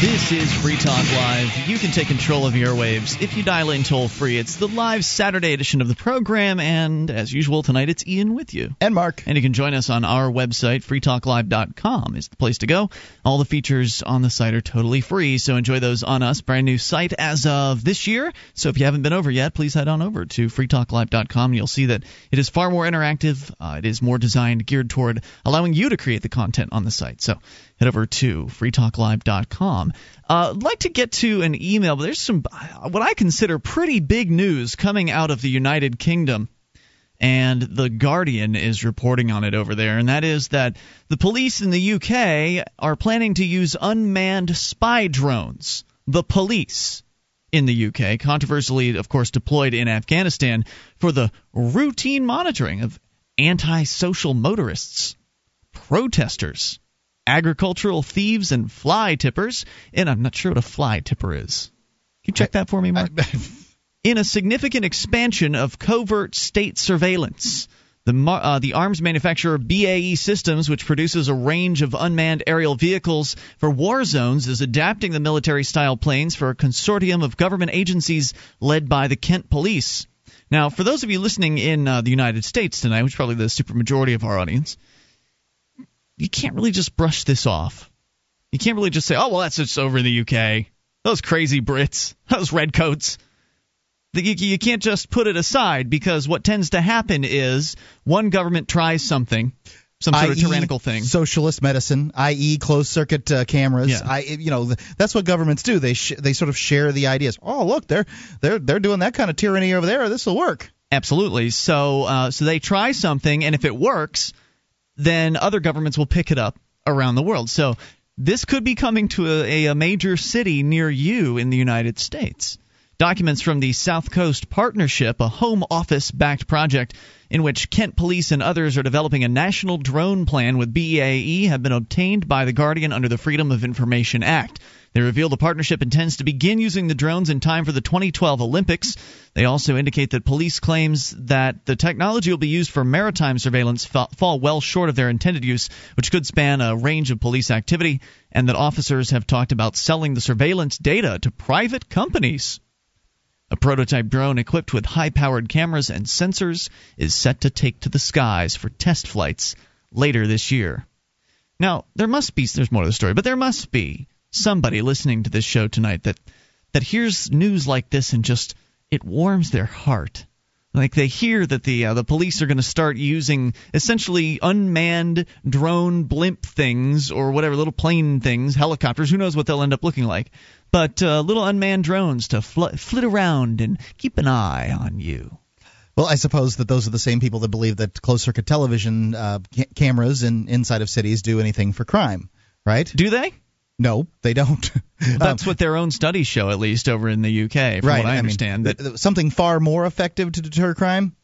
This is Free Talk Live. You can take control of your waves if you dial in toll free. It's the live Saturday edition of the program, and as usual, tonight it's Ian with you. And Mark. And you can join us on our website, freetalklive.com is the place to go. All the features on the site are totally free, so enjoy those on us. Brand new site as of this year. So if you haven't been over yet, please head on over to freetalklive.com. You'll see that it is far more interactive. Uh, it is more designed, geared toward allowing you to create the content on the site. So head over to freetalklive.com. Uh, I'd like to get to an email, but there's some what I consider pretty big news coming out of the United Kingdom. And The Guardian is reporting on it over there, and that is that the police in the UK are planning to use unmanned spy drones. The police in the UK, controversially, of course, deployed in Afghanistan for the routine monitoring of antisocial motorists, protesters, agricultural thieves and fly tippers. And I'm not sure what a fly tipper is. Can you check that for me, Mark? In a significant expansion of covert state surveillance. The, uh, the arms manufacturer BAE Systems, which produces a range of unmanned aerial vehicles for war zones, is adapting the military style planes for a consortium of government agencies led by the Kent Police. Now, for those of you listening in uh, the United States tonight, which is probably the supermajority of our audience, you can't really just brush this off. You can't really just say, "Oh, well, that's just over in the UK." Those crazy Brits, those redcoats. You can't just put it aside because what tends to happen is one government tries something, some sort of tyrannical thing. Socialist medicine, i.e., closed circuit uh, cameras. Yeah. I, you know, that's what governments do. They sh- they sort of share the ideas. Oh, look, they're they're they're doing that kind of tyranny over there. This will work. Absolutely. So uh, so they try something, and if it works, then other governments will pick it up around the world. So this could be coming to a, a major city near you in the United States. Documents from the South Coast Partnership, a home office backed project in which Kent Police and others are developing a national drone plan with BAE, have been obtained by The Guardian under the Freedom of Information Act. They reveal the partnership intends to begin using the drones in time for the 2012 Olympics. They also indicate that police claims that the technology will be used for maritime surveillance fall well short of their intended use, which could span a range of police activity, and that officers have talked about selling the surveillance data to private companies. A prototype drone equipped with high powered cameras and sensors is set to take to the skies for test flights later this year. Now, there must be, there's more to the story, but there must be somebody listening to this show tonight that, that hears news like this and just, it warms their heart. Like they hear that the uh, the police are going to start using essentially unmanned drone blimp things or whatever little plane things, helicopters. Who knows what they'll end up looking like? But uh, little unmanned drones to fl- flit around and keep an eye on you. Well, I suppose that those are the same people that believe that closed circuit television uh, ca- cameras in inside of cities do anything for crime, right? Do they? No, they don't. That's um, what their own studies show, at least over in the UK, from right, what I, I understand. Mean, that something far more effective to deter crime.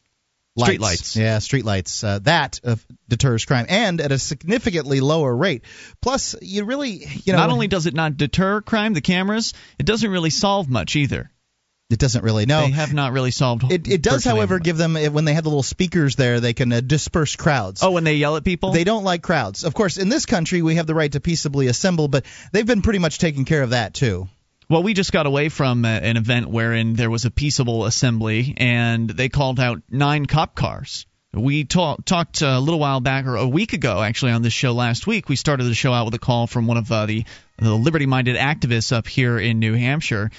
Lights. Street lights. Yeah, street lights. Uh, that uh, deters crime, and at a significantly lower rate. Plus, you really, you know, not only does it not deter crime, the cameras, it doesn't really solve much either. It doesn't really. No, they have not really solved. It, it does, however, give them when they have the little speakers there, they can uh, disperse crowds. Oh, when they yell at people, they don't like crowds. Of course, in this country, we have the right to peaceably assemble, but they've been pretty much taking care of that too. Well, we just got away from uh, an event wherein there was a peaceable assembly, and they called out nine cop cars. We talk, talked a little while back, or a week ago, actually, on this show last week. We started the show out with a call from one of uh, the, the liberty-minded activists up here in New Hampshire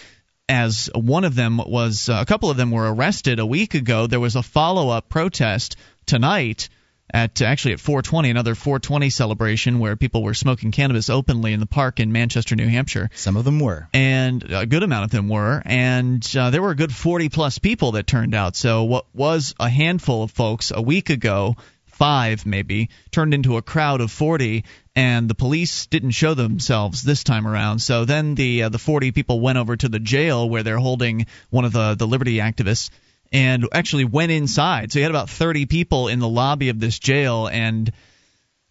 as one of them was uh, a couple of them were arrested a week ago. There was a follow up protest tonight at actually at 420, another 420 celebration where people were smoking cannabis openly in the park in Manchester, New Hampshire. Some of them were, and a good amount of them were, and uh, there were a good 40 plus people that turned out. So what was a handful of folks a week ago five maybe turned into a crowd of 40 and the police didn't show themselves this time around so then the uh, the 40 people went over to the jail where they're holding one of the the liberty activists and actually went inside so you had about 30 people in the lobby of this jail and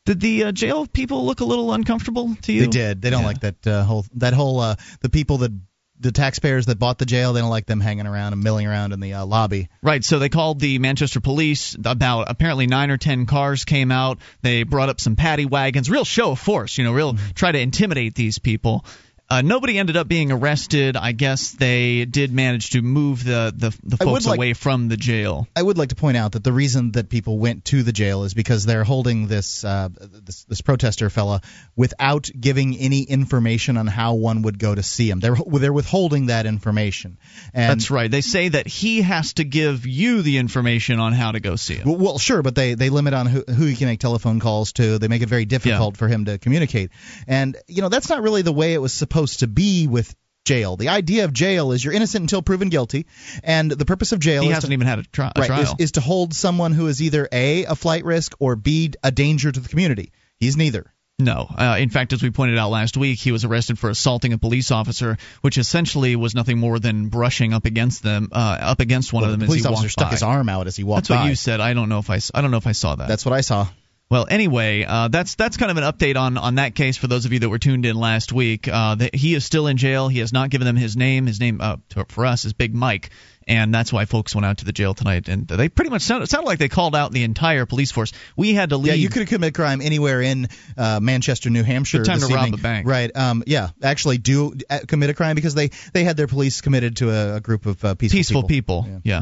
did the uh, jail people look a little uncomfortable to you? They did. They don't yeah. like that uh, whole that whole uh, the people that the taxpayers that bought the jail they don't like them hanging around and milling around in the uh, lobby. Right. So they called the Manchester police. About apparently nine or ten cars came out. They brought up some paddy wagons. Real show of force. You know, real mm-hmm. try to intimidate these people. Uh, nobody ended up being arrested. I guess they did manage to move the the, the folks like, away from the jail. I would like to point out that the reason that people went to the jail is because they're holding this uh, this, this protester fella without giving any information on how one would go to see him. They're they're withholding that information. And That's right. They say that he has to give you the information on how to go see him. Well, well sure, but they they limit on who who he can make telephone calls to. They make it very difficult Yeah. for him to communicate. And you know that's not really the way it was supposed to be with jail. The idea of jail is you're innocent until proven guilty, and the purpose of jail He is hasn't to, even had a, tri- a right, trial. is to hold someone who is either a a flight risk or b a danger to the community. He's neither. No. Uh, in fact, as we pointed out last week, he was arrested for assaulting a police officer, which essentially was nothing more than brushing up against them, uh, up against one Well, of them the as police he officer walked stuck by. his arm out as he walked That's what by. you said. I don't know if I, I don't know if I saw that. That's what I saw. Well, anyway, uh, that's that's kind of an update on on that case for those of you that were tuned in last week. Uh, that he is still in jail. He has not given them his name. His name uh, to, for us is Big Mike, and that's why folks went out to the jail tonight. And they pretty much sounded, it sounded like they called out the entire police force. We had to leave. Yeah, you could have committed crime anywhere in uh, Manchester, New Hampshire. Good time to rob a bank. Right. Um, yeah, actually do uh, commit a crime because they they had their police committed to a, a group of uh, peaceful, peaceful people. Yeah. Yeah.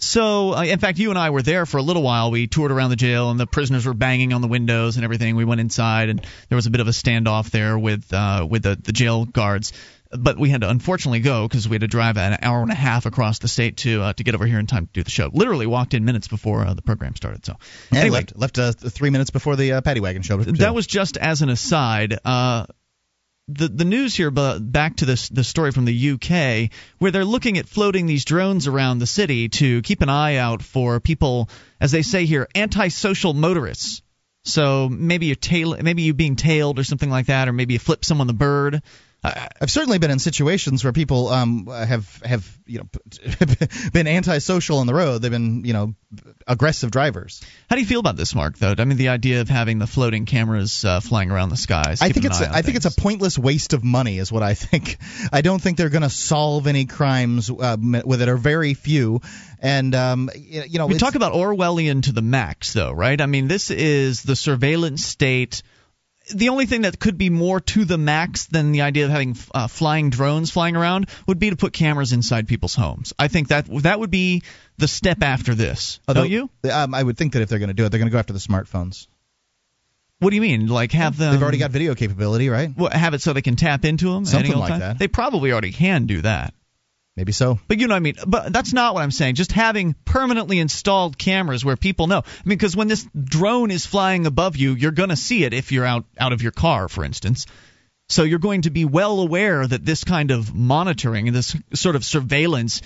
So, uh, in fact, you and I were there for a little while. We toured around the jail, and the prisoners were banging on the windows and everything. We went inside, and there was a bit of a standoff there with uh, with the, the jail guards. But we had to unfortunately go because we had to drive an hour and a half across the state to uh, to get over here in time to do the show. Literally walked in minutes before uh, the program started. So, And anyway, left left uh, three minutes before the uh, paddy wagon showed up. that was just as an aside. The the news here, but back to this the story from the UK, where they're looking at floating these drones around the city to keep an eye out for people, as they say here, antisocial motorists. So maybe you're tail, maybe you being tailed or something like that, or maybe you flip someone the bird. I've certainly been in situations where people um, have have you know been antisocial on the road. They've been you know aggressive drivers. how do you feel about this, Mark? Though I mean, the idea of having the floating cameras uh, flying around the skies. I think it's a, I think it's a pointless waste of money is what I think. I don't think they're going to solve any crimes uh, with it, or very few. And um, you know, We talk about Orwellian to the max, though, right? I mean, this is the surveillance state. The only thing that could be more to the max than the idea of having uh, flying drones flying around would be to put cameras inside people's homes. I think that that would be the step after this. although, don't you? Um, I would think that if they're going to do it, they're going to go after the smartphones. What do you mean? Like have them? They've already got video capability, right? What, have it so they can tap into them. Something like time? that. They probably already can do that. Maybe so. But you know what I mean. But that's not what I'm saying. Just having permanently installed cameras where people know. I mean, because when this drone is flying above you, you're going to see it if you're out out of your car, for instance. So you're going to be well aware that this kind of monitoring and this sort of surveillance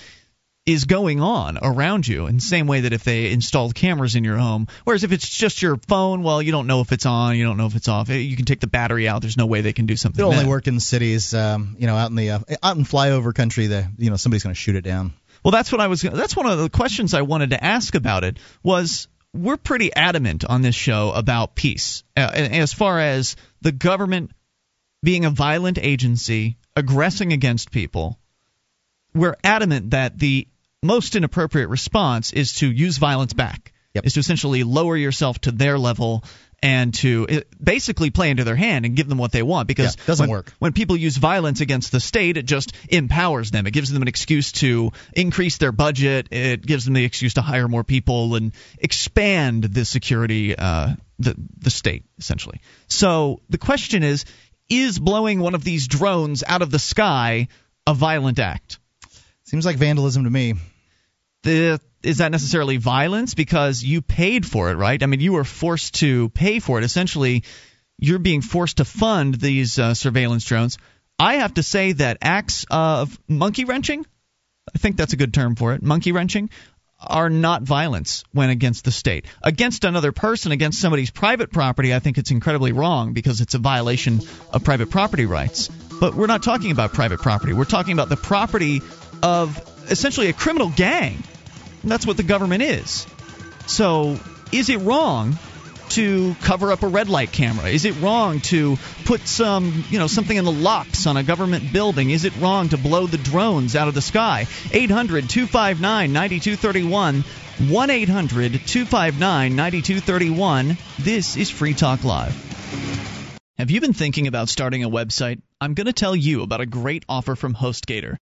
is going on around you in the same way that if they installed cameras in your home whereas if it's just your phone well you don't know if it's on you don't know if it's off you can take the battery out there's no way they can do something It'll only work in cities, um, you know, out in the uh, out in flyover country. The you know somebody's going to shoot it down. Well, that's what I was. That's one of the questions I wanted to ask about it. Was we're pretty adamant on this show about peace, uh, as far as the government being a violent agency aggressing against people. We're adamant that the most inappropriate response is to use violence back. Yep. Is to essentially lower yourself to their level and to uh, basically play into their hand and give them what they want because Yeah, doesn't when, work. when people use violence against the state, it just empowers them. It gives them an excuse to increase their budget. It gives them the excuse to hire more people and expand the security, uh, the the state essentially. So the question is: Is blowing one of these drones out of the sky a violent act? Seems like vandalism to me. The is that necessarily violence because you paid for it, right? I mean, you were forced to pay for it. Essentially, you're being forced to fund these uh, surveillance drones. I have to say that acts of monkey wrenching, I think that's a good term for it, monkey wrenching, are not violence when against the state. Against another person, against somebody's private property, I think it's incredibly wrong because it's a violation of private property rights. But we're not talking about private property. We're talking about the property of essentially a criminal gang. That's what the government is. So, is it wrong to cover up a red light camera? Is it wrong to put some, you know, something in the locks on a government building? Is it wrong to blow the drones out of the sky? 800 259 9231. 1 800 259 9231. This is Free Talk Live. Have you been thinking about starting a website? I'm going to tell you about a great offer from HostGator.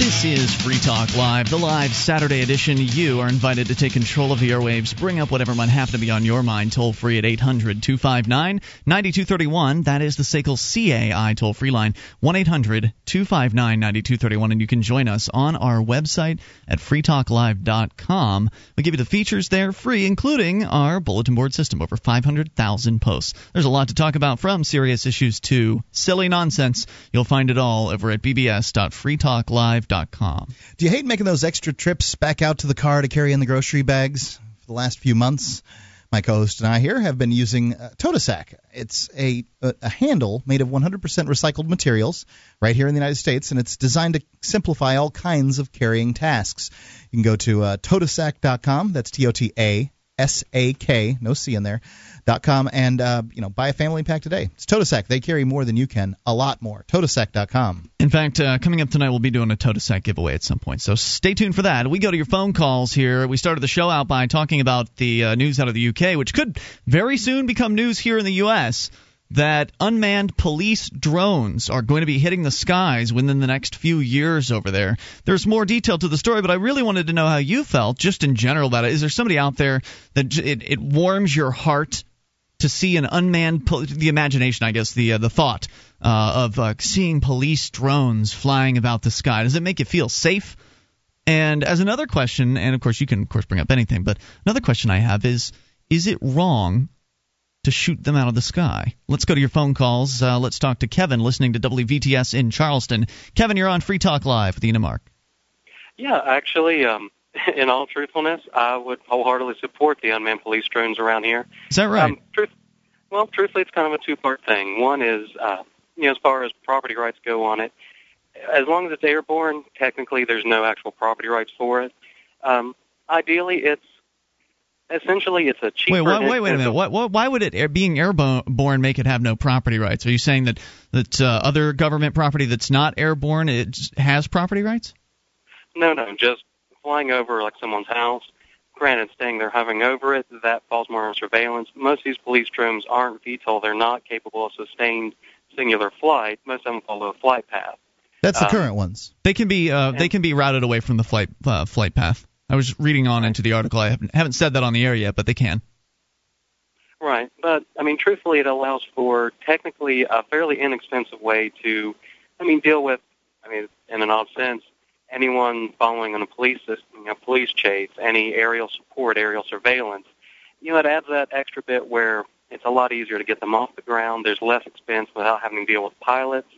This is Free Talk Live, the live Saturday edition. You are invited to take control of the airwaves. Bring up whatever might happen to be on your mind. Toll free at 800 259 9231. That is the SACL CAI toll free line, 1 800 259 9231. And you can join us on our website at freetalklive.com. We give you the features there free, including our bulletin board system, over 500,000 posts. There's a lot to talk about from serious issues to silly nonsense. You'll find it all over at bbs.freetalklive.com. Do you hate making those extra trips back out to the car to carry in the grocery bags for the last few months? My co-host and I here have been using uh, Totasak. It's a, a, a handle made of 100% recycled materials right here in the United States, and it's designed to simplify all kinds of carrying tasks. You can go to uh, totasak.com. That's T-O-T-A S A K, no C in there, dot com, and uh, you know buy a family pack today. It's Totasak. They carry more than you can, a lot more. Totasak.com. In fact, uh, coming up tonight, we'll be doing a Totasak giveaway at some point, so stay tuned for that. We go to your phone calls here. We started the show out by talking about the uh, news out of the UK, which could very soon become news here in the U.S that unmanned police drones are going to be hitting the skies within the next few years over there. There's more detail to the story, but I really wanted to know how you felt just in general about it. Is there somebody out there that it, it warms your heart to see an unmanned the imagination, I guess, the uh, the thought uh, of uh, seeing police drones flying about the sky? Does it make you feel safe? And as another question, and of course you can of course bring up anything, but another question I have is: Is it wrong to shoot them out of the sky. Let's go to your phone calls. Uh, let's talk to Kevin, listening to WVTS in Charleston. Kevin, you're on Free Talk Live with Ina Mark. Yeah, actually, um, in all truthfulness, I would wholeheartedly support the unmanned police drones around here. Is that right? Um, truth, well, truthfully, it's kind of a two-part thing. One is, uh, you know, as far as property rights go on it, as long as it's airborne, technically there's no actual property rights for it. Um, ideally, it's essentially it's a cheaper. Wait, wait, wait, wait a minute. What, what, why would it being airborne make it have no property rights? Are you saying that that uh, other government property that's not airborne it has property rights? No, no, just flying over like someone's house. Granted, staying there, hovering over it, that falls more on surveillance. Most of these police drones aren't VTOL; they're not capable of sustained singular flight. Most of them follow a flight path. That's the um, current ones. They can be uh, they can be routed away from the flight uh, flight path. I was reading on into the article. I haven't, haven't said that on the air yet, but they can. Right, but I mean, truthfully, it allows for technically a fairly inexpensive way to, I mean, deal with, I mean, in an odd sense, anyone following on a police you know, police chase, any aerial support, aerial surveillance. You know, it adds that extra bit where it's a lot easier to get them off the ground. There's less expense without having to deal with pilots.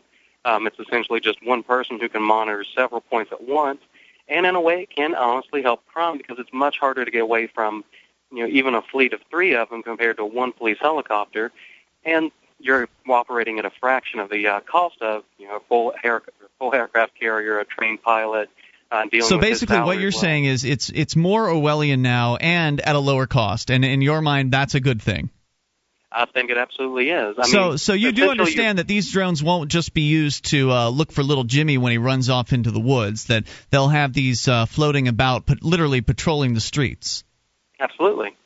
Um, it's essentially just one person who can monitor several points at once and in a way, it can honestly help crime because it's much harder to get away from, you know, even a fleet of three of them compared to one police helicopter, and you're operating at a fraction of the uh, cost of, you know, a full air, full aircraft carrier, a trained pilot. Uh, so basically, what you're well. saying is it's it's more Orwellian now and at a lower cost, and in your mind, that's a good thing. I think it absolutely is. I so, mean, so you do understand that these drones won't just be used to uh, look for little Jimmy when he runs off into the woods. That they'll have these uh, floating about, but literally patrolling the streets. Absolutely.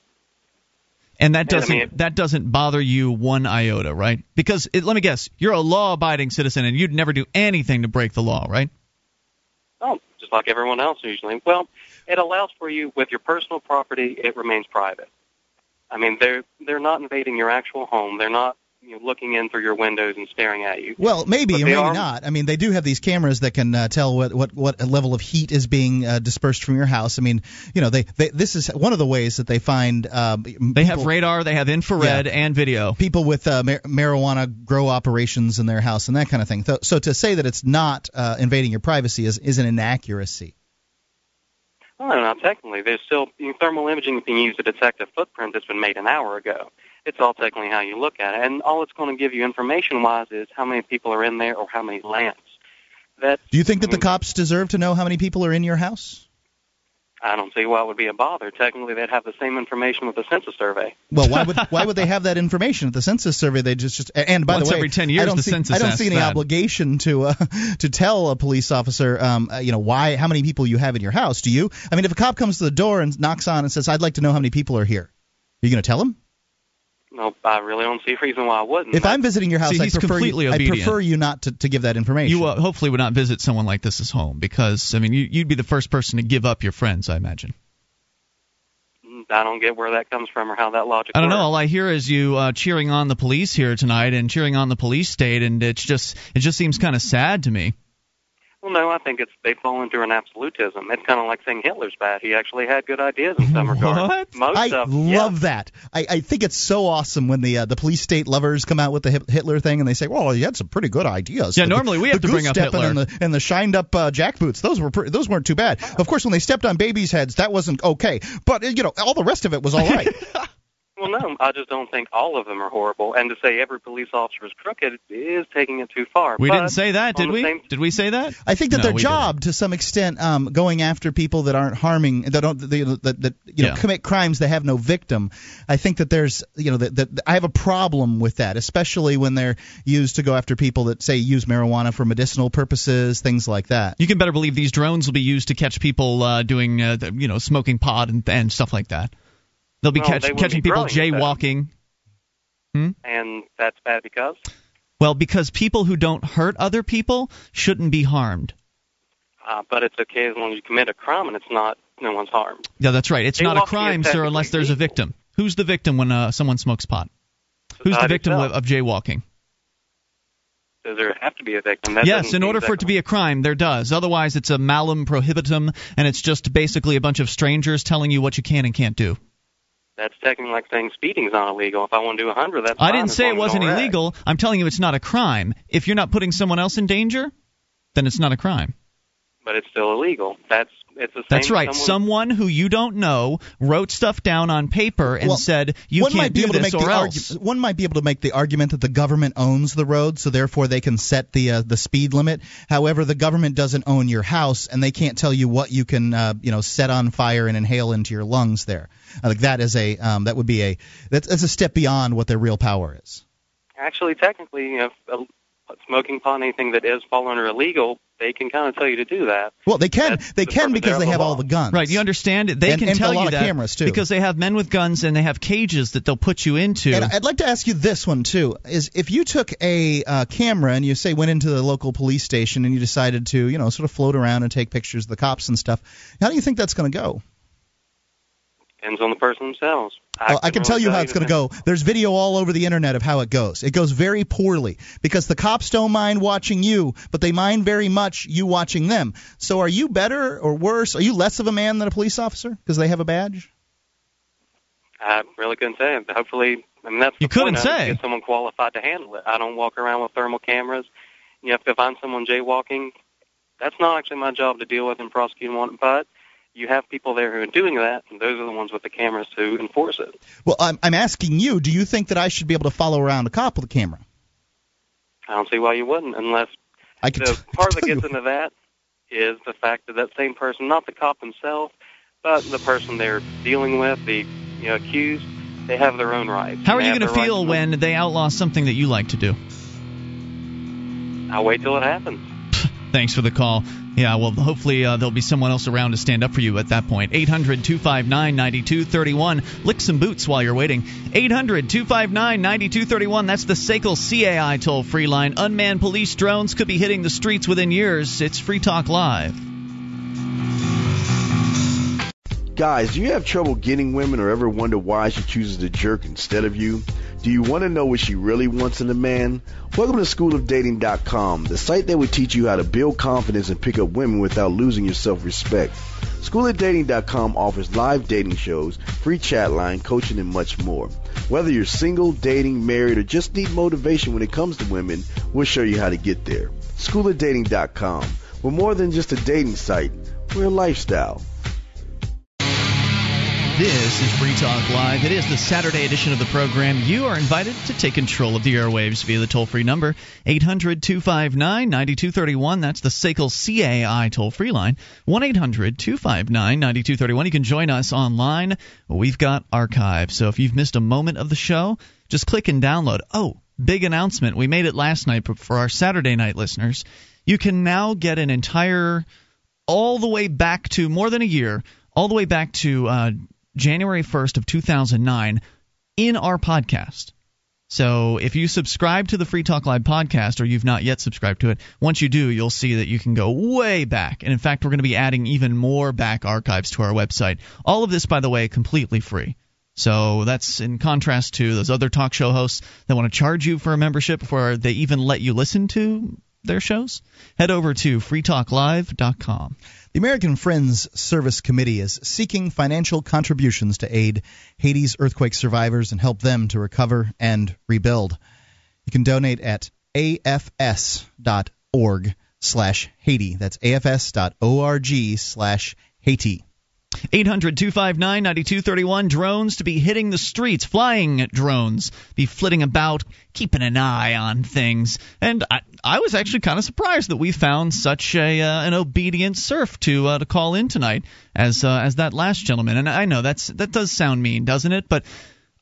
And that doesn't I mean, that doesn't bother you one iota, right? Because it, let me guess, you're a law-abiding citizen, and you'd never do anything to break the law, right? Oh, just like everyone else usually. Well, it allows for you with your personal property; it remains private. I mean, they're they're not invading your actual home. They're not you know, looking in through your windows and staring at you. Well, maybe or maybe are, not. I mean, they do have these cameras that can uh, tell what, what what level of heat is being uh, dispersed from your house. I mean, you know, they, they this is one of the ways that they find. Uh, they people, have radar, they have infrared, yeah, and video. People with uh, mar- marijuana grow operations in their house and that kind of thing. So, so to say that it's not uh, invading your privacy is is an inaccuracy. Well, no, not technically. There's still you know, thermal imaging being used to detect a footprint that's been made an hour ago. It's all technically how you look at it, and all it's going to give you information-wise is how many people are in there or how many lamps. That Do you think that I the cops deserve to know how many people are in your house? I don't see why it would be a bother. Technically, they'd have the same information with the census survey. Well, why would why would they have that information at the census survey? They just just and by Once the way, every 10 years, I don't the see, census I don't see any that. obligation to uh, to tell a police officer, um, uh, you know, why how many people you have in your house. Do you? I mean, if a cop comes to the door and knocks on and says, "I'd like to know how many people are here," are you going to tell him? No, I really don't see a reason why I wouldn't. If I'm visiting your house, See, I he's prefer completely you, I obedient. prefer you not to, to give that information. You uh, hopefully would not visit someone like this as home because I mean you, you'd be the first person to give up your friends, I imagine. I don't get where that comes from or how that logic I don't know. All I hear is you uh, cheering on the police here tonight and cheering on the police state, and it's just it just seems kind of sad to me. Well, no, I think it's they fall into an absolutism. It's kind of like saying Hitler's bad. He actually had good ideas in some regards. What? Most I of yeah. love that. I, I think it's so awesome when the uh, the police state lovers come out with the Hitler thing and they say, "Well, he had some pretty good ideas." Yeah, The- normally we have to bring up goose-stepping Hitler. and the and the shined up uh, jack boots. Those were pre- those weren't too bad. Of course, when they stepped on babies' heads, that wasn't okay. But uh, you know, all the rest of it was all right. Well, no, I just don't think all of them are horrible. And to say every police officer is crooked is taking it too far. We But didn't say that, did we? Same, Did we say that? I think that No, their we job, to some extent, um, going after people that aren't harming, that don't, they, that, that you know, Yeah. commit crimes that have no victim. I think that there's, you know, that, that I have a problem with that, especially when they're used to go after people that say use marijuana for medicinal purposes, things like that. You can better believe these drones will be used to catch people uh, doing, uh, the- you know, smoking pot and, and stuff like that. They'll be No, catch, they catching be people jaywalking. and that's bad because Well, because people who don't hurt other people shouldn't be harmed. uh, but it's okay as long as you commit a crime and it's not no one's harmed. Yeah, that's right. It's not a crime, sir, unless there's a victim. Who's the victim when uh, someone smokes pot? Who's the victim itself. of, jaywalking? Does there have to be a victim? That yes, in order for it to be a crime, there does. Otherwise, it's a malum prohibitum, and it's just basically a bunch of strangers telling you what you can and can't do. That's technically like saying speeding's not illegal. If I want to do a hundred, that's I fine, didn't say it wasn't illegal. I'm telling you it's not a crime. If you're not putting someone else in danger, then it's not a crime. but it's still illegal. That's it's the same. That's right. Someone, Someone who you don't know wrote stuff down on paper and Well, said you one can't might be do able to this make or the else. argu- one might be able to make the argument that the government owns the road, so therefore they can set the uh, the speed limit. However, the government doesn't own your house, and they can't tell you what you can uh, you know set on fire and inhale into your lungs. There, I think that is a um, that would be a that's, that's a step beyond what their real power is. actually, technically, you know, uh, smoking pot, anything that is fall under illegal, they can kind of tell you to do that. Well, they can That's they the can because they have law. all the guns. Right, you understand? It? They And- can and a tell lot you of that cameras, too. because they have men with guns and they have cages that they'll put you into. And I'd like to ask you this one too: is if you took a uh, camera and you say went into the local police station and you decided to, you know, sort of float around and take pictures of the cops and stuff, how do you think that's going to go? Depends on the person themselves. Well, I can tell you how it's going to go. There's video all over the internet of how it goes. It goes very poorly because the cops don't mind watching you, but they mind very much you watching them. So are you better or worse? Are you less of a man than a police officer because they have a badge? I really couldn't say. Hopefully, I mean that's You couldn't say. Get someone qualified to handle it. I don't walk around with thermal cameras. You have to find someone jaywalking. That's not actually my job to deal with and prosecute one, but you have people there who are doing that, and those are the ones with the cameras to enforce it. Well, I'm, I'm asking you. Do you think that I should be able to follow around a cop with a camera? I don't see why you wouldn't, unless I can the t- part that tell you- gets into that is the fact that that same person, not the cop himself, but the person they're dealing with, the you know accused, they have their own rights. How are you going to feel when they outlaw something that you like to do? I'll wait till it happens. Thanks for the call. Yeah, well, hopefully uh, there'll be someone else around to stand up for you at that point. 800 259 9231. Lick some boots while you're waiting. 800 259 9231. That's the SACL CAI toll free line. Unmanned police drones could be hitting the streets within years. It's Free Talk Live. Guys, do you have trouble getting women or ever wonder why she chooses to jerk instead of you? Do you want to know what she really wants in a man? Welcome to schoolofdating.com, the site that will teach you how to build confidence and pick up women without losing your self-respect. Schoolofdating.com offers live dating shows, free chat line, coaching, and much more. Whether you're single, dating, married, or just need motivation when it comes to women, we'll show you how to get there. Schoolofdating.com. We're more than just a dating site. We're a lifestyle. This is Free Talk Live. It is the Saturday edition of the program. You are invited to take control of the airwaves via the toll free number 800 259 9231. That's the SACL CAI toll free line 1 800 259 9231. You can join us online. We've got archives. So if you've missed a moment of the show, just click and download. Oh, big announcement. We made it last night, but for our Saturday night listeners, you can now get an entire, all the way back to more than a year, all the way back to uh, January 1st of 2009 in our podcast. So if you subscribe to the Free Talk Live podcast or you've not yet subscribed to it, once you do, you'll see that you can go way back. And in fact, we're going to be adding even more back archives to our website. All of this, by the way, completely free. So that's in contrast to those other talk show hosts that want to charge you for a membership before they even let you listen to their shows. Head over to freetalklive.com. The American Friends Service Committee is seeking financial contributions to aid Haiti's earthquake survivors and help them to recover and rebuild. You can donate at afs.org slash Haiti. That's afs.org slash Haiti. 800 259 9231. Drones to be hitting the streets, flying drones, be flitting about, keeping an eye on things. And I, I was actually kind of surprised that we found such a uh, an obedient serf to uh, to call in tonight as uh, as that last gentleman. And I know that's that does sound mean, doesn't it? But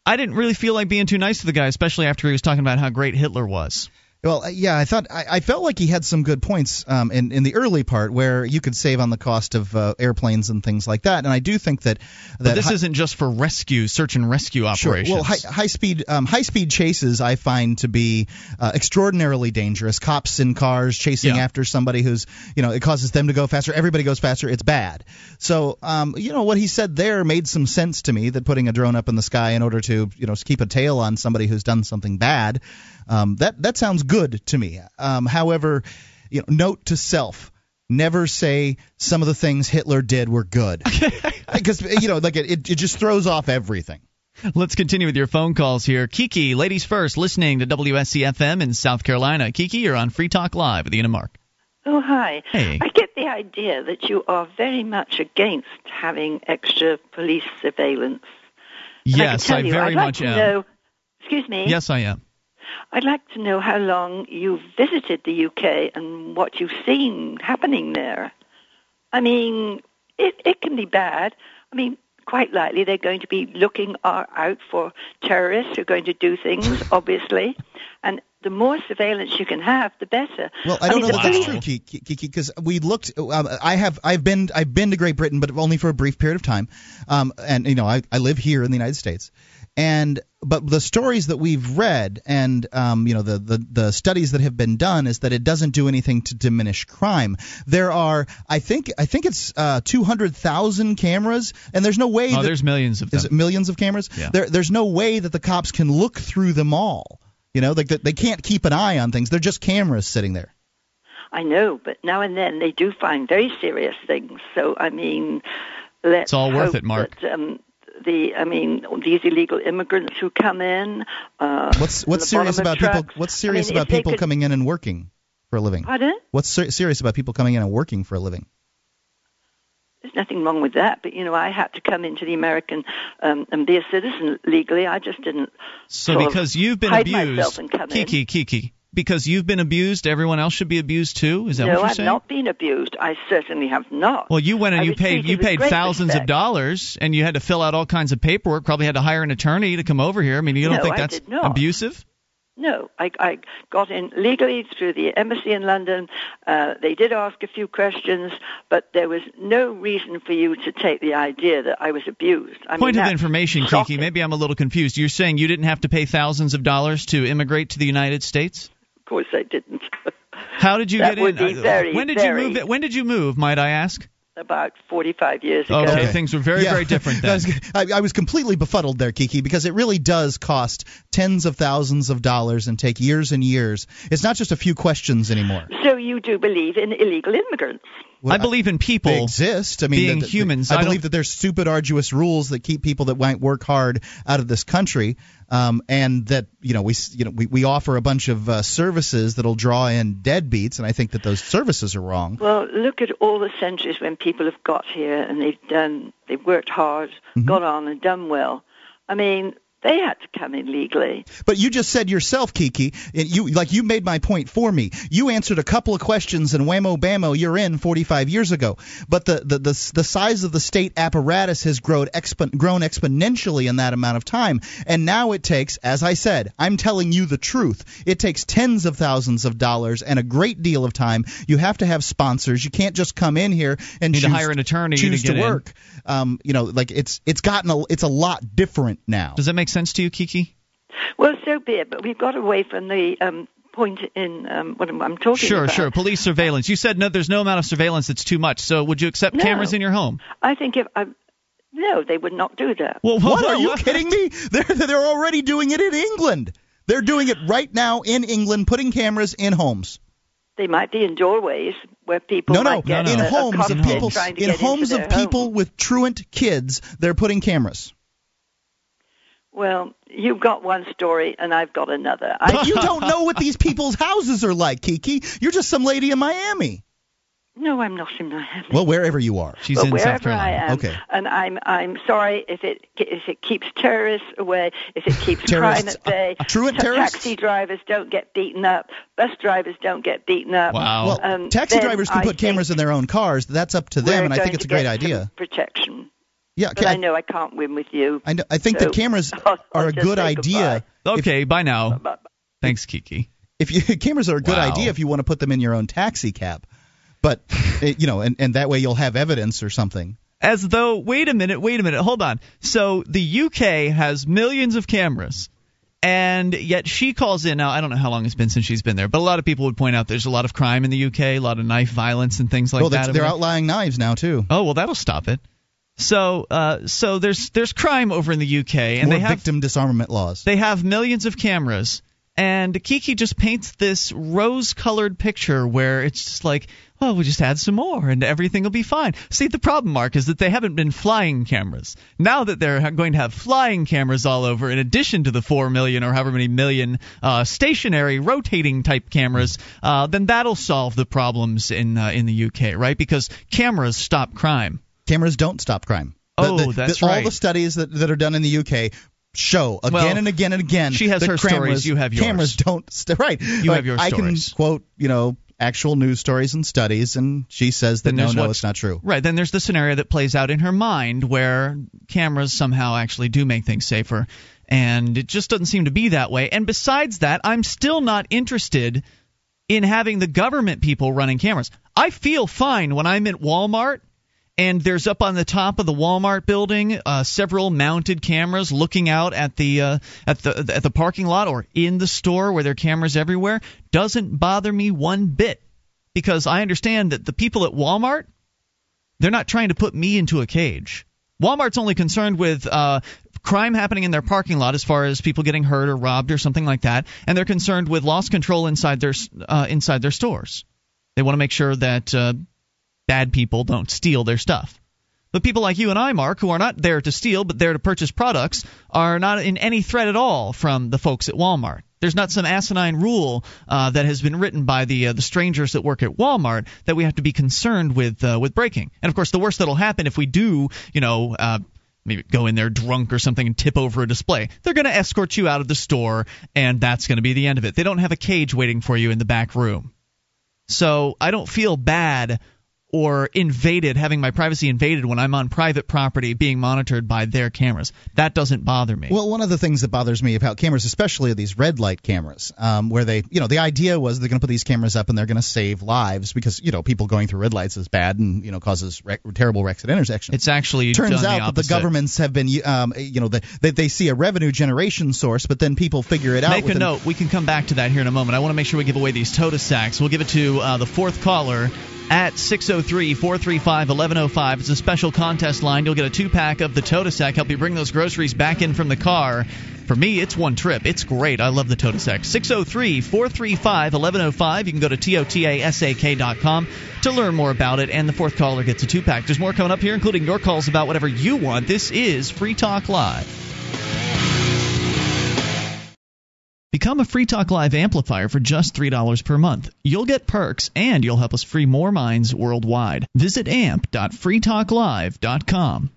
I didn't really feel like being too nice to the guy, especially after he was talking about how great Hitler was. Well, uh, yeah, I thought I, I felt like he had some good points um, in in the early part where you could save on the cost of uh, airplanes and things like that. And I do think that that But this hi- isn't just for rescue, search and rescue operations. Sure. Well, high, high speed um, high speed chases I find to be uh, extraordinarily dangerous. Cops in cars chasing Yeah. after somebody who's you know it causes them to go faster. Everybody goes faster. It's bad. So um, you know what he said there made some sense to me. That putting a drone up in the sky in order to you know keep a tail on somebody who's done something bad, um, that that sounds good to me. Um, however, you know, note to self. Never say some of the things Hitler did were good, because you know, like it, it, it just throws off everything. Let's continue with your phone calls here. Kiki, ladies first, listening to WSCFM in South Carolina. Kiki, you're on Free Talk Live with Ian and Mark. Oh, hi. Hey. I get the idea that you are very much against having extra police surveillance. And I, can Yes, tell I you, very I'd like much to am. Know, excuse me. Yes, I am. I'd like to know how long you've visited the UK and what you've seen happening there. I mean, it, it can be bad. I mean, quite likely they're going to be looking out for terrorists who are going to do things, obviously. And the more surveillance you can have, the better. Well, I don't mean, know the that that's true, Kiki, because we looked. Um, I have, I've been, I've been to Great Britain, but only for a brief period of time. Um, and you know, I, I live here in the United States, and but the stories that we've read and um, you know the, the the studies that have been done is that it doesn't do anything to diminish crime. There are, I think, I think it's uh, 200,000 cameras, and there's no way Oh, that there's millions of them. is it millions of cameras? Yeah. There, there's no way that the cops can look through them all. You know, like that they can't keep an eye on things. They're just cameras sitting there. I know, but now and then they do find very serious things. So I mean, let's It's all worth hope it, Mark. That, um, the I mean, these illegal immigrants who come in. Uh, What's what's serious about of people? trucks. What's I serious mean, about people could- coming in and working for a living? Pardon? What's ser- serious about people coming in and working for a living? There's nothing wrong with that, but you know, I had to come into the American um, and be a citizen legally. I just didn't. So because you've been abused, come in. Kiki, Kiki, because you've been abused, everyone else should be abused too. Is that no, what you're saying? No, I've not been abused. I certainly have not. Well, you went and I you paid you paid thousands of dollars, and you had to fill out all kinds of paperwork. Probably had to hire an attorney to come over here. I mean, you don't No, think that's abusive? No, I, I got in legally through the embassy in London. Uh, they did ask a few questions, but there was no reason for you to take the idea that I was abused. I Point mean, of information, Kiki. Maybe I'm a little confused. You're saying you didn't have to pay thousands of dollars to immigrate to the United States? Of course, I didn't. How did you That get would in? be Uh, very, when did very- you move? When did you move? Might I ask? About 45 years ago. Okay, things were very, Yeah. very different I then. was, I, I was completely befuddled there, Kiki, because it really does cost tens of thousands of dollars and take years and years. It's not just a few questions anymore. So you do believe in illegal immigrants? I believe in people. They exist. I mean, being the- the- humans. I, I believe don't- that there's stupid, arduous rules that keep people that might work hard out of this country. Um, and that you know we you know we, we offer a bunch of uh, services that'll draw in deadbeats, and I think that those services are wrong. Well, look at all the centuries when people have got here and they've done, they've worked hard, Mm-hmm. got on, and done well. I mean, they had to come in legally. But you just said yourself, Kiki, and you like you made my point for me. You answered a couple of questions, and whammo bammo, you're in 45 years ago. But the the the, the size of the state apparatus has grown expo- grown exponentially in that amount of time, and now it takes, as I said, I'm telling you the truth. It takes tens of thousands of dollars and a great deal of time. You have to have sponsors. You can't just come in here and Need to choose, hire an attorney to choose get in. work. Um, you know, like it's it's gotten a, it's a lot different now. Does that make sense to you, Kiki? Well, so be it, but we've got away from the um, point in um, what I'm, I'm talking Sure, about. sure. Sure. Police surveillance. You said no. There's no amount of surveillance that's too much. So would you accept No. cameras in your home? I think if I, no, they would not do that. Well, What are you kidding me? They're they're already doing it in England. They're doing it right now in England, putting cameras in homes. They might be in doorways where people No, no, might get in a, homes a of people, in homes of their people home. with truant kids. They're putting cameras. Well, you've got one story and I've got another. But I, you don't know what these people's houses are like, Kiki. You're just some lady in Miami. no, I'm not in Miami. Well, wherever you are. She's in wherever South Carolina. I am, Okay. and I'm I'm sorry if it if it keeps terrorists away, if it keeps crime at bay. uh, truant ta- terrorists? Taxi drivers don't get beaten up. Bus drivers don't get beaten up. Wow. Well, Um, taxi drivers can I put cameras in their own cars. That's up to them, and I think it's a great idea. Protection, Yeah, but okay. I know I can't win with you. I, know, I think So, that cameras I'll- I'll are a good say idea. Okay. bye now. Bye- Thanks, Kiki. if you cameras are a good Wow. idea if you want to put them in your own taxi cab but eh, you know and, and that way you'll have evidence or something As though, wait a minute, wait a minute, hold on. So the UK has millions of cameras. And yet she calls in. Now I don't know how long it's been since she's been there, but a lot of people would point out there's a lot of crime in the UK, a lot of knife violence and things like well that. they're, they're there. outlying knives now too Oh well, that'll stop it. So, uh, so there's there's crime over in the UK, and more they have victim disarmament laws they have millions of cameras. And Kiki just paints this rose-colored picture where it's just like, well, we'll just add some more and everything will be fine. See, the problem, Mark, is that they haven't been flying cameras. Now that they're going to have flying cameras all over, in addition to the four million or however many million uh, stationary rotating type cameras, uh, then that'll solve the problems in uh, in the UK, right? Because cameras stop crime. Cameras don't stop crime The- Oh, the- the- that's all right. the studies that, that are done in the uk show again Well, and again and again she has her cameras, stories, you have yours. cameras don't st- right You Like, have your stories. i can quote you know actual news stories and studies and she says that no no it's not true Right. Then there's the scenario that plays out in her mind where cameras somehow actually do make things safer. And it just doesn't seem to be that way. And besides that, I'm still not interested in having the government people running cameras. I feel fine when I'm at Walmart and there's up on the top of the Walmart building uh, several mounted cameras looking out at the uh, at the at the parking lot or in the store where there are cameras everywhere. Doesn't bother me one bit because I understand that the people at Walmart they're not trying to put me into a cage. Walmart's only concerned with uh, crime happening in their parking lot, as far as people getting hurt or robbed or something like that, and they're concerned with loss control inside their uh, inside their stores. They want to make sure that uh, bad people don't steal their stuff. But people like you and I, Mark, who are not there to steal but there to purchase products, are not in any threat at all from the folks at Walmart. There's not some asinine rule uh, that has been written by the uh, the strangers that work at Walmart that we have to be concerned with uh, with breaking. And of course, the worst that'll happen if we do, you know. Uh, Maybe go in there drunk or something and tip over a display. They're going to escort you out of the store, and that's going to be the end of it. They don't have a cage waiting for you in the back room. So I don't feel bad or invaded, having my privacy invaded when I'm on private property being monitored by their cameras. That doesn't bother me. Well, one of the things that bothers me about cameras, especially are these red light cameras, um, where they, you know, the idea was they're going to put these cameras up and they're going to save lives because, you know, people going through red lights is bad and, you know, causes wreck, terrible wrecks at intersections. it's actually Turns out the that the governments have been, um, you know, they, they, they see a revenue generation source, but then people figure it out. Make a note. We can come back to that here in a moment. I want to make sure we give away these Totasaks. We'll give it to uh, the fourth caller at 603 435 1105. It's a special contest line. You'll get a two pack of the Totasak, help you bring those groceries back in from the car. For me, it's one trip. It's great. I love the Totasak. 603 435 1105. You can go to TOTASAK.com to learn more about it. And the fourth caller gets a two pack. There's more coming up here, including your calls about whatever you want. This is Free Talk Live. Become a Free Talk Live amplifier for just $3 per month. You'll get perks and you'll help us free more minds worldwide. Visit amp.freetalklive.com.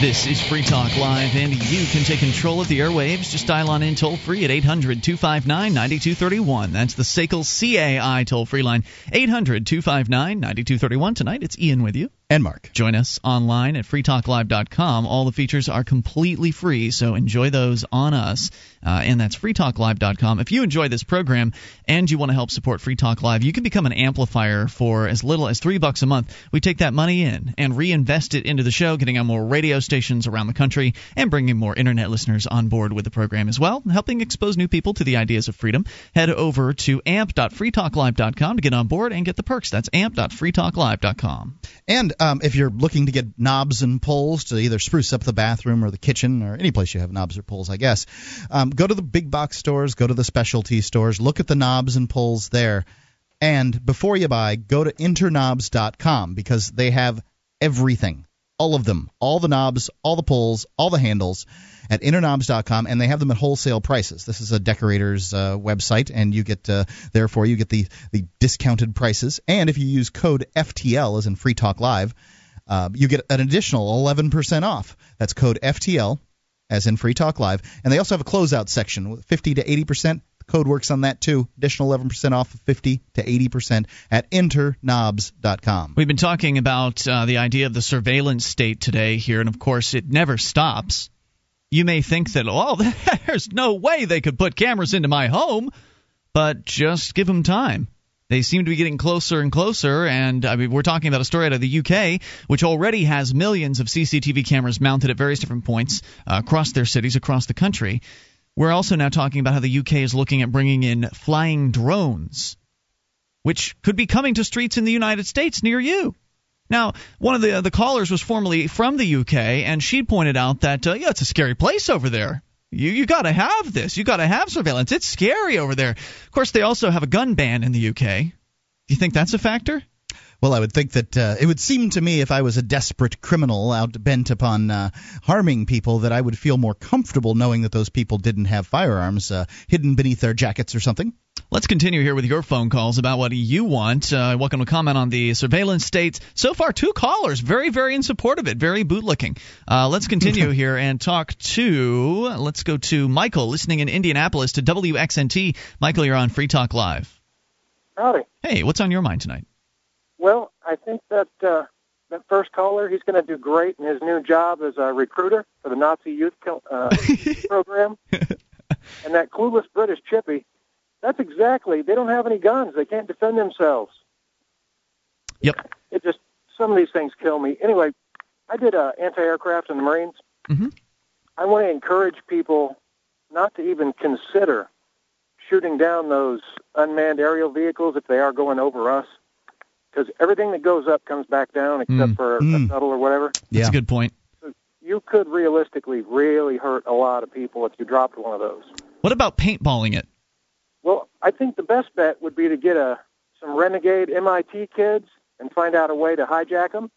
This is Free Talk Live, and you can take control of the airwaves. Just dial on in toll free at 800 259 9231. That's the SACL CAI toll free line, 800 259 9231. Tonight, it's Ian with you. And Mark. Join us online at freetalklive.com. All the features are completely free, so enjoy those on us. Uh, and that's freetalklive.com. If you enjoy this program and you want to help support Free Talk Live, you can become an amplifier for as little as three bucks a month. We take that money in and reinvest it into the show, getting on more radio stations around the country and bringing more internet listeners on board with the program as well, helping expose new people to the ideas of freedom. Head over to amp.freetalklive.com to get on board and get the perks. That's amp.freetalklive.com. And um, if you're looking to get knobs and pulls to either spruce up the bathroom or the kitchen or any place you have knobs or pulls, I guess, um, go to the big box stores, go to the specialty stores, look at the knobs and pulls there. And before you buy, go to interknobs.com because they have everything. All of them. All the knobs, all the pulls, all the handles at interknobs.com, and they have them at wholesale prices. This is a decorator's uh, website, and you get uh, therefore you get the the discounted prices. And if you use code FTL, as in Free Talk Live, uh, you get an additional 11% off. That's code FTL, as in Free Talk Live. And they also have a closeout section with 50 to 80%. The code works on that too. Additional 11% off of 50 to 80% at interknobs.com. We've been talking about uh, the idea of the surveillance state today here, and of course, it never stops. You may think that, oh, there's no way they could put cameras into my home, but just give them time. They seem to be getting closer and closer, and I mean, we're talking about a story out of the UK, which already has millions of CCTV cameras mounted at various different points uh, across their cities, across the country. We're also now talking about how the UK is looking at bringing in flying drones, which could be coming to streets in the United States near you. Now, one of the the callers was formerly from the UK, and she pointed out that uh, yeah, it's a scary place over there. You you got to have this. You got to have surveillance. It's scary over there. Of course, they also have a gun ban in the UK. Do you think that's a factor? Well, I would think that uh, it would seem to me if I was a desperate criminal out bent upon uh, harming people that I would feel more comfortable knowing that those people didn't have firearms uh, hidden beneath their jackets or something. Let's continue here with your phone calls about what you want. Uh, welcome to comment on the surveillance states. So far, two callers, very, very in support of it, very bootlicking. Uh, let's continue here and talk to. Let's go to Michael, listening in Indianapolis to WXNT. Michael, you're on Free Talk Live. Howdy. Hey, what's on your mind tonight? Well, I think that uh, that first caller, he's going to do great in his new job as a recruiter for the Nazi youth uh, program. and that clueless British chippy, that's exactly, they don't have any guns. They can't defend themselves. Yep. It just, some of these things kill me. Anyway, I did uh, anti-aircraft in the Marines. Mm-hmm. I want to encourage people not to even consider shooting down those unmanned aerial vehicles if they are going over us because everything that goes up comes back down except Mm. for Mm. a shuttle or whatever. That's Yeah. a good point. You could realistically really hurt a lot of people if you dropped one of those. What about paintballing it? Well, I think the best bet would be to get a some renegade MIT kids and find out a way to hijack them.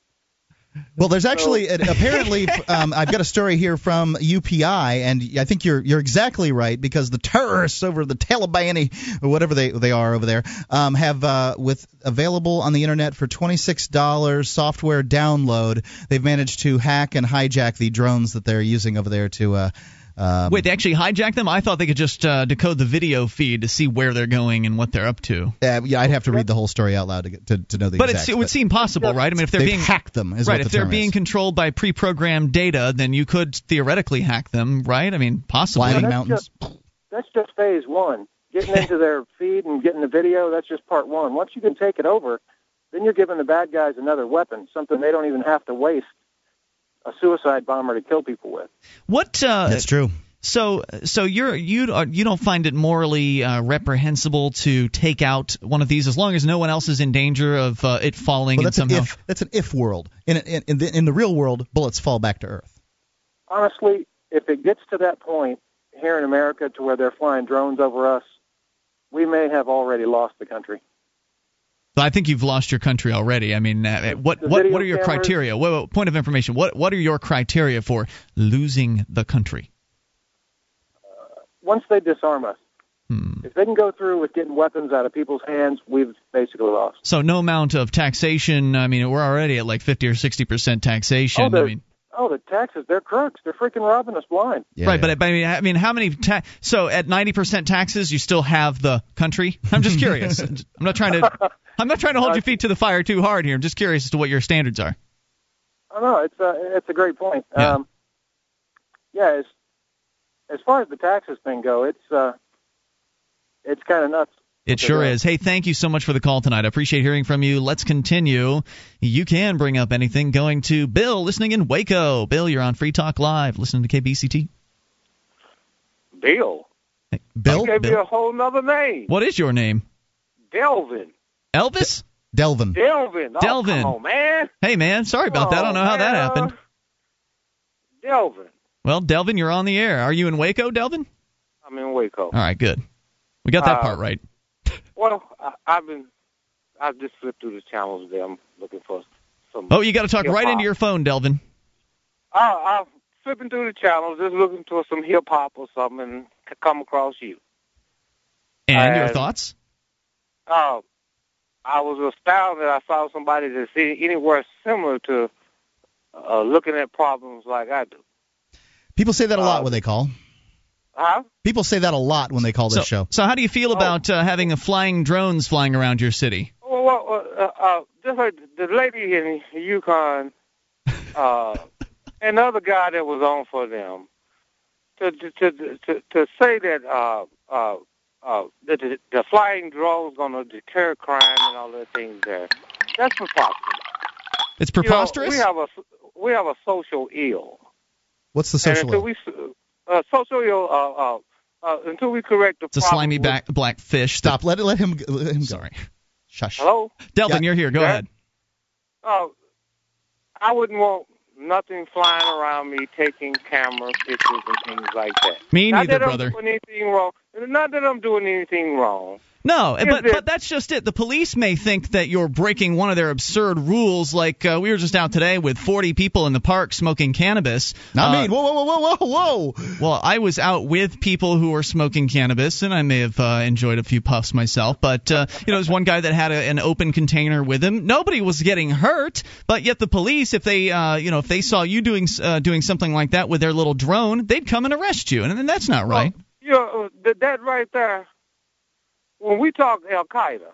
Well, there's actually apparently um, I've got a story here from UPI, and I think you're you're exactly right because the terrorists over the Taliban or whatever they they are over there um, have uh, with available on the internet for twenty six dollars software download. They've managed to hack and hijack the drones that they're using over there to. Uh, um, Wait, they actually hijack them? I thought they could just uh, decode the video feed to see where they're going and what they're up to. uh, yeah, I'd have to read the whole story out loud to get, to, to know the But exact. it's, it would seem possible, right? I mean, if they're being hacked them, is right, what if they're term being is. controlled by pre-programmed data, then you could theoretically hack them, right? I mean, possibly. Blinding That's mountains. That's just phase one. Getting into their feed and getting the video, that's just part one. Once you can take it over, then you're giving the bad guys another weapon, something they don't even have to waste a suicide bomber to kill people with. What? Uh, That's true. So, so you're you are, you don't find it morally uh, reprehensible to take out one of these as long as no one else is in danger of uh, it falling Well, and that's an somehow. if. That's an if world. In in in the, in the real world, bullets fall back to Earth. Honestly, if it gets to that point here in America to where they're flying drones over us, we may have already lost the country. I think you've lost your country already. I mean, uh, what what what are your cameras- criteria? Wait, wait, point of information. What what are your criteria for losing the country? Once they disarm us, Hmm. if they can go through with getting weapons out of people's hands, we've basically lost. So no amount of taxation. I mean, we're already at like 50 or 60 percent taxation. Oh, I mean, Oh, the taxes, they're crooks. They're freaking robbing us blind. Yeah, right, yeah. but, but I mean, I mean, how many? Ta- so at 90 percent taxes, you still have the country. I'm just curious. I'm not trying to. I'm not trying to hold your feet to the fire too hard here. I'm just curious as to what your standards are. Oh no, it's a it's a great point. Yeah. Um, yeah, as as far as the taxes thing go, it's uh, it's kind of nuts. It Okay, sure yeah. is. Hey, thank you so much for the call tonight. I appreciate hearing from you. Let's continue. You can bring up anything going to Bill listening in Waco. Bill, you're on Free Talk Live, listening to KBCT. Bill. Hey, Bill? Gave Bill. you a whole nother name. What is your name? Delvin. Elvis? Delvin. Delvin. Oh, Delvin. Come on, man. Hey, man, sorry about that. I don't know how that Oh, happened. Delvin. Well, Delvin, you're on the air. Are you in Waco, Delvin? I'm in Waco. All right, good. We got that Uh, part right. Well, I, I've been, I've just flipped through the channels there. I'm looking for some. Oh, you got to talk right into your phone, Delvin. I, I'm flipping through the channels, just looking for some hip hop or something, and come across you. And your Uh, thoughts? Uh, I was astounded. I saw somebody that's any- anywhere similar to uh, looking at problems like I do. People say that a lot Uh, when they call. Huh? People say that a lot when they call this So, show. so how do you feel Oh. about uh, having a flying drones flying around your city? Well, well uh, uh, just like the lady in Yukon, uh, and the other guy that was on for them, to to to to, to say that uh, uh, uh, that the, the flying drone's going to deter crime and all the things there, that's preposterous. It's You know, preposterous. we have a we have a social ill, What's the and social? until ill? we s- uh, uh, uh, uh, until we correct the it's a slimy back, black fish. Stop. Let let him. Let him. Sorry. Shush. Hello. Delvin, Yeah. you're here. Go Yeah. ahead. Oh, I wouldn't want nothing flying around me taking camera pictures and things like that. Me not neither, that brother. Anything wrong. Not that I'm doing anything wrong. No, but but that's just it. The police may think that you're breaking one of their absurd rules. Like uh, we were just out today with 40 people in the park smoking cannabis. Not Uh, me. Whoa, whoa, whoa, whoa, whoa, whoa. Well, I was out with people who were smoking cannabis, and I may have uh, enjoyed a few puffs myself. But uh, you know, there's one guy that had a, an open container with him. Nobody was getting hurt, but yet the police, if they, uh, you know, if they saw you doing uh, doing something like that with their little drone, they'd come and arrest you, and, and that's not right. You know, uh, that, that right there. When we talk Al Qaeda,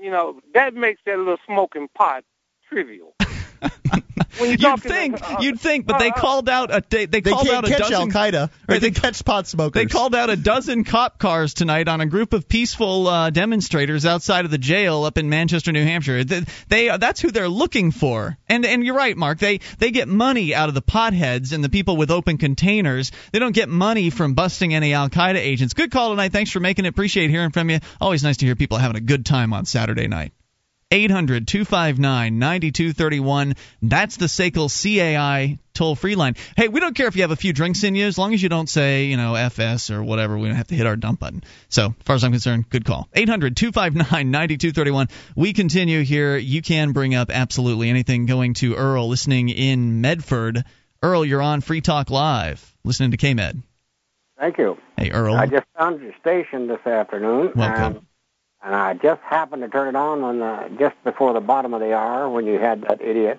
you know that makes that little smoking pot trivial. when you're You'd talking, think, uh, you'd think, but they uh, uh, called out a they, they They called can't out a catch Al-Qaeda, Right, They they- catch pot smokers. They called out a dozen cop cars tonight on a group of peaceful uh, demonstrators outside of the jail up in Manchester, New Hampshire. They, they that's who they're looking for. And and you're right, Mark. They they get money out of the potheads and the people with open containers. They don't get money from busting any Al Qaeda agents. Good call tonight. Thanks for making it. Appreciate hearing from you. Always nice to hear people having a good time on Saturday night. 800 259 9231. That's the SACL CAI toll free line. Hey, we don't care if you have a few drinks in you as long as you don't say, you know, FS or whatever. We don't have to hit our dump button. So, as far as I'm concerned, good call. 800 259 9231. We continue here. You can bring up absolutely anything going to Earl listening in Medford. Earl, you're on Free Talk Live, listening to KMed. Thank you. Hey, Earl. I just found your station this afternoon, Welcome. And, I just happened to turn it on when the, just before the bottom of the hour when you had that idiot.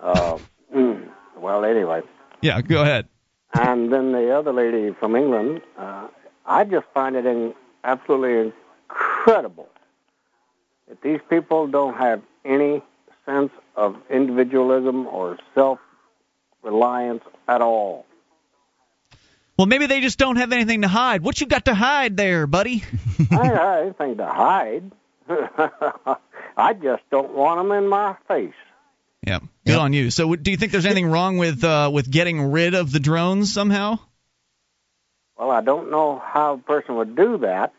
Uh, mm, well, anyway, yeah, go ahead. and then the other lady from England. Uh, I just find it in, absolutely incredible that these people don't have any sense of individualism or self-reliance at all. Well, maybe they just don't have anything to hide. What you got to hide there, buddy? I don't have anything to hide. I just don't want them in my face. Yeah, good Yep. on you. So, do you think there's anything wrong with uh, with getting rid of the drones somehow? Well, I don't know how a person would do that.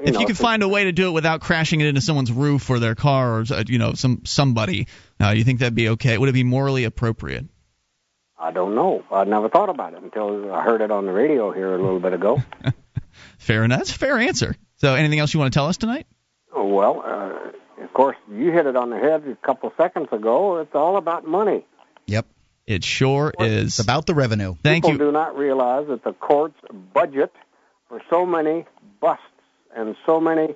if know, you could find a way to do it without crashing it into someone's roof or their car or uh, you know some somebody, uh, you think that'd be okay? Would it be morally appropriate? I don't know. I never thought about it until I heard it on the radio here a little bit ago. Fair enough. That's a fair answer. So, anything else you want to tell us tonight? Oh, well, uh, of course, you hit it on the head a couple seconds ago. It's all about money. Yep. It sure is. It's about the revenue. Thank People you. do not realize that the court's budget for so many busts and so many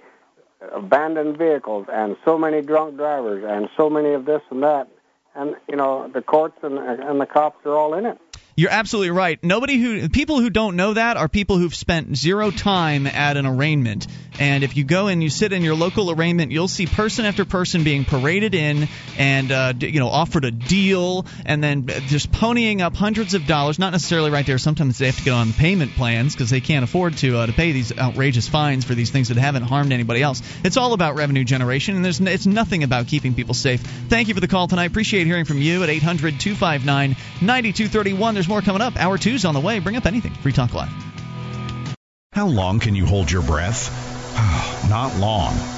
abandoned vehicles and so many drunk drivers and so many of this and that, and you know the courts and and the cops are all in it. You're absolutely right. Nobody who people who don't know that are people who've spent zero time at an arraignment. And if you go and you sit in your local arraignment, you'll see person after person being paraded in and uh, you know offered a deal, and then just ponying up hundreds of dollars. Not necessarily right there. Sometimes they have to get on payment plans because they can't afford to uh, to pay these outrageous fines for these things that haven't harmed anybody else. It's all about revenue generation, and there's it's nothing about keeping people safe. Thank you for the call tonight. Appreciate hearing from you at 800 259 9231. There's more coming up. Hour two's on the way. Bring up anything. Free Talk Live. How long can you hold your breath? Not long.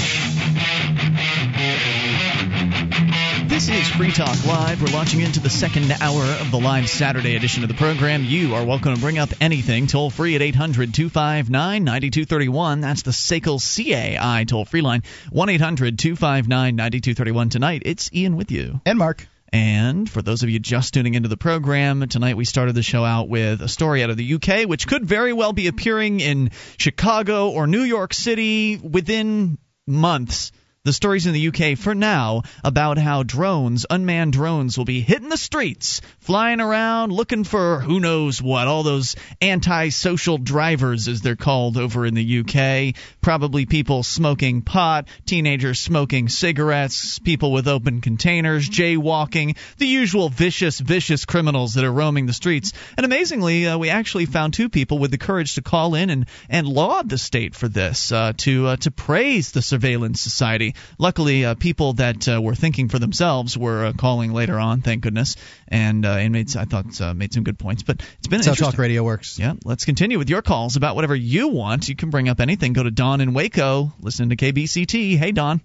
This is Free Talk Live. We're launching into the second hour of the live Saturday edition of the program. You are welcome to bring up anything toll free at 800 259 9231. That's the SACL CAI toll free line. 1 800 259 9231. Tonight, it's Ian with you. And Mark. And for those of you just tuning into the program, tonight we started the show out with a story out of the UK, which could very well be appearing in Chicago or New York City within months. The stories in the UK for now about how drones, unmanned drones, will be hitting the streets, flying around looking for who knows what, all those anti-social drivers as they're called over in the UK. Probably people smoking pot, teenagers smoking cigarettes, people with open containers, jaywalking, the usual vicious, vicious criminals that are roaming the streets. And amazingly, uh, we actually found two people with the courage to call in and, and laud the state for this, uh, to uh, to praise the surveillance society. Luckily, uh, people that uh, were thinking for themselves were uh, calling later on, thank goodness, and uh, and I thought uh, made some good points. But it's been That's how talk radio works. Yeah, let's continue with your calls about whatever you want. You can bring up anything. Go to Don in Waco. Listen to KBCT. Hey, Don.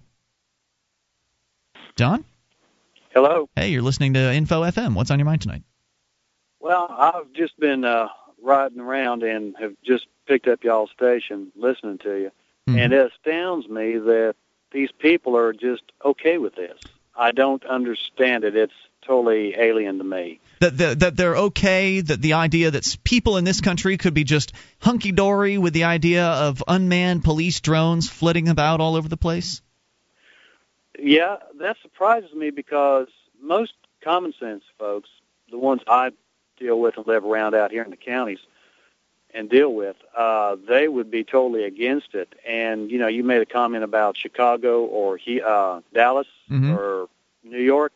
Don. Hello. Hey, you're listening to Info FM. What's on your mind tonight? Well, I've just been uh, riding around and have just picked up y'all's station, listening to you, Mhm. and it astounds me that these people are just okay with this. I don't understand it. It's totally alien to me. that, that that they're okay that the idea that people in this country could be just hunky dory with the idea of unmanned police drones flitting about all over the place Yeah, that surprises me because most common sense folks, the ones I deal with and live around out here in the counties and deal with, uh, they would be totally against it. And you know, you made a comment about Chicago or he, uh, Dallas Mhm. or New York.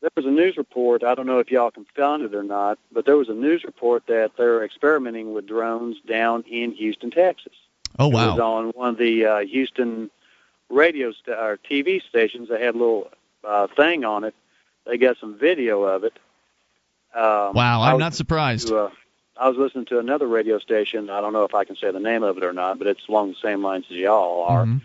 There was a news report. I don't know if y'all can find it or not, but there was a news report that they're experimenting with drones down in Houston, Texas. oh It was wow on one of the uh, Houston radio st- or TV stations. They had a little uh, thing on it. They got some video of it. Um, wow i'm not surprised to, uh, I was listening to another radio station. I don't know if I can say the name of it or not, but it's along the same lines as y'all are. Mhm.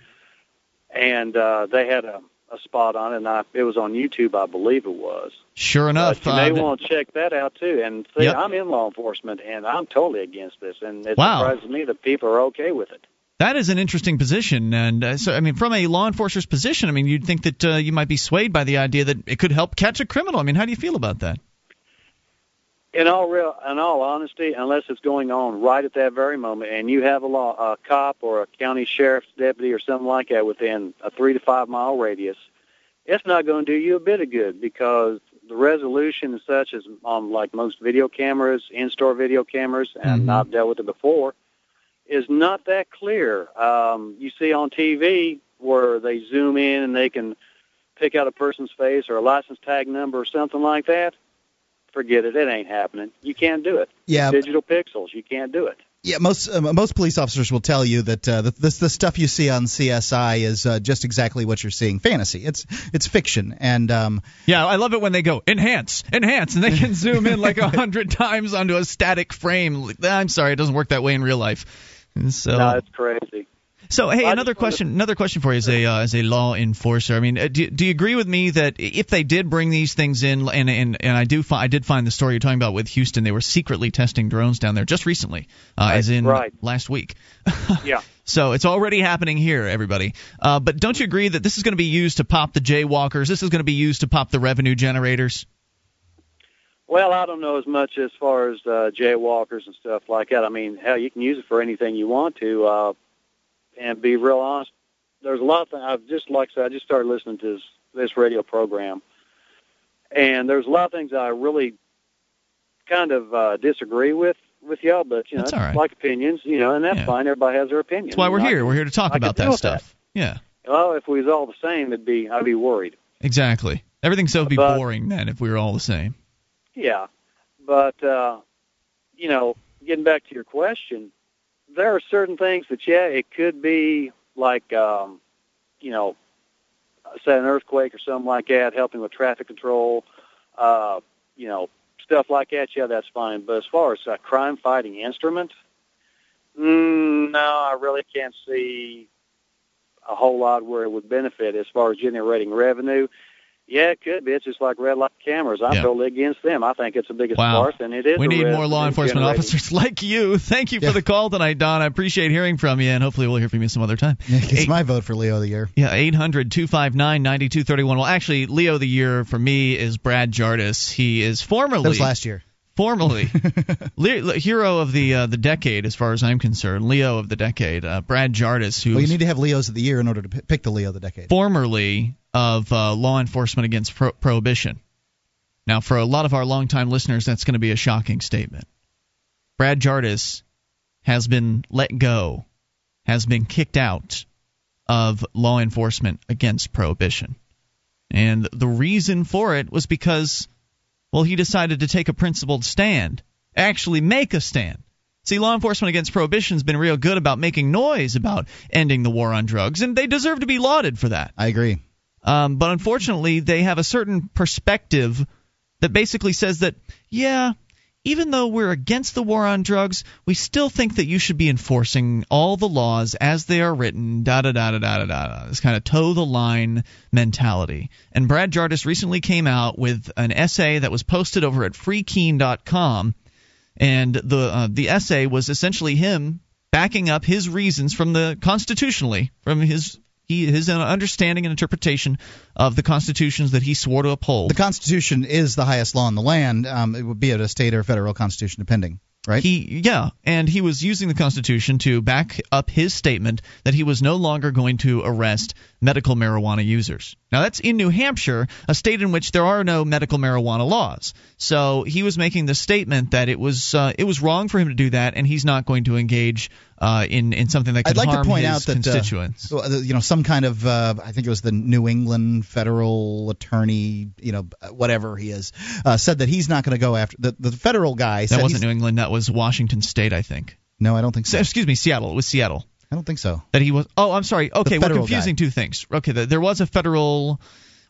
And uh, they had a, a spot on it, and I, it was on YouTube, I believe it was. sure enough But you may uh, want to check that out too. And see, Yep. I'm in law enforcement, and I'm totally against this. And it Wow. surprises me that people are okay with it. that is an interesting position and uh, so i mean from a law enforcer's position i mean you'd think that uh, you might be swayed by the idea that it could help catch a criminal i mean how do you feel about that in all real, in all honesty, unless it's going on right at that very moment, and you have a law, a cop or a county sheriff's deputy or something like that within a three to five mile radius, it's not going to do you a bit of good because the resolution and such as on like most video cameras, in-store video cameras, and Mhm. I've dealt with it before, is not that clear. Um, you see on TV where they zoom in and they can pick out a person's face or a license tag number or something like that. Forget it. It ain't happening. You can't do it. Yeah. Digital pixels. You can't do it. Yeah, most uh, most police officers will tell you that uh, the, the the stuff you see on CSI is uh, just exactly what you're seeing. Fantasy. It's it's fiction, and um, Yeah, I love it when they go enhance, enhance, and they can zoom in like a hundred times onto a static frame. I'm sorry, it doesn't work that way in real life. So, No, it's crazy. So hey, another question. Another question for you as a uh, as a law enforcer. I mean, uh, do, do you agree with me that if they did bring these things in, and and and I do fi- I did find the story you're talking about with Houston, they were secretly testing drones down there just recently, uh, as in right. last week. Yeah. So it's already happening here, everybody. Uh, but don't you agree that this is going to be used to pop the jaywalkers? This is going to be used to pop the revenue generators? Well, I don't know as much as far as uh, jaywalkers and stuff like that. I mean, hell, you can use it for anything you want to. Uh, and be real honest, there's a lot of things. I've just like I said, I just started listening to this this radio program, and there's a lot of things I really kind of uh, disagree with with y'all. But you know, That's all right. like opinions, you know, and that's Yeah. fine. Everybody has their opinion. That's why we're I here. We're here to talk I about that with that. stuff. Yeah, Well, if we was all the same, it'd be I'd be worried. exactly. Everything's so be But- boring then if we were all the same. Yeah, but uh, you know, getting back to your question, there are certain things that yeah, it could be like um, you know, say an earthquake or something like that, helping with traffic control, uh, you know, stuff like that. Yeah, that's fine. But as far as a crime-fighting instrument, mm, no, I really can't see a whole lot where it would benefit as far as generating revenue. Yeah, it could be. It's just like red light cameras. I'm Yeah. totally against them. I think it's the biggest Wow. farce, and it is. We need more law enforcement generating- officers like you. Thank you Yeah. for the call tonight, Don. I appreciate hearing from you, and hopefully we'll hear from you some other time. it's Eight- my vote for Leo of the year. Yeah, 800 259 9231. Well, actually, Leo of the Year for me is Brad Jardis. He is formerly. That was last year. Formerly, Le- Le- hero of the uh, the decade, as far as I'm concerned. Leo of the decade, uh, Brad Jardis, who Well, you need to have Leos of the year in order to p- pick the Leo of the decade. formerly of uh, law enforcement against pro- prohibition. Now, for a lot of our longtime listeners, that's going to be a shocking statement. Brad Jardis has been let go, has been kicked out of law enforcement against prohibition. And the reason for it was because, well, he decided to take a principled stand, actually make a stand. See, law enforcement against prohibition has been real good about making noise about ending the war on drugs, and they deserve to be lauded for that. I agree. Um, but unfortunately, they have a certain perspective that basically says that, yeah, even though we're against the war on drugs, we still think that you should be enforcing all the laws as they are written, da da da da da da da. This kind of toe the line mentality. And Brad Jardis recently came out with an essay that was posted over at freekeene.com, and the uh, the essay was essentially him backing up his reasons from the constitutionally from his he, his understanding and interpretation of the constitutions that he swore to uphold. The Constitution is the highest law in the land. Um, it would be it a state or federal constitution, depending. Right? He yeah, and he was using the Constitution to back up his statement that he was no longer going to arrest medical marijuana users. Now that's in New Hampshire, a state in which there are no medical marijuana laws. So he was making the statement that it was uh, it was wrong for him to do that, and he's not going to engage uh, in in something that could I'd like harm to point his out that uh, constituents. well, you know some kind of uh, I think it was the New England federal attorney, you know whatever he is, uh, said that he's not going to go after the the federal guy. that said wasn't New England. That was Washington State, I think. No, I don't think so. Excuse me, Seattle. It was Seattle. I don't think so. that he was. Oh, I'm sorry. Okay, we're confusing guy. two things. Okay, th- there was a federal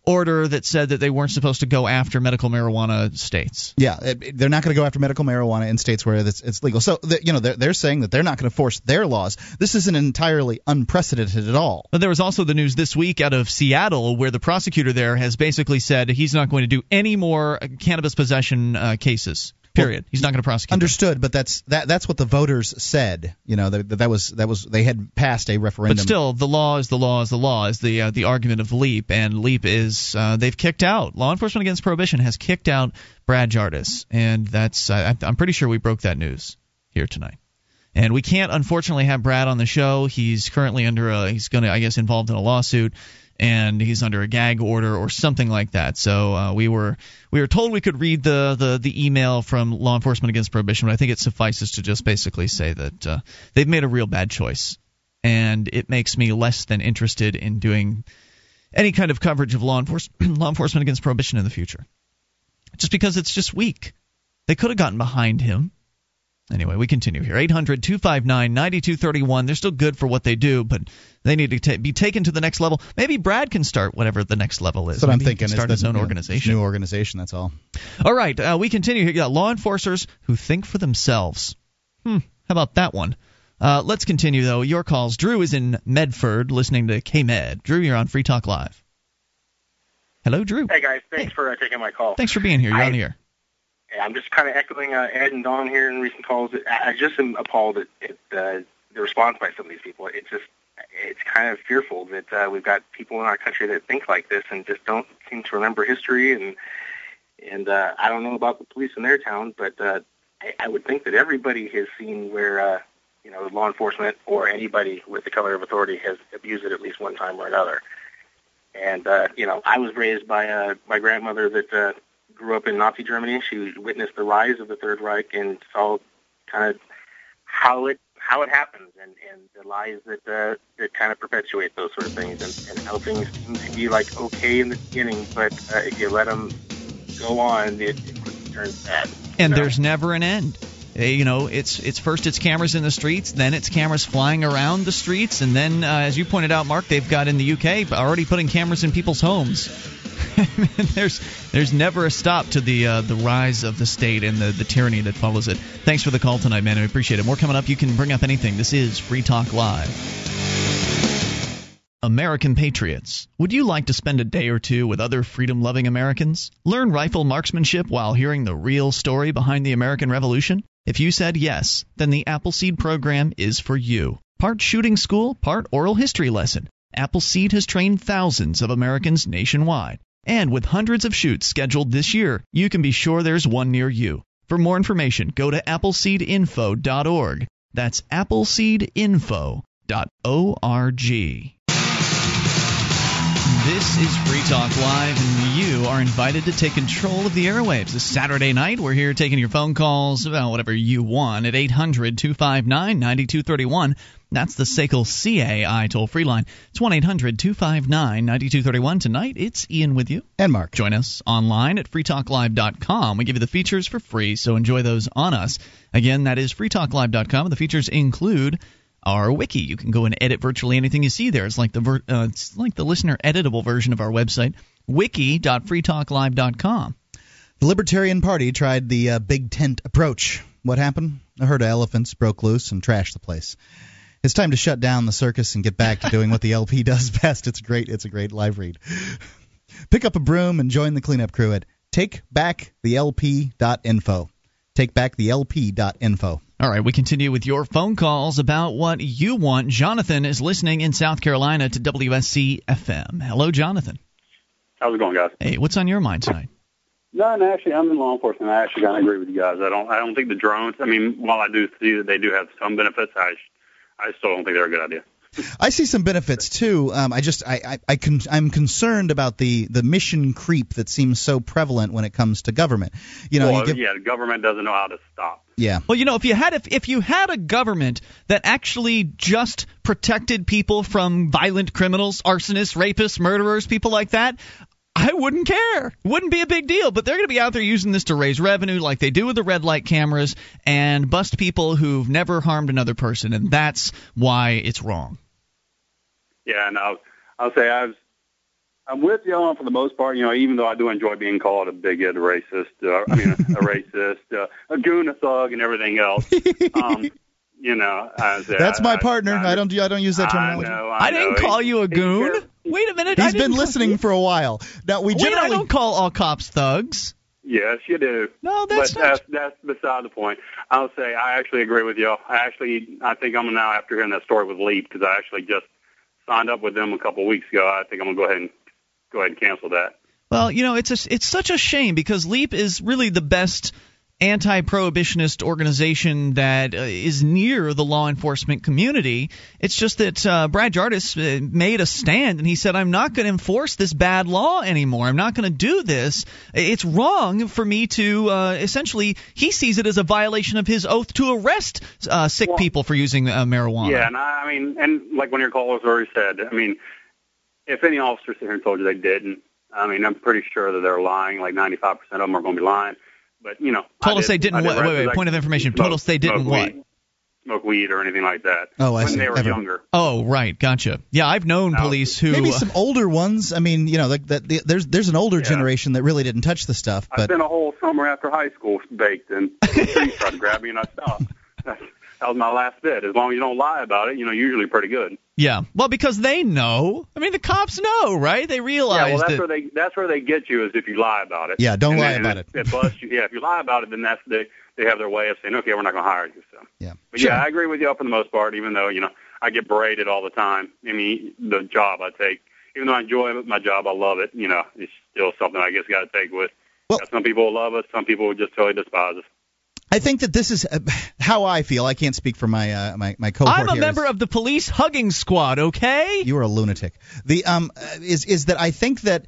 order that said that they weren't supposed to go after medical marijuana states. Yeah, it- it- they're not going to go after medical marijuana in states where it's, it's legal. So, the, you know, they're, they're saying that they're not going to force their laws. This isn't entirely unprecedented at all. But there was also the news this week out of Seattle where the prosecutor there has basically said he's not going to do any more cannabis possession uh, cases. Period. he's not going to prosecute. them. Understood, but that's that that's what the voters said. You know, that, that was that was they had passed a referendum. But still, the law is the law is the law is the uh, the argument of Leap, and Leap is uh, they've kicked out law enforcement against prohibition has kicked out Brad Jardis, and that's I, I'm pretty sure we broke that news here tonight. And we can't unfortunately have Brad on the show. He's currently under a he's going to I guess involved in a lawsuit. And he's under a gag order or something like that. So uh, we were we were told we could read the, the the email from Law Enforcement Against Prohibition, but I think it suffices to just basically say that uh, they've made a real bad choice, and it makes me less than interested in doing any kind of coverage of law enforcement law enforcement against prohibition in the future, just because it's just weak. They could have gotten behind him. Anyway, we continue here. 800 259 9231. They're still good for what they do, but they need to ta- be taken to the next level. Maybe Brad can start whatever the next level is. That's what Maybe I'm he can thinking. Start is his own the, organization. New organization. That's all. All right, uh, we continue here. You got law enforcers who think for themselves. Hmm, how about that one? Uh, let's continue, though. Your calls. Drew is in Medford listening to KMed. Drew, you're on Free Talk Live. Hello, Drew. Hey, guys. Thanks for uh, taking my call. Thanks for being here. You're I- on the air. I'm just kind of echoing uh, Ed and Don here in recent calls. I, I just am appalled at, at uh, the response by some of these people. It's just, it's kind of fearful that uh, we've got people in our country that think like this and just don't seem to remember history. And and uh, I don't know about the police in their town, but uh, I, I would think that everybody has seen where uh, you know law enforcement or anybody with the color of authority has abused it at least one time or another. And uh, you know, I was raised by uh, my grandmother that. Uh, grew up in Nazi Germany. She witnessed the rise of the Third Reich and saw kind of how it how it happens and, and the lies that uh, that kind of perpetuate those sort of things and, and how things seem to be like okay in the beginning, but uh, if you let them go on, it, it quickly turns bad. And know? there's never an end. Uh, You know, it's it's first it's cameras in the streets, then it's cameras flying around the streets, and then, uh, as you pointed out, Mark, they've got in the UK already putting cameras in people's homes. there's there's never a stop to the uh, the rise of the state and the, the tyranny that follows it. Thanks for the call tonight, man. I appreciate it. More coming up. You can bring up anything. This is Free Talk Live. American patriots, would you like to spend a day or two with other freedom loving Americans? Learn rifle marksmanship while hearing the real story behind the American Revolution? If you said yes, then the Appleseed program is for you. Part shooting school, part oral history lesson. Appleseed has trained thousands of Americans nationwide. And with hundreds of shoots scheduled this year, you can be sure there's one near you. For more information, go to appleseedinfo.org. That's appleseedinfo.org. This is Free Talk Live, and you are invited to take control of the airwaves. This Saturday night, we're here taking your phone calls about whatever you want at 800 259 9231. That's the SACL CAI toll free line. It's 1 800 259 9231. Tonight, it's Ian with you. And Mark. Join us online at freetalklive.com. We give you the features for free, so enjoy those on us. Again, that is freetalklive.com. The features include our wiki. You can go and edit virtually anything you see there. It's like the ver- uh, it's like the listener editable version of our website, wiki.freetalklive.com. The Libertarian Party tried the uh, big tent approach. What happened? A herd of elephants broke loose and trashed the place. It's time to shut down the circus and get back to doing what the LP does best. It's great. It's a great live read. Pick up a broom and join the cleanup crew at takebackTheLP.info. TakebackTheLP.info. All right, we continue with your phone calls about what you want. Jonathan is listening in South Carolina to WSC FM. Hello, Jonathan. How's it going, guys? Hey, what's on your mind tonight? No, no, actually, I'm in law enforcement. I actually kind of agree with you guys. I don't, I don't think the drones. I mean, while I do see that they do have some benefits, I, I still don't think they're a good idea. I see some benefits too. Um, I just I I, I con- I'm concerned about the the mission creep that seems so prevalent when it comes to government. You know, well, you give, yeah, the government doesn't know how to stop. Yeah. Well, you know, if you had if, if you had a government that actually just protected people from violent criminals, arsonists, rapists, murderers, people like that, I wouldn't care. It wouldn't be a big deal. But they're going to be out there using this to raise revenue, like they do with the red light cameras, and bust people who've never harmed another person, and that's why it's wrong. Yeah, and I'll, I'll say I was, I'm with you on for the most part. You know, even though I do enjoy being called a bigot, a racist. Uh, I mean, a, a racist, uh, a goon, a thug, and everything else. Um, you know, I say, That's I, my I- partner. I, don't I don't use that terminology. I know. I, I didn't know. call you a goon. cares- Wait a minute. He's I didn't been listening for a while. Now we Wait, I generally don't call all cops thugs. Yes, you do. No, that's but not. that's that's beside the point. I'll say I actually agree with you. I actually I think I'm now after hearing that story with Leap because I actually just signed up with them a couple of weeks ago. I think I'm gonna go ahead and go ahead and cancel that. Well, you know, it's a, it's such a shame because Leap is really the best anti-prohibitionist organization that uh, is near the law enforcement community. It's just that uh, Brad Jardis uh, made a stand and he said, "I'm not going to enforce this bad law anymore. I'm not going to do this. It's wrong for me to uh, essentially." He sees it as a violation of his oath to arrest uh, sick Well- people for using uh, marijuana. Yeah, and I, I mean, and like one of your callers already said, I mean, if any officer sit here and told you they didn't, I mean, I'm pretty sure that they're lying. Like 95% of them are going to be lying. But you know, Told I us they did- didn't did what- wait, arrest wait, like point of information. smoke- Told us they didn't smoke what? Weed, smoke weed or anything like that. Oh, I when see. they were Ever. younger. Oh, right, gotcha. Yeah, I've known police who Maybe some older ones. I mean, you know, like that. The, there's there's an older generation that really didn't touch the stuff, I but spent a whole summer after high school baked, and the trees tried to grab me, and I stopped. That was my last bit. As long as you don't lie about it, you know, usually pretty good. Yeah, well, because they know. I mean, the cops know, right? They realize yeah, well, that's that. where they that's where they get you is if you lie about it. Yeah, don't And lie then about it. It busts you. Yeah, if you lie about it, then that's they they have their way of saying, okay, we're not going to hire you. So. Yeah. But yeah, I agree with you up for the most part. Even though you know I get berated all the time. I mean, the job I take, even though I enjoy my job, I love it. You know, it's still something I guess got to take with. Well- some people will love us, some people will just totally despise us. I think that this is uh, how I feel. I can't speak for my uh, my my cohort I'm a here. member of the police hugging squad. Okay. You are a lunatic. The um uh, is is that I think that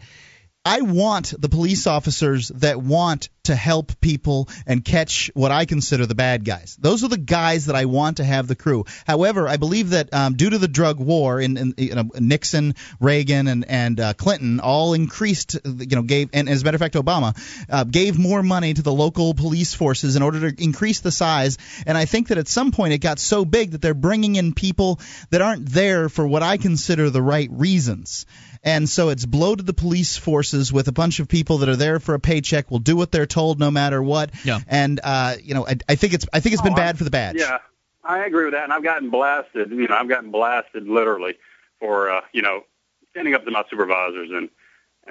I want the police officers that want to help people and catch what I consider the bad guys. Those are the guys that I want to have the crew. However, I believe that um, due to the drug war, in, in you know, Nixon, Reagan, and and uh, Clinton all increased, you know, gave and as a matter of fact, Obama uh, gave more money to the local police forces in order to increase the size. And I think that at some point it got so big that they're bringing in people that aren't there for what I consider the right reasons. And so it's bloated the police forces with a bunch of people that are there for a paycheck, will do what they're told no matter what. Yeah. And uh, you know, I, I think it's I think it's been Oh, bad I'm- for the badge. Yeah, I agree with that, and I've gotten blasted. You know, I've gotten blasted literally for uh, you know standing up to my supervisors and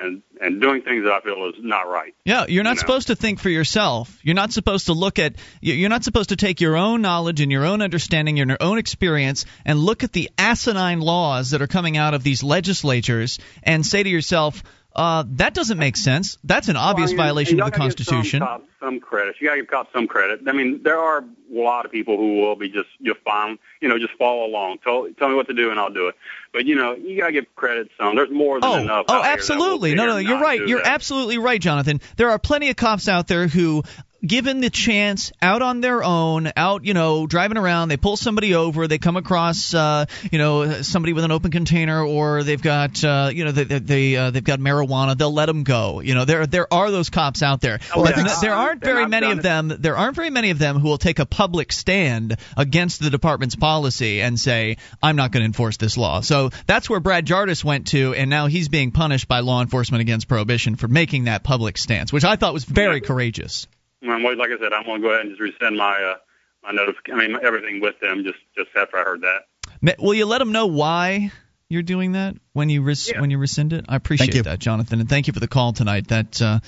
and and doing things that I feel is not right. Yeah, you're not You know. supposed to think for yourself. You're not supposed to look at. you- You're not supposed to take your own knowledge and your own understanding and your own experience and look at the asinine laws that are coming out of these legislatures and say to yourself, uh, "That doesn't make sense. That's an obvious Well, I mean, violation of the Constitution." Some, cops some credit. You got to give cops some credit. I mean, there are a lot of people who will be just just fine. You know, just follow along. Tell tell me what to do and I'll do it. But you know, you got to give credit some. There's more than Oh, enough. oh, out here that will absolutely. No, no, you're right. You're that. absolutely right, Jonathan. There are plenty of cops out there who given the chance out on their own out you know driving around they pull somebody over they come across uh you know somebody with an open container or they've got uh you know they they uh, they've got marijuana they'll let them go. You know there there are those cops out there. Oh, yeah. there aren't very many of them there aren't very many of them who will take a public stand against the department's policy and say I'm not going to enforce this law. So that's where Brad Jardis went to and now he's being punished by law enforcement against prohibition for making that public stance which I thought was very courageous. Well, like I said, I'm going to go ahead and just resend my uh, my notification. I mean, everything with them just just after I heard that. Ma- Will you let them know why you're doing that when you res- when you rescind it? I appreciate you. that, Jonathan, and thank you for the call tonight. That uh,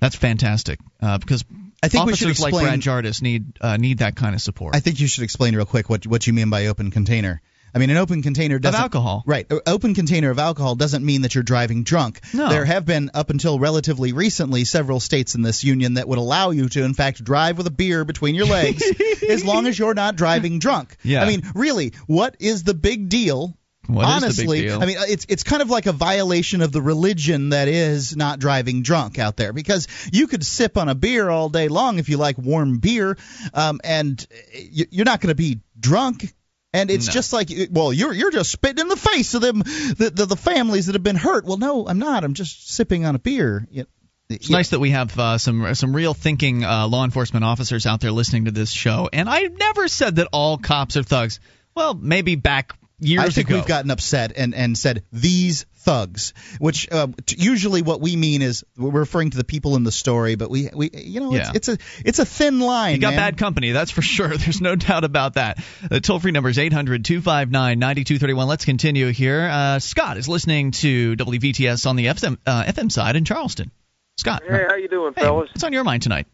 that's fantastic uh, because I think we should officers like Brad explain- Jardis need uh, need that kind of support. I think you should explain real quick what what you mean by open container. I mean, an open container doesn't alcohol. Right. Open container of alcohol doesn't mean that you're driving drunk. No. There have been up until relatively recently several states in this union that would allow you to in fact drive with a beer between your legs as long as you're not driving drunk. Yeah. I mean, really, what is the big deal? What is the big Honestly, deal? I mean, it's it's kind of like a violation of the religion that is not driving drunk out there because you could sip on a beer all day long if you like warm beer, um, and you're not going to be drunk. And it's No. just like, well, you're you're just spitting in the face of them, the, the the families that have been hurt. Well, no, I'm not. I'm just sipping on a beer. You- It's nice that we have uh, some some real thinking uh, law enforcement officers out there listening to this show. And I never said that all cops are thugs. Well, maybe back years I think ago. we've gotten upset and, and said these thugs, which uh, t- usually what we mean is we're referring to the people in the story, but we we you know Yeah. it's, it's a it's a thin line. You got man. bad company, that's for sure. There's no doubt about that. The toll free number is 800 259 9231. Let's continue here. Uh, Scott is listening to WVTS on the FM, uh, FM side in Charleston. Scott, Hey, how you doing, hey, fellas? what's on your mind tonight?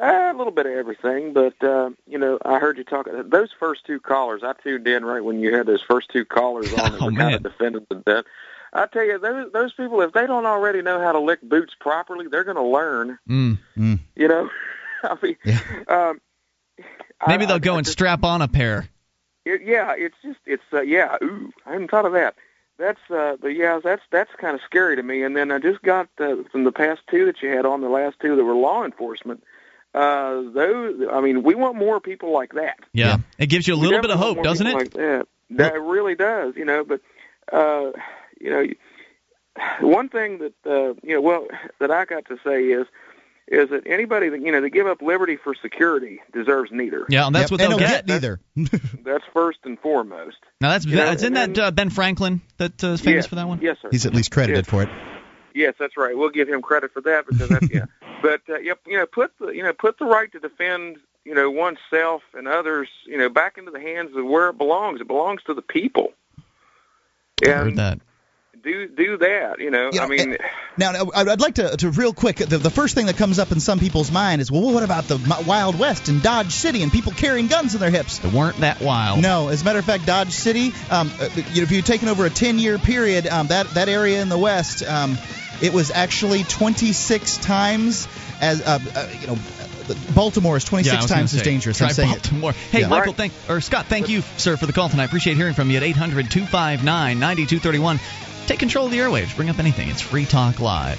Uh, a little bit of everything, but uh, you know, I heard you talk. Those first two callers, I tuned in right when you had those first two callers on that Oh, were kind of defending the death. I tell you, those those people, if they don't already know how to lick boots properly, they're going to learn. Mm. Mm. You know, I mean, um, Maybe I- they'll I- go I and just- strap on a pair. It, yeah, it's just it's uh, yeah. Ooh, I hadn't thought of that. That's uh, the yeah. That's that's kind of scary to me. And then I just got uh, from the past two that you had on the last two that were law enforcement. Uh, those, I mean, we want more people like that. Yeah. It gives you a little bit of hope, want more doesn't it? people Like that. that really does, you know. But uh, you know, one thing that uh, you know, well, that I got to say is is that anybody that you know that give up liberty for security deserves neither. Yeah, and that's what they'll don't get. neither. That's first and foremost. Now that's You know, that's in and that uh, Ben Franklin that uh, is famous Yes. for that one. Yes, sir. He's at least credited for it. Yes, that's right. We'll give him credit for that because that's yeah. But uh, you know, put the you know put the right to defend you know oneself and others you know back into the hands of where it belongs. It belongs to the people. I heard that. do do that. You know, You I mean, Now, now, I'd I'd like to, to real quick. The, the first thing that comes up in some people's mind is, well, what about the Wild West and Dodge City and people carrying guns in their hips? They weren't that wild. No, as a matter of fact, Dodge City. Um, uh, you know, if you're taking over a 10-year period, um, that that area in the West, um, it was actually 26 times as uh, uh, you know. Baltimore is 26 Yeah, I was times as dangerous. Try I'm saying it. Baltimore. Hey, Yeah. Michael, thank or Scott, thank you, sir, for the call tonight. Appreciate hearing from you at 800-259-9231. Take control of the airwaves. Bring up anything. It's Free Talk Live.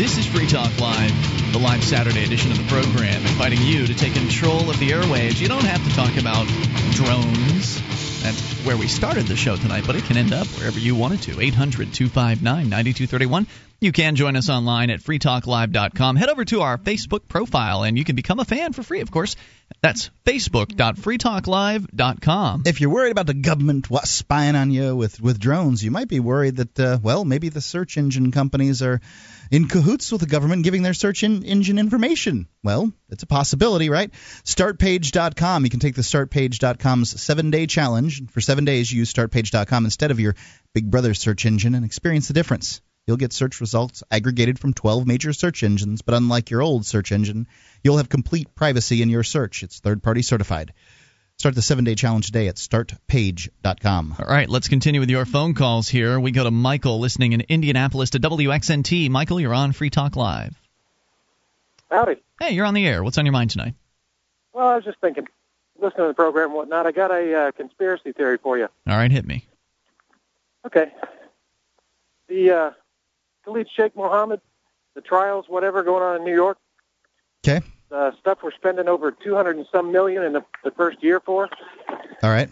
This is Free Talk Live, the live Saturday edition of the program, inviting you to take control of the airwaves. You don't have to talk about drones. That's where we started the show tonight, but it can end up wherever you want it to. 800 259 9231. You can join us online at freetalklive.com. Head over to our Facebook profile and you can become a fan for free, of course. That's facebook.freetalklive.com. If you're worried about the government wa- spying on you with, with drones, you might be worried that, uh, well, maybe the search engine companies are in cahoots with the government giving their search in, engine information. Well, it's a possibility, right? Startpage.com. You can take the Startpage.com's seven day challenge. For seven days, you use Startpage.com instead of your Big Brother search engine and experience the difference. You'll get search results aggregated from 12 major search engines, but unlike your old search engine, you'll have complete privacy in your search. It's third party certified. Start the seven day challenge today at startpage.com. All right, let's continue with your phone calls here. We go to Michael listening in Indianapolis to WXNT. Michael, you're on Free Talk Live. Howdy. Hey, you're on the air. What's on your mind tonight? Well, I was just thinking, listening to the program and whatnot, I got a uh, conspiracy theory for you. All right, hit me. Okay. The uh, Khalid Sheikh Mohammed, the trials, whatever going on in New York, Okay. Uh, stuff we're spending over 200 and some million in the, the first year for. All right.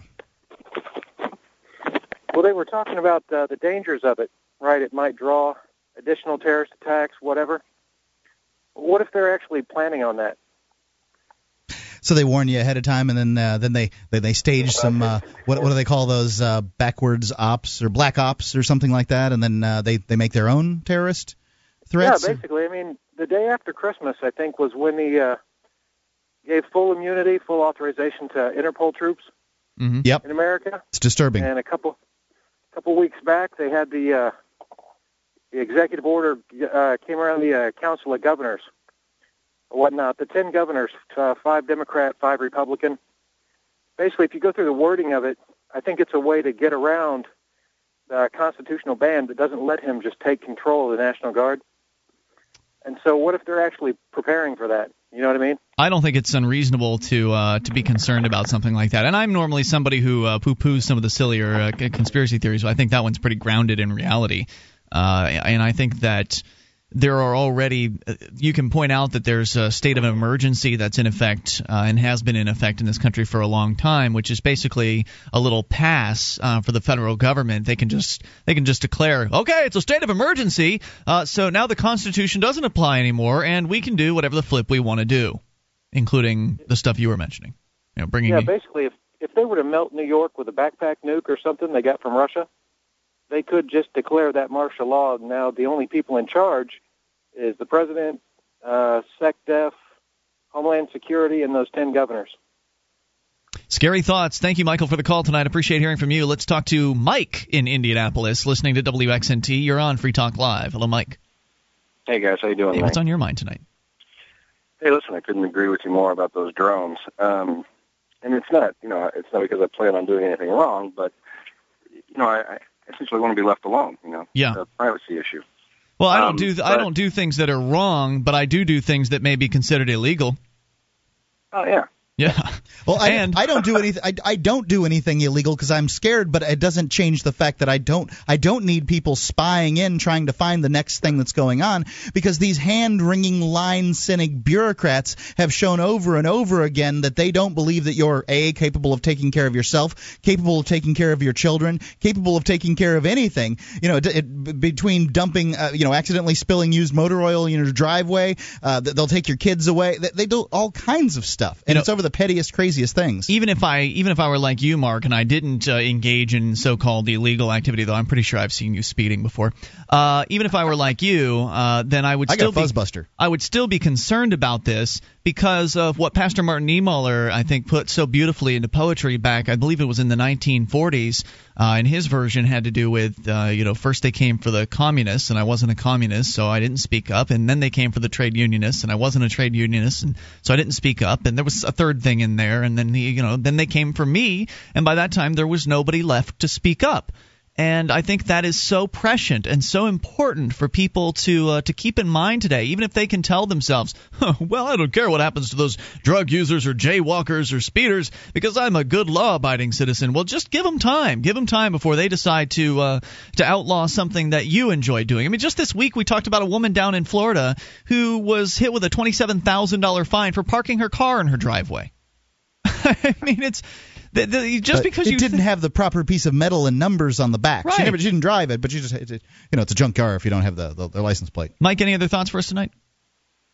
Well, they were talking about uh, the dangers of it, right? It might draw additional terrorist attacks, whatever. What if they're actually planning on that? So they warn you ahead of time, and then uh, then they then they stage some uh, what what do they call those uh, backwards ops or black ops or something like that, and then uh, they they make their own terrorist threats. Yeah, basically. I mean, the day after Christmas, I think, was when he uh, gave full immunity, full authorization to Interpol troops Mm-hmm. Yep, in America. it's disturbing. And a couple couple weeks back, they had the uh, the executive order uh, came around the uh, Council of Governors, or whatnot. The ten governors, uh, five Democrat, five Republican. Basically, if you go through the wording of it, I think it's a way to get around the constitutional ban that doesn't let him just take control of the National Guard. And so, what if they're actually preparing for that? You know what I mean? I don't think it's unreasonable to uh, to be concerned about something like that. And I'm normally somebody who uh, poo-poos some of the sillier uh, conspiracy theories, but I think that one's pretty grounded in reality. Uh, and I think that there are already uh, you can point out that there's a state of emergency that's in effect uh, and has been in effect in this country for a long time, which is basically a little pass uh, for the federal government. They can just they can just declare, okay, it's a state of emergency, uh, so now the Constitution doesn't apply anymore, and we can do whatever the flip we want to do, including the stuff you were mentioning. You know, bringing Yeah, basically, if if they were to melt New York with a backpack nuke or something they got from Russia, they could just declare that martial law. Now the only people in charge is the president, uh, SecDef, Homeland Security, and those 10 governors. Scary thoughts. Thank you, Michael, for the call tonight. Appreciate hearing from you. Let's talk to Mike in Indianapolis, listening to WXNT. You're on Free Talk Live. Hello, Mike. Hey guys, how you doing? Hey, what's on your mind tonight? Hey, listen, I couldn't agree with you more about those drones. Um, and it's not, you know, it's not because I plan on doing anything wrong, but you know, I, I essentially want to be left alone. You know, Yeah. privacy issue. Well, I don't Um, do I but- don't do things that are wrong, but I do do things that may be considered illegal. Oh yeah. Yeah. Well, I, And- I don't do anything. I, I don't do anything illegal because I'm scared. But it doesn't change the fact that I don't. I don't need people spying in trying to find the next thing that's going on because these hand-wringing, line-cynic bureaucrats have shown over and over again that they don't believe that you're a capable of taking care of yourself, capable of taking care of your children, capable of taking care of anything. You know, it, it, between dumping, uh, you know, accidentally spilling used motor oil in your driveway, uh, they'll take your kids away. They, they do all kinds of stuff, and You know- it's over the pettiest, craziest things. Even if I even if I were like you, Mark, and I didn't uh, engage in so-called illegal activity, though I'm pretty sure I've seen you speeding before. Uh, even if I were like you, uh, then I would I still got a be fuzzbuster. I would still be concerned about this because of what Pastor Martin Niemöller, I think, put so beautifully into poetry back. I believe it was in the 1940s. Uh, and his version had to do with, uh, you know, first they came for the communists, and I wasn't a communist, so I didn't speak up. And then they came for the trade unionists, and I wasn't a trade unionist, and so I didn't speak up. And there was a third thing in there, and then he, you know, then they came for me, and by that time there was nobody left to speak up. And I think that is so prescient and so important for people to uh, to keep in mind today, even if they can tell themselves, "Well, I don't care what happens to those drug users or jaywalkers or speeders because I'm a good law-abiding citizen." Well, just give them time. Give them time before they decide to uh, to outlaw something that you enjoy doing. I mean, just this week we talked about a woman down in Florida who was hit with a twenty-seven thousand dollar fine for parking her car in her driveway. I mean, it's the, the, just But because it you didn't have the proper piece of metal and numbers on the back. She Right. never she didn't drive it, but she just it, it- you know it's a junk car if you don't have the, the, the license plate. Mike, any other thoughts for us tonight?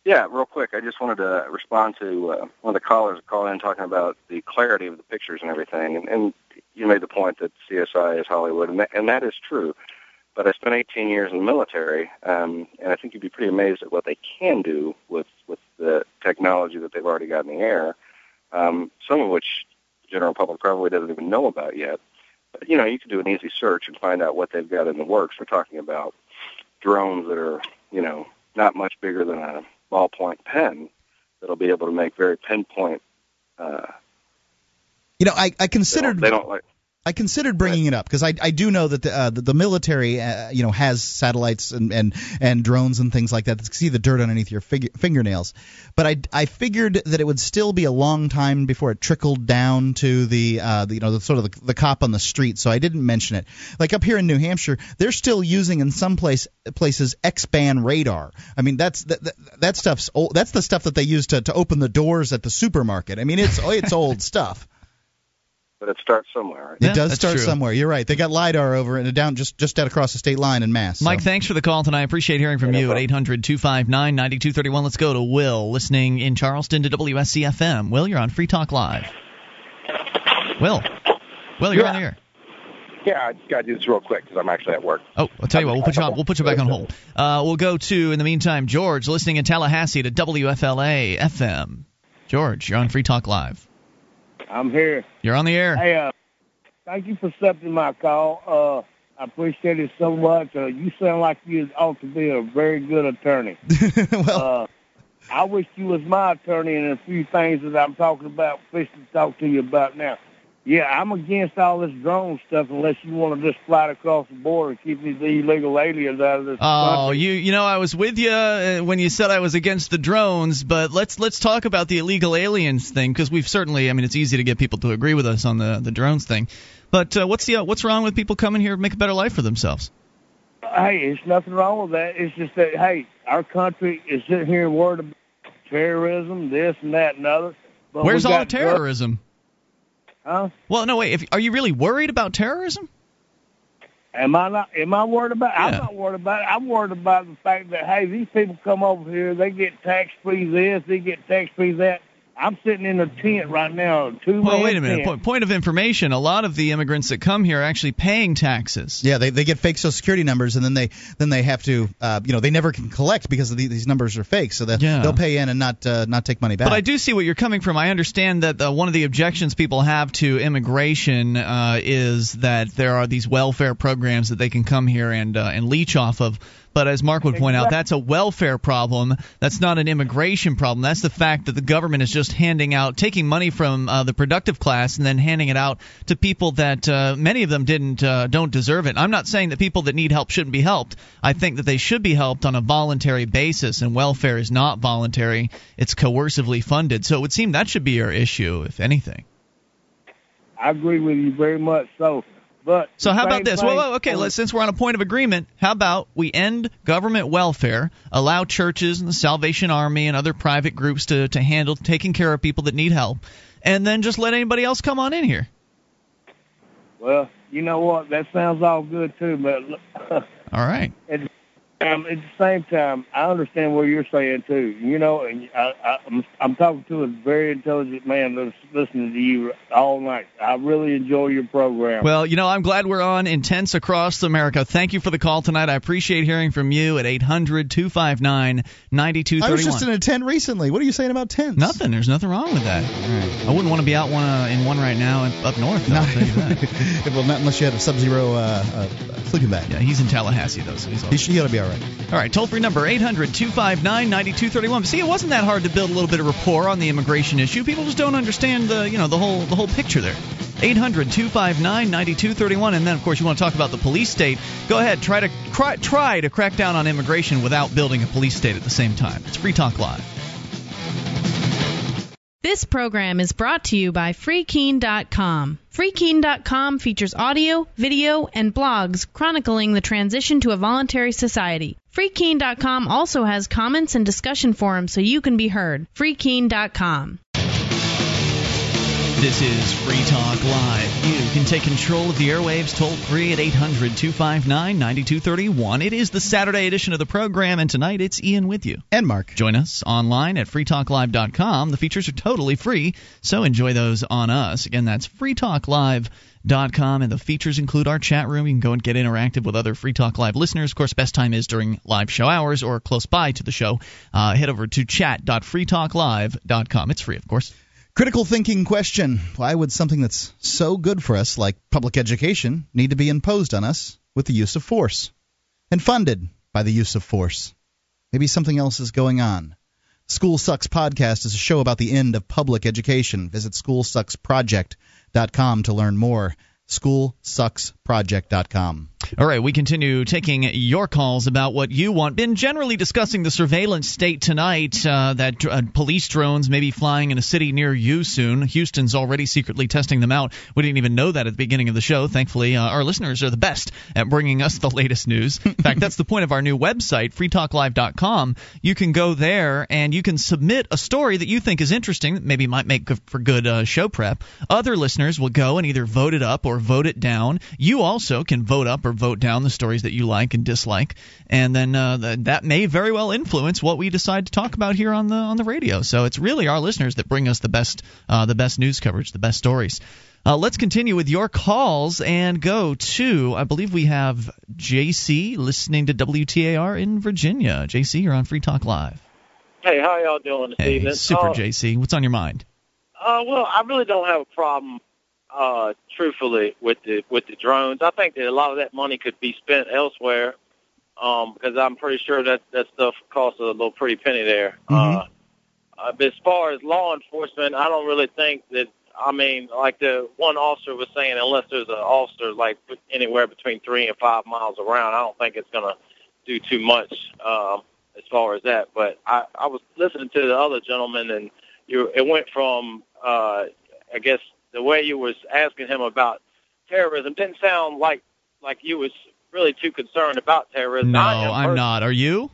Yeah, real quick, I just wanted to respond to uh, one of the callers calling in talking about the clarity of the pictures and everything, and, and you made the point that CSI is Hollywood, and that, and that is true. But I spent 18 years in the military, um, and I think you'd be pretty amazed at what they can do with with the technology that they've already got in the air. Um, some of which the general public probably doesn't even know about yet. But you know, you can do an easy search and find out what they've got in the works. We're talking about drones that are, you know, not much bigger than a ballpoint pen that'll be able to make very pinpoint. Uh, You know, I, I they, don't, considered they don't like. I considered bringing it up because I, I do know that the, uh, the, the military uh, you know has satellites and, and, and drones and things like that that see the dirt underneath your fig- fingernails, but I, I figured that it would still be a long time before it trickled down to the, uh, the you know the sort of the, the cop on the street, so I didn't mention it. Like up here in New Hampshire, they're still using in some place places X-band radar. I mean that's that, that, that stuff's old, that's the stuff that they use to, to open the doors at the supermarket. I mean it's it's old stuff. But it starts somewhere. Right? It does start true. somewhere. You're right. They got lidar over and down just just out across the state line in Mass. Mike, so. thanks for the call tonight. I appreciate hearing from Yeah, no you at problem. 800 259 9231. Let's go to Will, listening in Charleston to WSCFM. Will, you're on Free Talk Live. Will. Will, you're Yeah. on the air. Yeah, I just got to do this real quick because I'm actually at work. Oh, I'll tell you what. We'll put you on. We'll put you back on hold. Uh, we'll go to in the meantime George, listening in Tallahassee to WFLA FM. George, you're on Free Talk Live. I'm here. You're on the air. Hey, uh, thank you for accepting my call. Uh, I appreciate it so much. Uh, you sound like you ought to be a very good attorney. well, Uh, I wish you was my attorney in a few things that I'm talking about, fishing to talk to you about now. Yeah, I'm against all this drone stuff unless you want to just fly across the border and keep these illegal aliens out of this country. Oh, country. you you know I was with you uh, when you said I was against the drones, but let's let's talk about the illegal aliens thing because we've certainly I mean it's easy to get people to agree with us on the the drones thing, but uh, what's the uh, what's wrong with people coming here to make a better life for themselves? Hey, there's nothing wrong with that. It's just that, hey, our country is sitting here worried about terrorism, this and that and other. But Where's all the terrorism? Huh? Well, no wait. If, are you really worried about terrorism? Am I not? Am I worried about? I'm not worried about it. I'm worried about the fact that hey, these people come over here, they get tax free this, they get tax free that. I'm sitting in a tent right now. Two Well, man wait a minute. tent. Point, point of information: a lot of the immigrants that come here are actually paying taxes. Yeah, they, they get fake Social Security numbers, and then they then they have to, uh, you know, they never can collect because of the, these numbers are fake. So that Yeah. they'll pay in and not uh, not take money back. But I do see what you're coming from. I understand that uh, one of the objections people have to immigration uh, is that there are these welfare programs that they can come here and uh, and leech off of. But as Mark would point out, that's a welfare problem. That's not an immigration problem. That's the fact that the government is just handing out, taking money from uh, the productive class and then handing it out to people that uh, many of them didn't uh, don't deserve it. I'm not saying that people that need help shouldn't be helped. I think that they should be helped on a voluntary basis, and welfare is not voluntary; it's coercively funded. So it would seem that should be your issue, if anything. I agree with you very much. So, but So how about this? Well, okay, let's, since we're on a point of agreement, how about we end government welfare, allow churches and the Salvation Army and other private groups to, to handle taking care of people that need help, and then just let anybody else come on in here. Well, you know what? That sounds all good too, but All right. um, at the same time, I understand what you're saying too. You know, and I, I, I'm, I'm talking to a very intelligent man that's listening to you all night. I really enjoy your program. Well, you know, I'm glad we're on Intense Across America. Thank you for the call tonight. I appreciate hearing from you at 800-259-9231. I was just in a tent recently. What are you saying about tents? Nothing. There's nothing wrong with that. I wouldn't want to be out one uh, in one right now up north. Though, I'll tell you that. well, not unless you had a Sub-Zero uh, uh, sleeping bag. Yeah, he's in Tallahassee though, so he's all He should, he ought to be all right. All right, toll free number 800 259 9231. See, it wasn't that hard to build a little bit of rapport on the immigration issue. People just don't understand the, you know, the whole the whole picture there. 800 259 9231 and then of course you want to talk about the police state. Go ahead, try to try to crack down on immigration without building a police state at the same time. It's Free Talk Live. This program is brought to you by FreeKeene.com. FreeKeene.com features audio, video, and blogs chronicling the transition to a voluntary society. FreeKeene.com also has comments and discussion forums so you can be heard. FreeKeene.com. This is Free Talk Live. You can take control of the airwaves toll free at 800 259 9231. It is the Saturday edition of the program, and tonight it's Ian with you. And Mark. Join us online at freetalklive.com. The features are totally free, so enjoy those on us. Again, that's freetalklive.com, and the features include our chat room. You can go and get interactive with other Free Talk Live listeners. Of course, best time is during live show hours or close by to the show. Uh, head over to chat.freetalklive.com. It's free, of course. Critical thinking question Why would something that's so good for us, like public education, need to be imposed on us with the use of force? And funded by the use of force? Maybe something else is going on. School Sucks podcast is a show about the end of public education. Visit schoolsucksproject.com to learn more. Schoolsucksproject.com. All right, we continue taking your calls about what you want. Been generally discussing the surveillance state tonight. Uh, that uh, police drones may be flying in a city near you soon. Houston's already secretly testing them out. We didn't even know that at the beginning of the show. Thankfully, uh, our listeners are the best at bringing us the latest news. In fact, that's the point of our new website, freetalklive.com. You can go there and you can submit a story that you think is interesting, that maybe might make for good uh, show prep. Other listeners will go and either vote it up or vote it down. You also can vote up or vote down the stories that you like and dislike, and then uh, th- that may very well influence what we decide to talk about here on the on the radio. So it's really our listeners that bring us the best uh, the best news coverage, the best stories. Uh, let's continue with your calls and go to I believe we have JC listening to WTAR in Virginia. JC, you're on Free Talk Live. Hey, how y'all doing this Hey, evening? super uh, JC. What's on your mind? Uh, well, I really don't have a problem, uh, truthfully, with the with the drones. I think that a lot of that money could be spent elsewhere, um, because I'm pretty sure that that stuff costs a little pretty penny there. Uh, uh, but as far as law enforcement, I don't really think that. I mean, like the one officer was saying, unless there's an officer like anywhere between three and five miles around, I don't think it's going to do too much um, as far as that. But I, I was listening to the other gentleman, and you it went from uh, I guess the way you was asking him about terrorism didn't sound like like you was really too concerned about terrorism. No, I'm not. Are you?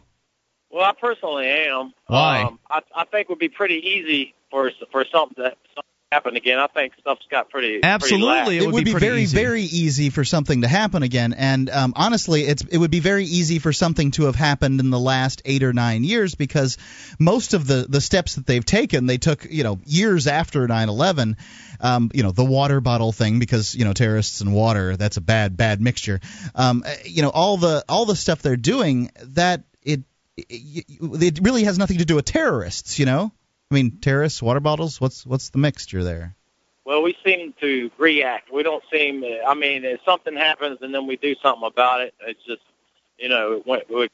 Well, I personally am. Why? Um, I, I think it would be pretty easy for for something that happen again. I think stuff's got pretty Absolutely, Pretty it would be, very easy. very easy for something to happen again and um, honestly it's it would be very easy for something to have happened in the last eight or nine years because most of the the steps that they've taken they took you know years after 9/11 um, you know the water bottle thing because you know terrorists and water that's a bad bad mixture um, you know all the all the stuff they're doing that it it, it really has nothing to do with terrorists you know I mean terrorists water bottles what's what's the mixture there Well, we seem to react. We don't seem. I mean, if something happens and then we do something about it, it's just, you know, it, it,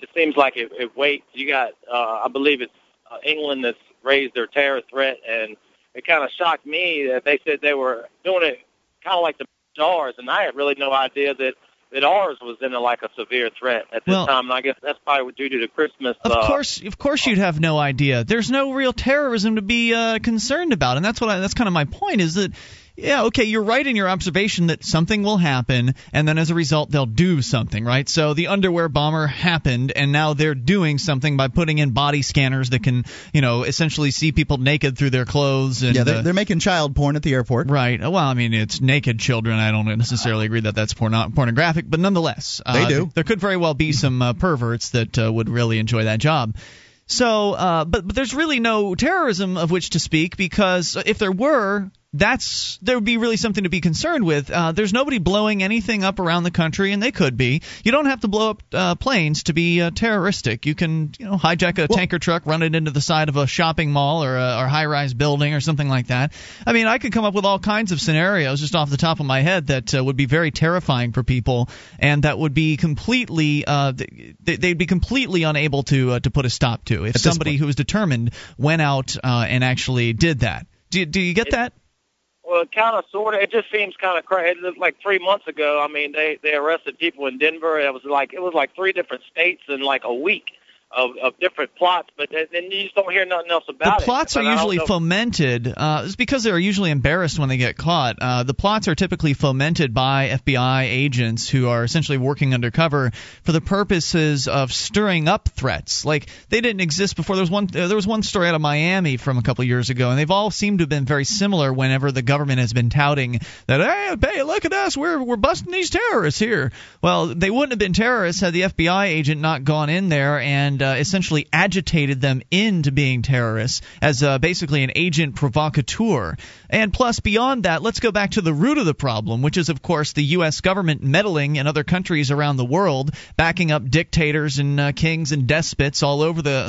it seems like it, it waits. You got, uh, I believe it's uh, England that's raised their terror threat, and it kind of shocked me that they said they were doing it kind of like the ours, and I had really no idea that that ours was in a, like a severe threat at this Well- time. And I guess that's probably due to the Christmas. Of uh, course, of course, you'd have no idea. There's no real terrorism to be uh, concerned about, and that's what I, that's kind of my point. Is that yeah, okay, you're right in your observation that something will happen, and then as a result, they'll do something, right? So the underwear bomber happened, and now they're doing something by putting in body scanners that can, you know, essentially see people naked through their clothes. And, yeah they're, uh, they're making child porn at the airport Right. Well, I mean, it's naked children. I don't necessarily agree that that's porno- pornographic, but nonetheless, uh, They do. There could very well be some uh, perverts that uh, would really enjoy that job. So, uh, but but there's really no terrorism of which to speak because if there were, that's there would be really something to be concerned with. Uh, there's nobody blowing anything up around the country, and they could be. You don't have to blow up uh, planes to be uh, terroristic. You can, you know, hijack a tanker truck, run it into the side of a shopping mall or a or high-rise building or something like that. I mean, I could come up with all kinds of scenarios just off the top of my head that uh, would be very terrifying for people, and that would be completely, uh, they, they'd be completely unable to uh, to put a stop to if somebody point. who was determined went out uh, and actually did that. Do, do you get that? Well, kind of, sort of. It just seems kind of crazy. Like three months ago. I mean, they they arrested people in Denver. It was like it was like three different states in like a week of of different plots. But then you just don't hear nothing else The about it. plots are And I don't usually fomented. Uh, it's because they're usually embarrassed when they get caught. Uh, the plots are typically fomented by FBI agents who are essentially working undercover for the purposes of stirring up threats. Like they didn't exist before. There was one. Uh, there was one story out of Miami from a couple years ago, and they've all seemed to have been very similar. Whenever the government has been touting that, hey, hey, look at us, we're we're busting these terrorists here. Well, they wouldn't have been terrorists had the FBI agent not gone in there and uh, essentially agitated them into being terrorists as uh, basically an agent provocateur. And plus, beyond that, let's go back to the root of the problem, which is, of course, the U.S. government meddling in other countries around the world, backing up dictators and uh, kings and despots all over the,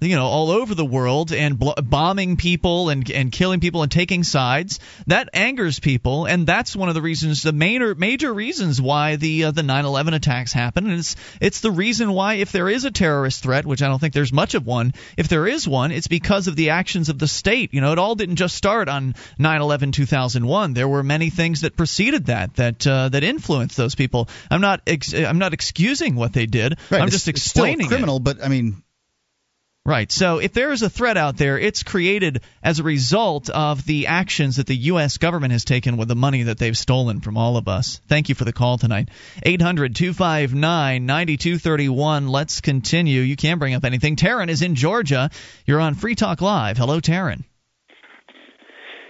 the you know all over the world and bl- bombing people and and killing people and taking sides. That angers people, and that's one of the reasons, the major major reasons why the uh, the 9/11 attacks happen. And it's it's the reason why if there is a terrorist threat, which I don't think there's much of one, if there is one, it's because of the actions of the state. You know, it all didn't just start on 9/11 2001. There were many things that preceded that that uh, that influenced those people. I'm not ex- I'm not excusing what they did. right I'm it's- just explaining it. criminal but i mean Right. So if there is a threat out there, it's created as a result of the actions that the U.S. government has taken with the money that they've stolen from all of us. Thank you for the call tonight. 800 259 9231. Let's continue. You can bring up anything. Taryn is in Georgia. You're on Free Talk Live. Hello, Taryn.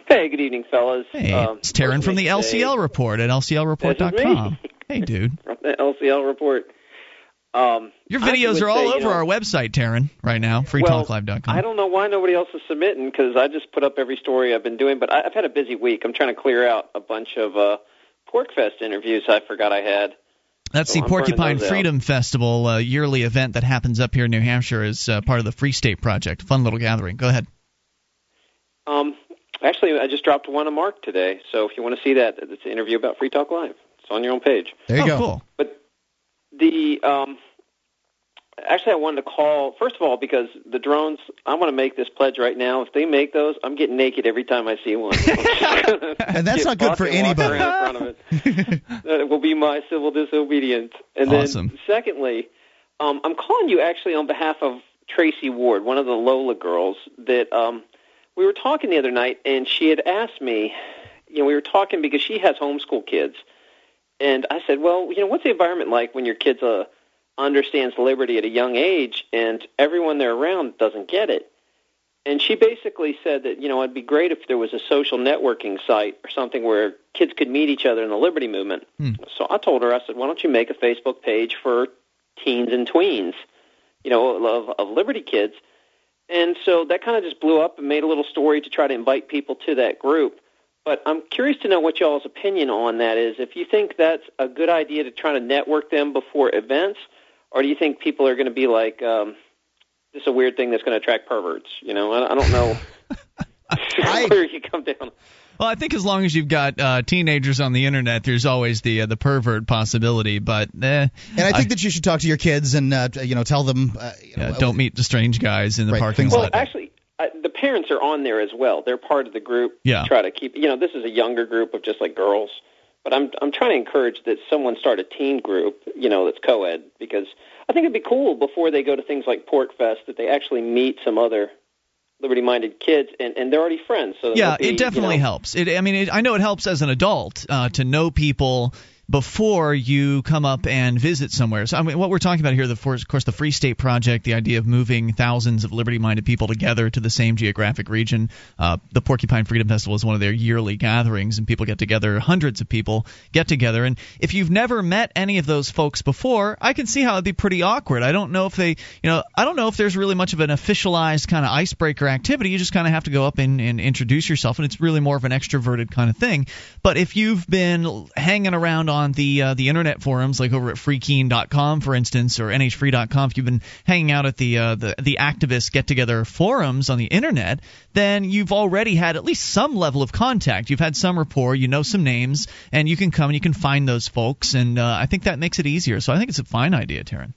Hey, good evening, fellas. Hey, Um, it's Taryn from the LCL Report at lclreport.com. Hey, dude. From the LCL report. Um, Your videos are all say, you over know, our website, Taryn, right now, Well, freetalklive.com. I don't know why nobody else is submitting because I just put up every story I've been doing, but I, I've had a busy week. I'm trying to clear out a bunch of uh, Porkfest interviews I forgot I had. That's So the I'm Porcupine those out. Freedom Festival, uh, yearly event that happens up here in New Hampshire as uh, part of the Free State Project. Fun little gathering. Go ahead. Um, actually, I just dropped one of Mark today, so if you want to see that, it's an interview about Free Talk Live. It's on your own page. there you oh, go cool. The um, actually, I wanted to call first of all because the drones. I want to make this pledge right now. If they make those, I'm getting naked every time I see one. and that's not good for anybody in front of it. that will be my civil disobedience. And Awesome. then, secondly, um, I'm calling you actually on behalf of Tracy Ward, one of the Lola girls. That um, we were talking the other night, and she had asked me. You know, we were talking because she has homeschool kids, and I said, "Well, you know, what's the environment like when your kids uh, understands liberty at a young age, and everyone they're around doesn't get it?" and she basically said that you know it'd be great if there was a social networking site or something where kids could meet each other in the liberty movement. Hmm. So I told her, I said, why don't you make a Facebook page for teens and tweens, you know, of, of liberty kids. And so that kind of just blew up and made a little story to try to invite people to that group. But I'm curious to know what y'all's opinion on that is. If you think that's a good idea to try to network them before events, or do you think people are going to be like, um, this is a weird thing that's going to attract perverts? You know, I, I don't know where you come down. Well, I think as long as you've got uh, teenagers on the internet, there's always the uh, the pervert possibility. But eh, And I think that you should talk to your kids and uh, you know tell them. Uh, you know, yeah, don't meet the strange guys in the Right, parking things Well, lot. actually, uh, the parents are on there as well. They're part of the group. Yeah. Try to keep, you know, this is a younger group of just like girls. But I'm I'm trying to encourage that someone start a teen group, you know, that's co-ed because I think it'd be cool before they go to things like Pork Fest that they actually meet some other liberty-minded kids and and they're already friends. So yeah, be, it definitely you know, helps. It, I mean, it, I know it helps as an adult uh, to know people before you come up and visit somewhere. So, I mean, what we're talking about here, the, of course, the Free State Project, the idea of moving thousands of liberty-minded people together to the same geographic region. Uh, the Porcupine Freedom Festival is one of their yearly gatherings, and people get together. Hundreds of people get together, and if you've never met any of those folks before, I can see how it'd be pretty awkward. I don't know if they, you know, I don't know if there's really much of an officialized kind of icebreaker activity. You just kind of have to go up and, and introduce yourself, and it's really more of an extroverted kind of thing. But if you've been hanging around on the uh, the internet forums, like over at freekeene.com, for instance, or nhfree.com, if you've been hanging out at the uh, the the activist get together forums on the internet, then you've already had at least some level of contact. You've had some rapport, you know some names, and you can come and you can find those folks, and uh, I think that makes it easier. So I think it's a fine idea, Taryn.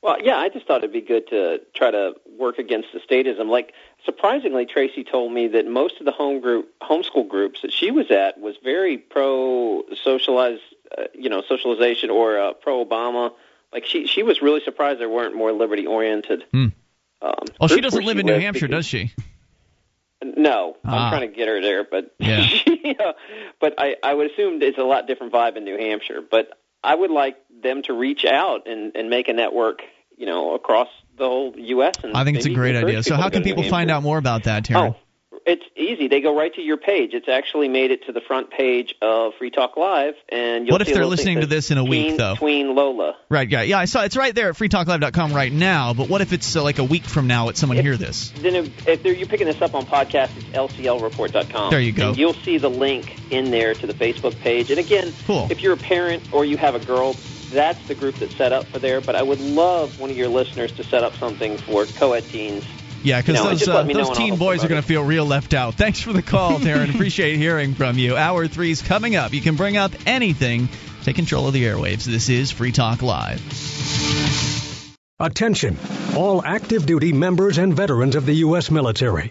Well, yeah, I just thought it'd be good to try to work against the statism. Like, surprisingly, Tracy told me that most of the home group, homeschool groups that she was at was very pro socialize, uh, you know, socialization or uh, pro Obama. Like, she she was really surprised there weren't more liberty oriented. Hmm. Um, Well, she doesn't live in New Hampshire, because- does she? No, Ah. I'm trying to get her there, but Yeah. yeah, but I I would assume it's a lot different vibe in New Hampshire. But I would like them to reach out and and make a network, you know, across the whole U.S. And I think it's a great idea. So how can people find out more about that, Taryn? Oh, it's easy. They go right to your page. It's actually made it to the front page of Free Talk Live, and you'll What if they're listening to this in a says week, Tween- though? Tween Lola. Right, yeah, yeah. I saw it's right there at freetalklive.com right now. But what if it's uh, like a week from now? Would someone hear this? Then if, if they're, you're picking this up on podcast, it's lclreport.com. There you go. And you'll see the link in there to the Facebook page. And again, Cool. if you're a parent or you have a girl, that's the group that's set up for there. But I would love one of your listeners to set up something for co-ed teens. Yeah, because You know, those uh, let me know those teen boys are going to feel real left out. Thanks for the call, Darren. Appreciate hearing from you. Hour three's coming up. You can bring up anything. Take control of the airwaves. This is Free Talk Live. Attention, all active duty members and veterans of the U.S. military.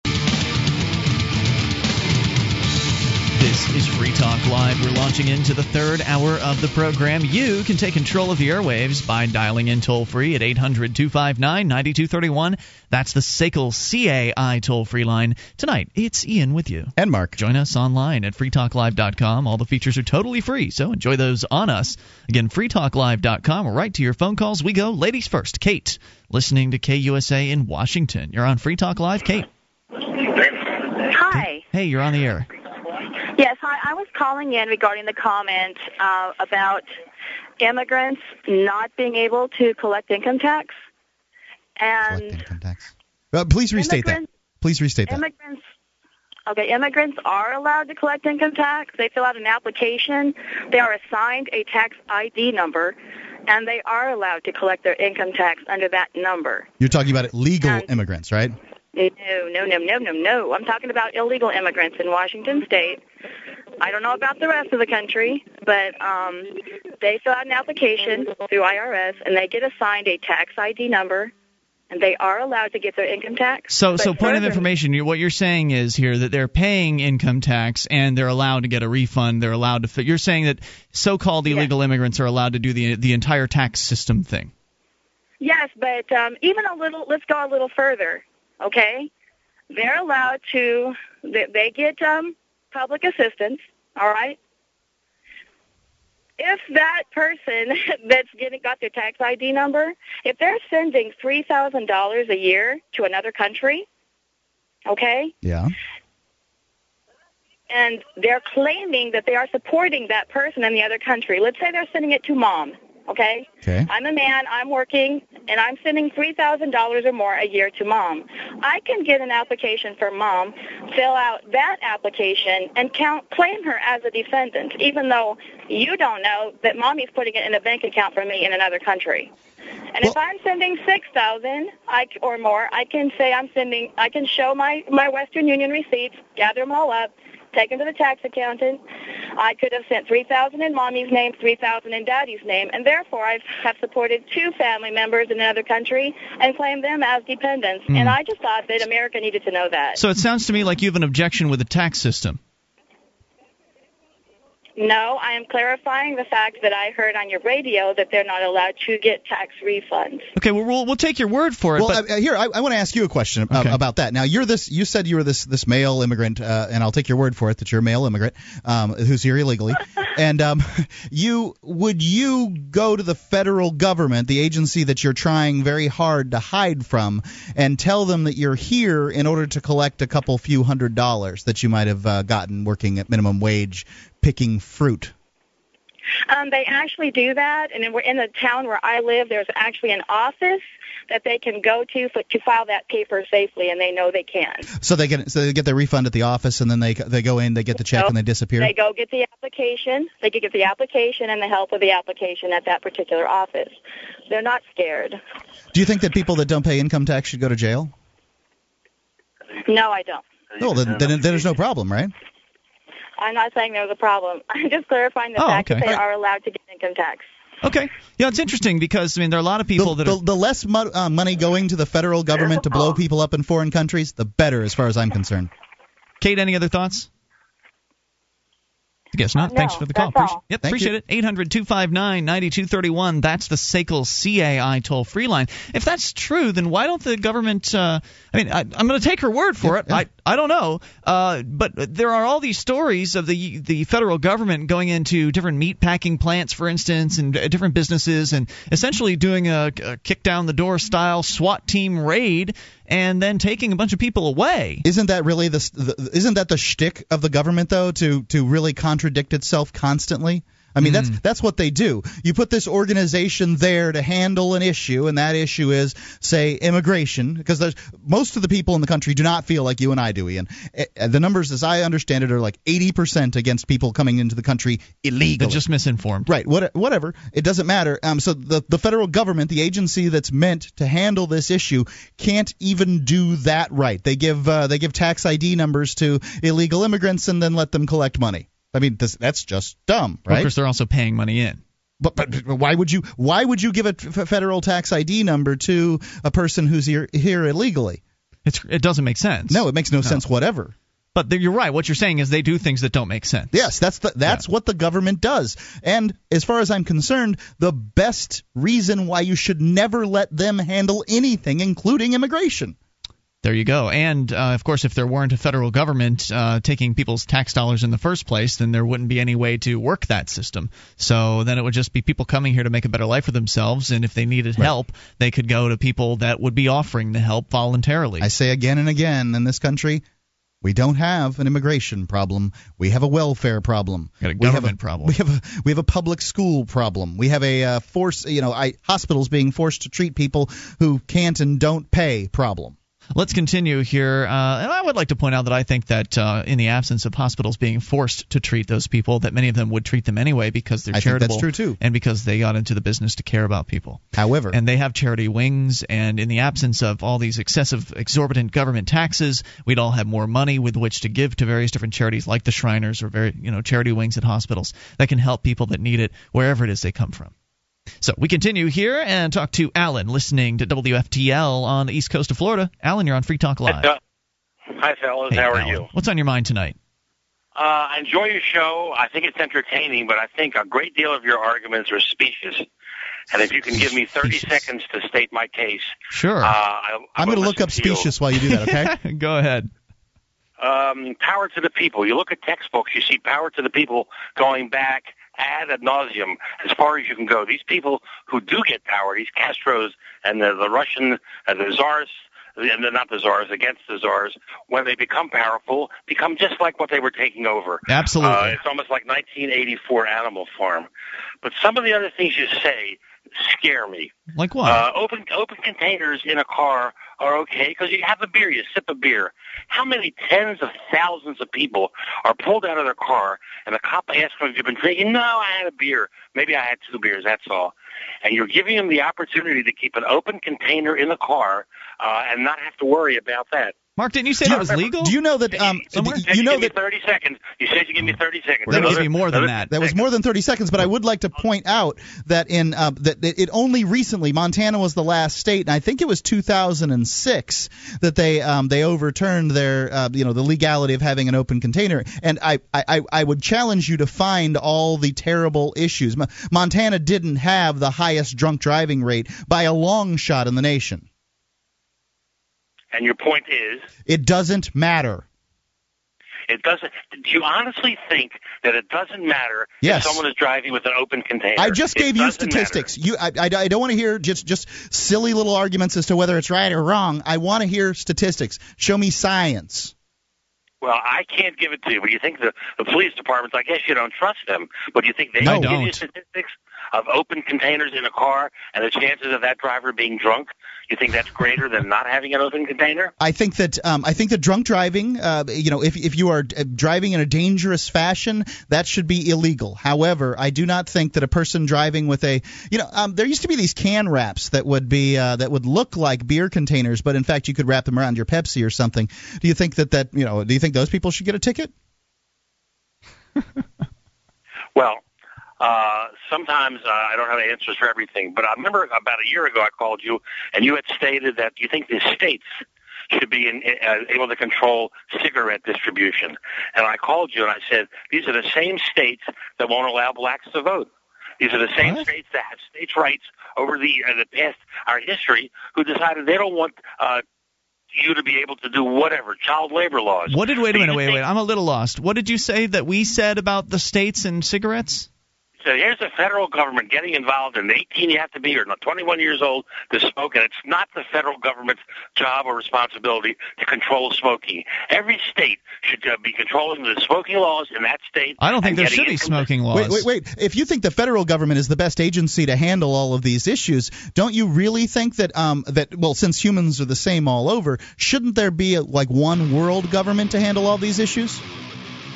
This is Free Talk Live. We're launching into the third hour of the program. You can take control of the airwaves by dialing in toll free at 800 259 9231. That's the SACL CAI toll free line. Tonight, it's Ian with you. And Mark. Join us online at freetalklive.com. All the features are totally free, so enjoy those on us. Again, freetalklive.com or right to your phone calls. We go. Ladies first. Kate, listening to KUSA in Washington. You're on Free Talk Live. Kate. Hi. Hey, you're on the air. I was calling in regarding the comment uh, about immigrants not being able to collect income tax. And Uh, please restate that. Please restate that. immigrants Okay, immigrants are allowed to collect income tax. They fill out an application. They are assigned a tax ID number, and they are allowed to collect their income tax under that number. You're talking about legal immigrants, right? No, no, no, no, no, no. I'm talking about illegal immigrants in Washington State. I don't know about the rest of the country, but um, they fill out an application through IRS, and they get assigned a tax ID number, and they are allowed to get their income tax. So, so point of information. What you're saying is here that they're paying income tax and they're allowed to get a refund. They're allowed to. You're saying that so-called illegal immigrants are allowed to do the the entire tax system thing. Yes, but um, even a little. Let's go a little further. Okay, they're allowed to. They, they get um, public assistance. All right. If that person that's getting got their tax ID number, if they're sending three thousand dollars a year to another country, okay, Yeah. and they're claiming that they are supporting that person in the other country. Let's say they're sending it to mom, okay? Okay. I'm a man, I'm working, and I'm sending $3,000 or more a year to mom. I can get an application for mom, fill out that application, and count claim her as a defendant, even though you don't know that mommy's putting it in a bank account for me in another country. And if I'm sending six thousand I c- or more, I can say I'm sending. I can show my my Western Union receipts, gather them all up, take them to the tax accountant. I could have sent three thousand in mommy's name, three thousand in daddy's name, and therefore I have supported two family members in another country and claimed them as dependents. Hmm. And I just thought that America needed to know that. So it sounds to me like you have an objection with the tax system. No, I am clarifying the fact that I heard on your radio that they're not allowed to get tax refunds. Okay, well we'll, we'll take your word for it. Well, but uh, here I, I want to ask you a question uh, about that. Now, you're this. You said you were this this male immigrant, uh, and I'll take your word for it that you're a male immigrant um, who's here illegally. and um, you would you go to the federal government, the agency that you're trying very hard to hide from, and tell them that you're here in order to collect a couple few hundred dollars that you might have uh, gotten working at minimum wage picking fruit? Um, they actually do that, and in, in the town where I live, there's actually an office that they can go to for, to file that paper safely, and they know they can. So they get so they get their refund at the office, and then they they go in, they get the check, and they disappear. They go get the application. They can get the application and the help with the application at that particular office. They're not scared. Do you think that people that don't pay income tax should go to jail? No, I don't. No, then, then, then there's no problem, right? I'm not saying there's a problem. I'm just clarifying the Oh, fact okay. that they All right. are allowed to get income tax. Okay. Yeah, it's interesting because I mean there are a lot of people the, that are the, the less mo- uh, money going to the federal government to blow people up in foreign countries, the better, as far as I'm concerned. Kate, any other thoughts? I guess not. No, Thanks for the call. that's Appreci- Yep, Thank appreciate you. it. 800 259 9231. That's the SACL CAI toll free line. If that's true, then why don't the government. Uh, I mean, I, I'm going to take her word for it. I, I don't know. Uh, but there are all these stories of the the federal government going into different meat packing plants, for instance, and uh, different businesses, and essentially doing a, a kick down the door style SWAT team raid and then taking a bunch of people away. Isn't that really the, the isn't that the shtick of the government though to to really contradict itself constantly? I mean, that's that's what they do. You put this organization there to handle an issue, and that issue is, say, immigration, because there's most of the people in the country do not feel like you and I do, Ian. Eh, eh, The numbers, as I understand it, are like 80% against people coming into the country illegally. They're just misinformed. Right. What, whatever. It doesn't matter. Um, so the the federal government, the agency that's meant to handle this issue, can't even do that right. They give uh, they give tax ID numbers to illegal immigrants and then let them collect money. I mean, this, that's just dumb, Of right? course, they're also paying money in. But, but but why would you why would you give a f- federal tax ID number to a person who's here here illegally? It's it doesn't make sense. No, it makes no, sense whatever. But you're right. What you're saying is they do things that don't make sense. Yes, that's the, that's what the government does. And as far as I'm concerned, the best reason why you should never let them handle anything, including immigration. There you go. And uh, of course, if there weren't a federal government uh, taking people's tax dollars in the first place, then there wouldn't be any way to work that system. So then it would just be people coming here to make a better life for themselves. And if they needed help, they could go to people that would be offering the help voluntarily. I say again and again in this country, we don't have an immigration problem. We have a welfare problem. Got a We have government problem. We have a we have a public school problem. We have a uh, force, you know, I, hospitals being forced to treat people who can't and don't pay problem. Let's continue here. Uh, and I would like to point out that I think that uh, in the absence of hospitals being forced to treat those people, that many of them would treat them anyway because they're I think charitable. that's true, too. And because they got into the business to care about people. However, and they have charity wings, and in the absence of all these excessive, exorbitant government taxes, we'd all have more money with which to give to various different charities like the Shriners or very, you know, charity wings at hospitals that can help people that need it wherever it is they come from. So we continue here and talk to Alan, listening to WFTL on the east coast of Florida. Alan, you're on Free Talk Live. Hi, fellas. Hey, How are Alan. you? What's on your mind tonight? Uh, I enjoy your show. I think it's entertaining, but I think a great deal of your arguments are specious. And if you can give me 30 seconds to state my case, Sure. uh, I, I'm going to look up listen you. specious while you do that. Okay. Go ahead. um, power to the people. You look at textbooks, you see power to the people going back ad nauseum as far as you can go. These people who do get power, these Castros and the, the Russian, uh, the czars, and they're not the czars, against the czars, when they become powerful, become just like what they were taking over. Absolutely. Uh, it's almost like 1984 Animal Farm. But some of the other things you say scare me. Like what? Uh, open open containers in a car are okay because you have a beer, you sip a beer. How many tens of thousands of people are pulled out of their car and the cop asks them if you've been drinking? No, I had a beer. Maybe I had two beers. That's all. And you're giving them the opportunity to keep an open container in the car uh, and not have to worry about that. Mark, didn't you say that was legal? Do you know that? Um, Somewhere? d- Said you know give me that 30 seconds. You said you give me 30 seconds. We're gonna Another- give you more than that. That was more than 30 seconds, but I would like to point out that in uh, that that it only recently Montana was the last state, and I think it was 2006 that they um, they overturned their uh, you know the legality of having an open container. And I, I I would challenge you to find all the terrible issues. Montana didn't have the highest drunk driving rate by a long shot in the nation. And your point is, It doesn't matter. it doesn't. Do you honestly think that it doesn't matter Yes. if someone is driving with an open container? I just It gave you doesn't matter. statistics. You, I, I, I don't want to hear just just silly little arguments as to whether it's right or wrong. I want to hear statistics. Show me science. Well, I can't give it to you, but you think the, the police departments, I guess you don't trust them, but you think they No. give you statistics of open containers in a car and the chances of that driver being drunk? You think that's greater than not having an open container? I think that um, I think that drunk driving, uh, you know, if if you are uh, driving in a dangerous fashion, that should be illegal. However, I do not think that a person driving with a, you know, um, there used to be these can wraps that would be uh, that would look like beer containers, but in fact you could wrap them around your Pepsi or something. Do you think that that you know? Do you think those people should get a ticket? Well, uh, sometimes uh, I don't have answers for everything, but I remember about a year ago I called you, and you had stated that you think the states should be in, uh, able to control cigarette distribution. And I called you and I said, these are the same states that won't allow blacks to vote. These are the same states that have states' rights over the uh, the past our history, who decided they don't want uh, you to be able to do whatever child labor laws. What did wait a minute, wait, wait. I'm a little lost. What did you say that we said about the states and cigarettes? So here's the federal government getting involved, and 18 you have to be or not 21 years old to smoke, and it's not the federal government's job or responsibility to control smoking. Every state should uh, be controlling the smoking laws in that state. I don't think there should be smoking laws. Wait, wait, wait. If you think the federal government is the best agency to handle all of these issues, don't you really think that um that well, since humans are the same all over, shouldn't there be a, like one world government to handle all these issues?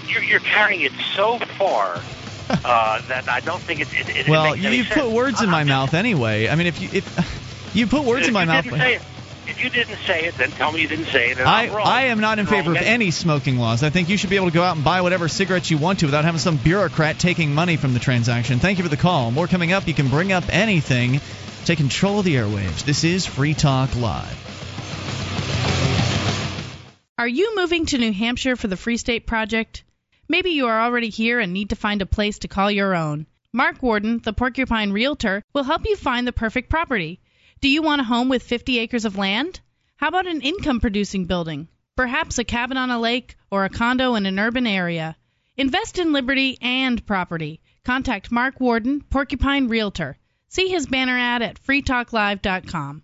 You're, you're carrying it so far uh, that I don't think it, it, it Well, makes you, any you sense. put words in my mouth anyway. I mean, if you if you put words if in my mouth. It, if you didn't say it, then tell me you didn't say it. And I, I'm wrong. I am not in Wrong favor of again. any smoking laws. I think you should be able to go out and buy whatever cigarettes you want to without having some bureaucrat taking money from the transaction. Thank you for the call. More coming up. You can bring up anything. Take control of the airwaves. This is Free Talk Live. Are you moving to New Hampshire for the Free State Project? Maybe you are already here and need to find a place to call your own. Mark Warden, the Porcupine Realtor, will help you find the perfect property. Do you want a home with 50 acres of land? How about an income producing building? Perhaps a cabin on a lake or a condo in an urban area. Invest in liberty and property. Contact Mark Warden, Porcupine Realtor. See his banner ad at freetalklive.com.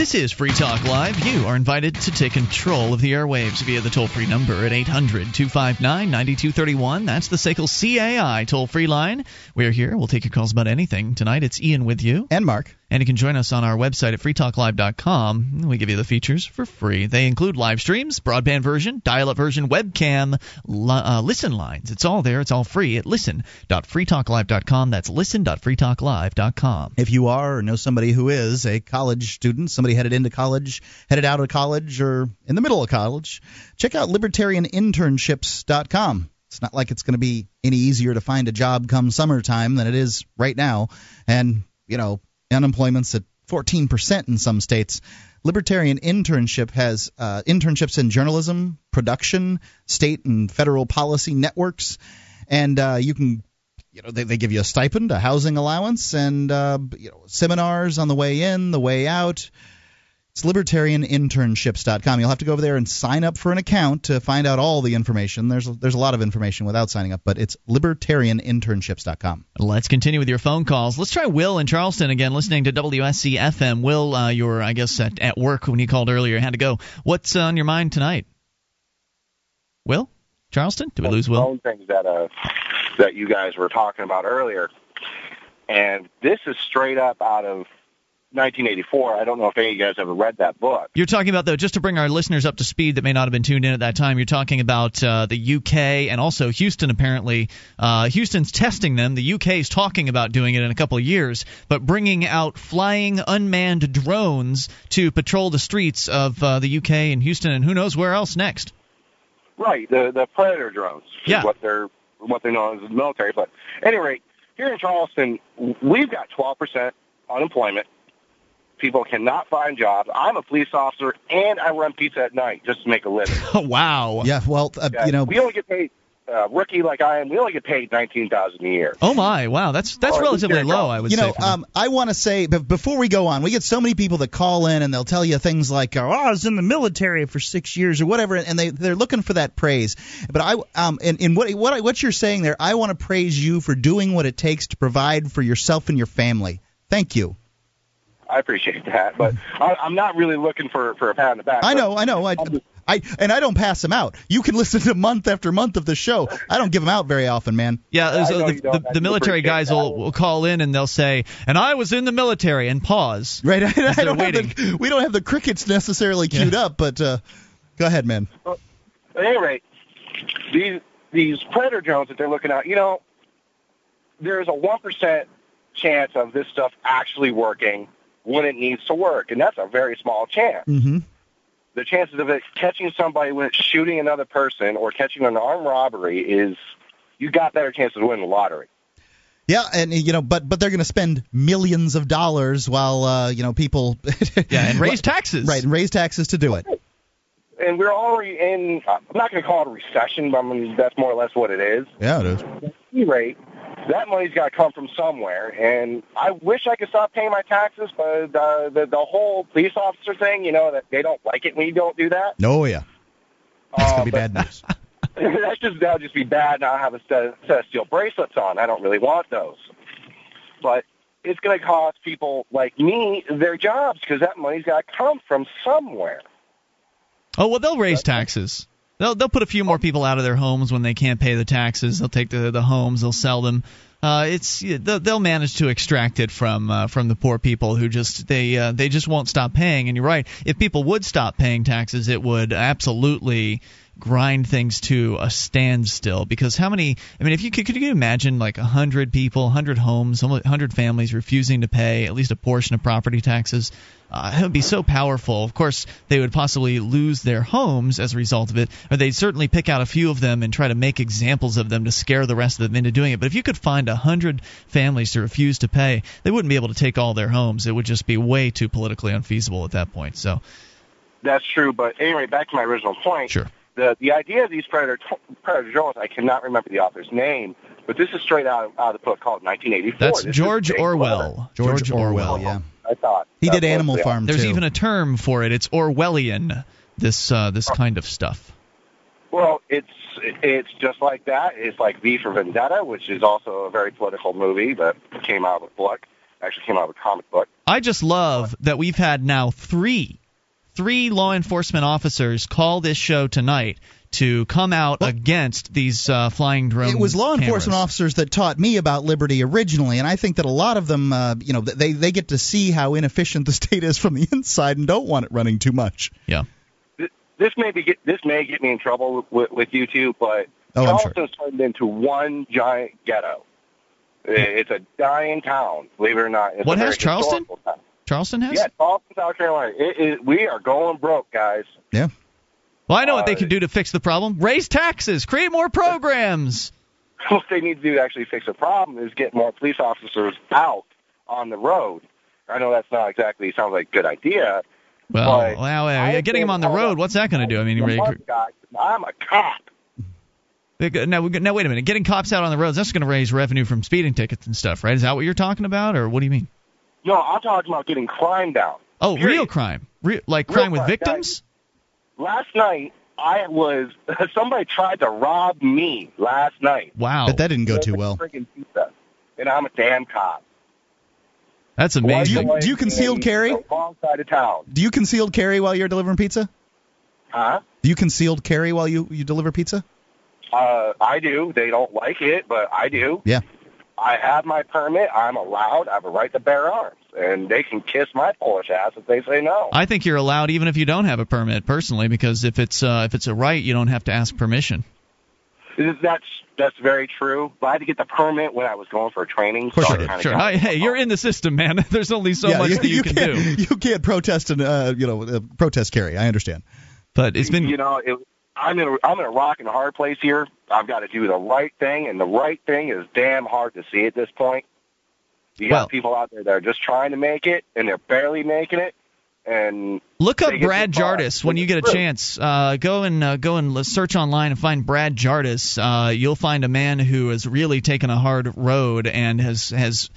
This is Free Talk Live. You are invited to take control of the airwaves via the toll free number at 800 259 9231. That's the SACL CAI toll free line. We're here. We'll take your calls about anything. Tonight it's Ian with you. And Mark. And you can join us on our website at freetalklive.com. We give you the features for free. They include live streams, broadband version, dial up version, webcam, li- uh, listen lines. It's all there. It's all free at listen.freetalklive.com. That's listen.freetalklive.com. If you are or know somebody who is a college student, somebody headed into college, headed out of college, or in the middle of college, check out libertarianinternships.com. It's not like it's going to be any easier to find a job come summertime than it is right now. And, you know, unemployment's at 14% in some states. Libertarian Internship has uh, internships in journalism, production, state and federal policy networks, and uh, you can, you know, they, they give you a stipend, a housing allowance, and uh, you know, seminars on the way in, the way out. It's libertarianinternships.com. You'll have to go over there and sign up for an account to find out all the information. There's there's a lot of information without signing up, but it's libertarianinternships.com. Let's continue with your phone calls. Let's try Will in Charleston again, listening to WSC FM. Will, uh, you were, I guess, at, at work when you called earlier. Had to go. What's on your mind tonight? Will, Charleston? Did we lose Will? Phone things that uh that you guys were talking about earlier, and this is straight up out of 1984. I don't know if any of you guys ever read that book. You're talking about though, just to bring our listeners up to speed that may not have been tuned in at that time. You're talking about uh, the UK and also Houston. Apparently, uh, Houston's testing them. The UK is talking about doing it in a couple of years, but bringing out flying unmanned drones to patrol the streets of uh, the UK and Houston, and who knows where else next. Right, the the predator drones. Yeah. what they're what they're known as in the military. But anyway, here in Charleston, we've got 12% unemployment. People cannot find jobs. I'm a police officer and I run pizza at night just to make a living. wow. Yeah, well, uh, you know, we only get paid. Uh, rookie like I am, we only get paid nineteen thousand a year. Oh my! Wow, that's that's Oh, relatively low. I would say. you know, for- um, I want to say, but before we go on, we get so many people that call in and they'll tell you things like, "Oh, I was in the military for six years" or whatever, and they they're looking for that praise. But I, um, in, in what what I- what you're saying there, I want to praise you for doing what it takes to provide for yourself and your family. Thank you. I appreciate that, but I, I'm not really looking for for a pat on the back. I know, I know, I, I and I don't pass them out. You can listen to month after month of the show. I don't give them out very often, man. Yeah, so the, the, the military guys will, will call in and they'll say, "And I was in the military," and pause. Right, I, I don't have the, we don't have the crickets necessarily queued up, but uh, go ahead, man. At any rate, these these predator drones that they're looking at, you know, there's a one percent chance of this stuff actually working when it needs to work, and that's a very small chance. Mm-hmm. The chances of it catching somebody when it's shooting another person or catching an armed robbery is you got better chances of winning the lottery. Yeah, and you know, but but they're going to spend millions of dollars while uh, you know people. yeah, and raise taxes. Right, and raise taxes to do it. And we're already in. I'm not going to call it a recession, but I mean that's more or less what it is. Yeah, it is. At any rate, that money's got to come from somewhere. And I wish I could stop paying my taxes, but uh, the the whole police officer thing, you know, that they don't like it when you don't do that. Oh yeah, that's Uh, gonna be bad news. That's just that'll just be bad. And I'll have a set, set of steel bracelets on. I don't really want those. But it's going to cost people like me their jobs because that money's got to come from somewhere. Oh well, they'll raise taxes. They'll they'll put a few more people out of their homes when they can't pay the taxes. They'll take the the homes. They'll sell them. Uh, it's they'll they'll manage to extract it from uh, from the poor people who just they uh, they just won't stop paying. And you're right. If people would stop paying taxes, it would absolutely grind things to a standstill because how many i mean if you could could you imagine like a 100 people 100 homes 100 families refusing to pay at least a portion of property taxes uh, it would be so powerful of course they would possibly lose their homes as a result of it or they'd certainly pick out a few of them and try to make examples of them to scare the rest of them into doing it but if you could find a 100 families to refuse to pay they wouldn't be able to take all their homes it would just be way too politically unfeasible at that point so That's true. But anyway, back to my original point. Sure. The the idea of these predator predator drones, I cannot remember the author's name, but this is straight out of, out of the book called 1984. that's This george orwell George Orwell, yeah. I thought He That's did Animal they are. Farm There's too. even a term for it. It's Orwellian. This uh, this kind of stuff. Well, it's it's just like that. It's like V for Vendetta, which is also a very political movie that came out of a book. Actually, came out of a comic book. I just love that we've had now three three law enforcement officers call this show tonight to come out against these uh, flying drones. It was law cameras. enforcement officers that taught me about liberty originally, and I think that a lot of them, uh, you know, they they get to see how inefficient the state is from the inside and don't want it running too much. Yeah. This may be get, this may get me in trouble with, with you two, but Oh, I'm sure. Charleston's turned into one giant ghetto. It's a dying town, believe it or not. It's What has Charleston? town. Charleston has. Yeah, Charleston, South Carolina. It, it, we are going broke, guys. Yeah. Well, I know what they Uh, can do to fix the problem. Raise taxes, create more programs. What they need to do to actually fix the problem is get more police officers out on the road. I know that's not exactly sounds like a good idea. Well, but well, well, getting them on the road, what's that going to do? I mean, I'm a. I'm a cop. now, now wait a minute. Getting cops out on the roads, that's going to raise revenue from speeding tickets and stuff, right? Is that what you're talking about, or what do you mean? No, I'm talking about getting crime down. Oh, Period. real crime, Re- like Real crime with crime, victims. Last night, I was somebody tried to rob me last night. Wow, But that didn't go too well. friggin' pizza, and I'm a damn cop. That's Do amazing. you, do you concealed carry? The wrong side of town. Do you concealed carry while you're delivering pizza? Huh? Do you concealed carry while you you deliver pizza? Uh, I do. They don't like it, but I do. Yeah. I have my permit. I'm allowed. I have a right to bear arms, and they can kiss my Polish ass if they say no. I think you're allowed even if you don't have a permit, personally, because if it's uh, if it's a right, you don't have to ask permission. That's that's very true. But I had to get the permit when I was going for training. Of so you I did. kinda Sure. got- Hey, hey, you're in the system, man. There's only so yeah, much you, that you, can can't, do. You can't protest and uh, you know uh, protest carry. I understand. But it's been you know, it, I'm in a I'm in a rock and a hard place here. I've got to do the right thing, and the right thing is damn hard to see at this point. You got Well- people out there that are just trying to make it, and they're barely making it. And Look up Brad. Jardis when you get a chance. Uh, go and uh, go and search online and find Brad Jardis. Uh, you'll find a man who has really taken a hard road and has has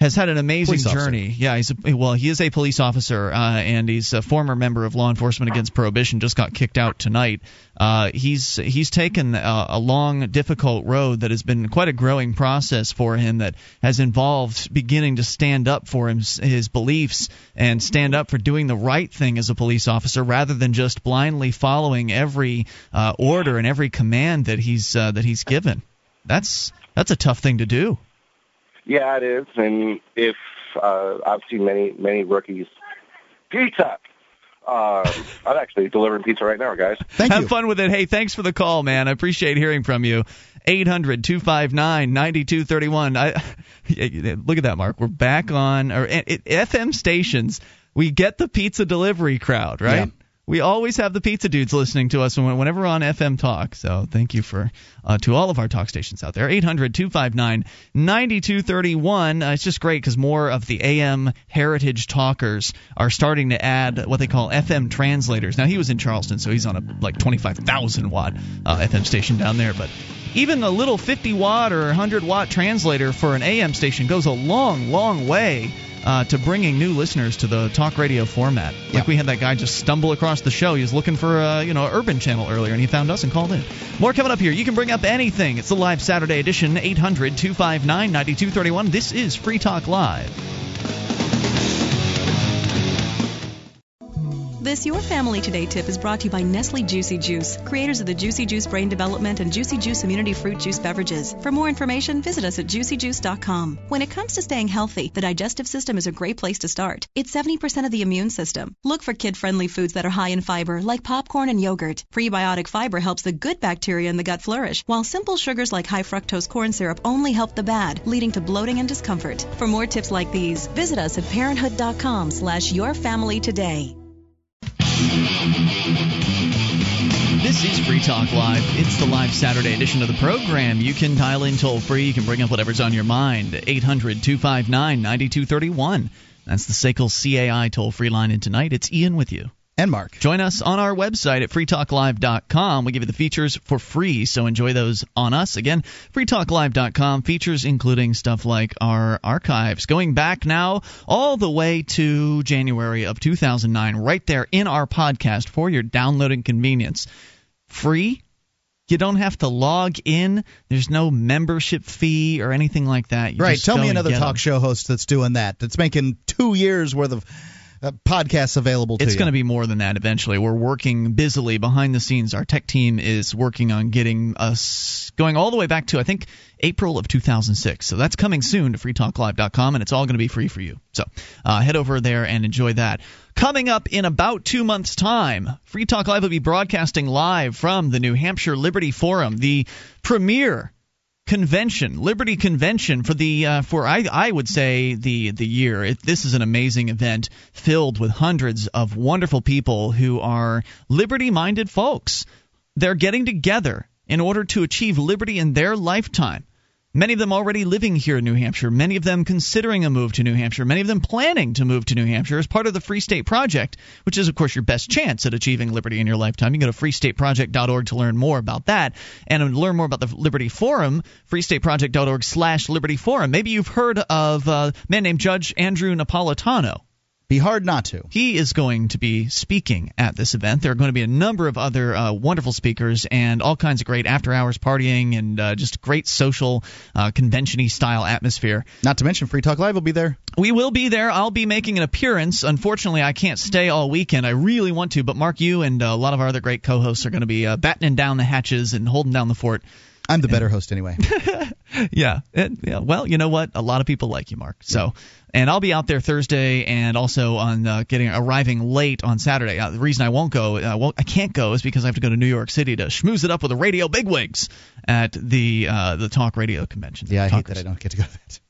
has had an amazing Police officer. journey. Yeah, he's a, well, he is a police officer, uh, and he's a former member of Law Enforcement Against Prohibition. Just got kicked out tonight. Uh, he's he's taken a, a long, difficult road that has been quite a growing process for him. That has involved beginning to stand up for him, his beliefs and stand up for doing the right thing as a police officer, rather than just blindly following every uh, order and every command that he's uh, that he's given. That's that's a tough thing to do. Yeah, it is. And if uh, I've seen many many rookies, pizza. Uh, I'm actually delivering pizza right now, guys. Thank Have you. fun with it. Hey, thanks for the call, man. I appreciate hearing from you. 800 259 9231. I Look at that, Mark. We're back on or it, it, FM stations. We get the pizza delivery crowd, right? Yeah. We always have the pizza dudes listening to us whenever we're on FM Talk. So thank you for uh, to all of our talk stations out there. 800 259 9231. Uh, It's just great because more of the AM heritage talkers are starting to add what they call FM translators. Now he was in Charleston, so he's on a like 25,000 watt uh, FM station down there, but. Even a little 50 watt or 100 watt translator for an AM station goes a long, long way uh, to bringing new listeners to the talk radio format. Like Yeah. we had that guy just stumble across the show. He was looking for a you know urban channel earlier, and he found us and called in. More coming up here. You can bring up anything. It's the live Saturday edition. 800 259 9231. This is Free Talk Live. This Your Family Today tip is brought to you by Nestle Juicy Juice, creators of the Juicy Juice Brain Development and Juicy Juice Immunity Fruit Juice beverages. For more information, visit us at juicyjuice.com. When it comes to staying healthy, the digestive system is a great place to start. It's 70% of the immune system. Look for kid-friendly foods that are high in fiber, like popcorn and yogurt. Prebiotic fiber helps the good bacteria in the gut flourish, while simple sugars like high fructose corn syrup only help the bad, leading to bloating and discomfort. For more tips like these, visit us at parenthood.com slash your family today. This is Free Talk Live. It's the live Saturday edition of the program. You can dial in toll free. You can bring up whatever's on your mind. 800 259 9231. That's the SACL CAI toll free line. And tonight, it's Ian with you. And Mark. Join us on our website at freetalklive.com. We give you the features for free, so enjoy those on us. Again, freetalklive.com features including stuff like our archives, going back now all the way to January of 2009, right there in our podcast for your downloading convenience. Free. You don't have to log in. There's no membership fee or anything like that. You right. Tell me another talk show host that's doing that. That's making two years worth of uh, podcasts available to It's going to be more than that eventually. We're working busily behind the scenes. Our tech team is working on getting us going all the way back to, I think, April of 2006. So that's coming soon to freetalklive.com, and it's all going to be free for you. So uh, head over there and enjoy that. Coming up in about two months' time, Free Talk Live will be broadcasting live from the New Hampshire Liberty Forum, the premier convention, Liberty Convention for the uh, for I I would say the the year. It, this is an amazing event filled with hundreds of wonderful people who are liberty-minded folks. They're getting together in order to achieve liberty in their lifetime. Many of them already living here in New Hampshire, many of them considering a move to New Hampshire, many of them planning to move to New Hampshire as part of the Free State Project, which is, of course, your best chance at achieving liberty in your lifetime. You can go to freestateproject.org to learn more about that and to learn more about the Liberty Forum, freestateproject.org slash Liberty Forum. Maybe you've heard of uh, a man named Judge Andrew Napolitano. Be hard not to. He is going to be speaking at this event. There are going to be a number of other uh, wonderful speakers and all kinds of great after hours partying and uh, just great social uh, convention y style atmosphere. Not to mention, Free Talk Live will be there. We will be there. I'll be making an appearance. Unfortunately, I can't stay all weekend. I really want to, but Mark, you and uh, a lot of our other great co hosts are going to be uh, battening down the hatches and holding down the fort. I'm the better host anyway. yeah, it, yeah. Well, you know what? A lot of people like you, Mark. So, and I'll be out there Thursday, and also on uh, getting arriving late on Saturday. Uh, the reason I won't go, uh, well, I can't go, is because I have to go to New York City to schmooze it up with the radio bigwigs at the uh, the talk radio convention. Yeah, I hate that I don't get to go to that.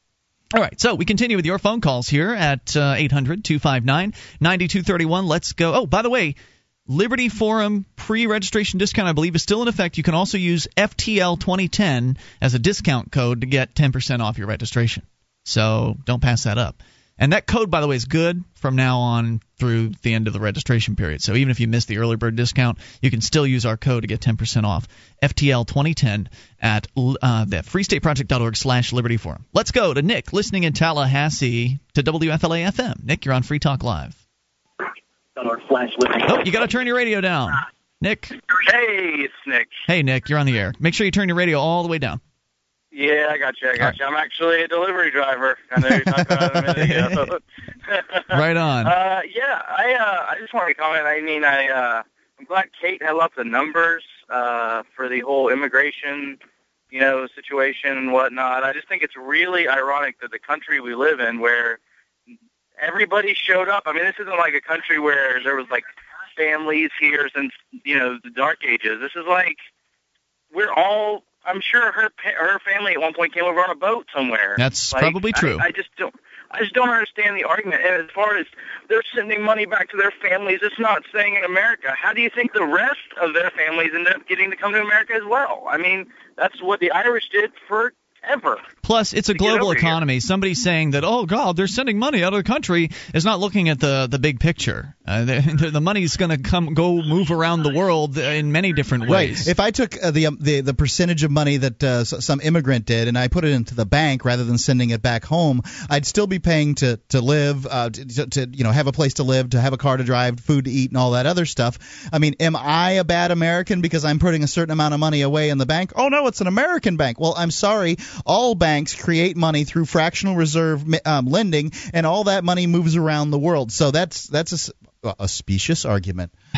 All right, so we continue with your phone calls here at uh, 800 259 9231. Let's go. Oh, by the way, Liberty Forum pre registration discount, I believe, is still in effect. You can also use FTL 2010 as a discount code to get 10% off your registration. So don't pass that up. And that code, by the way, is good from now on through the end of the registration period. So even if you missed the early bird discount, you can still use our code to get 10% off. FTL 2010 at uh, the freestateproject.org slash Liberty Forum. Let's go to Nick, listening in Tallahassee to WFLA FM. Nick, you're on Free Talk Live. Oh, you got to turn your radio down. Nick. Hey, it's Nick. Hey, Nick, you're on the air. Make sure you turn your radio all the way down. Yeah, I got you. I got you. I'm actually a delivery driver. I know you talked about a minute ago. Right on. Uh, yeah, I uh, I just wanted to comment. I mean, I uh, I'm glad Kate held up the numbers uh, for the whole immigration, you know, situation and whatnot. I just think it's really ironic that the country we live in, where everybody showed up. I mean, this isn't like a country where there was like families here since you know the dark ages. This is like we're all. I'm sure her her family at one point came over on a boat somewhere. That's Like, probably true. I, I just don't. I just don't understand the argument. And as far as they're sending money back to their families, it's not staying in America. How do you think the rest of their families end up getting to come to America as well? I mean, that's what the Irish did forever. Plus, it's a global over here. economy. Somebody saying that, oh God, they're sending money out of the country is not looking at the the big picture. Uh, the, the money's going to come go move around the world in many different ways. Right. If I took uh, the, um, the the percentage of money that uh, some immigrant did and I put it into the bank rather than sending it back home, I'd still be paying to to live, uh, to, to, to you know have a place to live, to have a car to drive, food to eat, and all that other stuff. I mean, am I a bad American because I'm putting a certain amount of money away in the bank? Oh no, it's an American bank. Well, I'm sorry. All banks create money through fractional reserve um, lending, and all that money moves around the world. So that's that's a, a specious argument.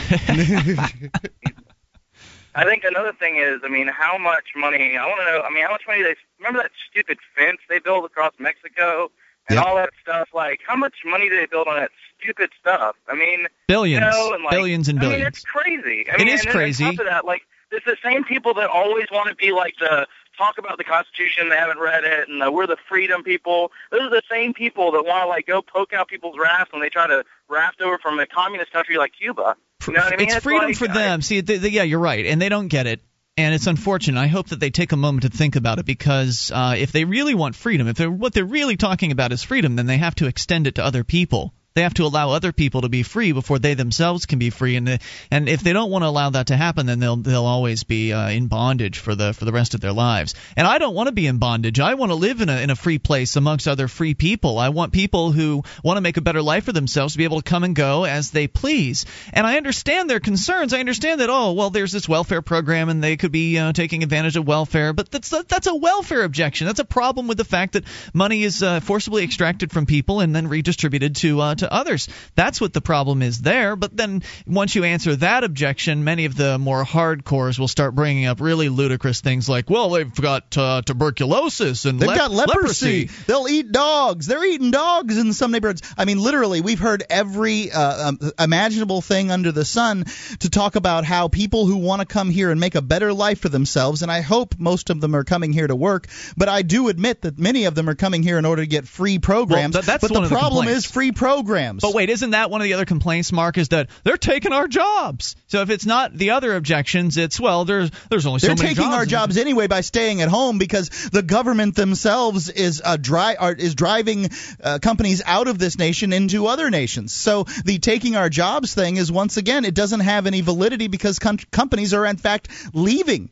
I think another thing is, I mean, how much money? I want to know. I mean, how much money they remember that stupid fence they built across Mexico and all that stuff? Like, how much money did they build on that stupid stuff? I mean, Billions. you know, and like, Billions and I mean, billions. it's crazy. I It mean, is and crazy. On top of that, like, it's the same people that always want to be like the talk about the Constitution. They haven't read it, and uh, we're the freedom people. Those are the same people that want to like go poke out people's raft when they try to raft over from a communist country like Cuba. You know what I mean? it's freedom like, for them. See, they, they, yeah, you're right, and they don't get it. And it's unfortunate. I hope that they take a moment to think about it because uh, if they really want freedom, if they're, what they're really talking about is freedom, then they have to extend it to other people. They have to allow other people to be free before they themselves can be free, and and if they don't want to allow that to happen, then they'll they'll always be uh, in bondage for the for the rest of their lives. And I don't want to be in bondage. I want to live in a in a free place amongst other free people. I want people who want to make a better life for themselves to be able to come and go as they please. And I understand their concerns. I understand that oh well, there's this welfare program and they could be uh, taking advantage of welfare, but that's a, that's a welfare objection. That's a problem with the fact that money is uh, forcibly extracted from people and then redistributed to uh, to to others. That's what the problem is there. But then once you answer that objection, many of the more hardcores will start bringing up really ludicrous things like, well, they've got uh, tuberculosis and They've le- got leprosy. They'll eat dogs. They're eating dogs in some neighborhoods. I mean, literally, we've heard every uh, um, imaginable thing under the sun to talk about how people who want to come here and make a better life for themselves, and I hope most of them are coming here to work, but I do admit that many of them are coming here in order to get free programs. Well, that's but the of the problem is free programs. But wait, isn't that one of the other complaints, Mark? Is that they're taking our jobs? So if it's not the other objections, it's well, there's there's only so They're many taking jobs. our jobs anyway by staying at home because the government themselves is uh, dry are, is driving uh, companies out of this nation into other nations. So the taking our jobs thing is once again it doesn't have any validity because com- companies are in fact leaving.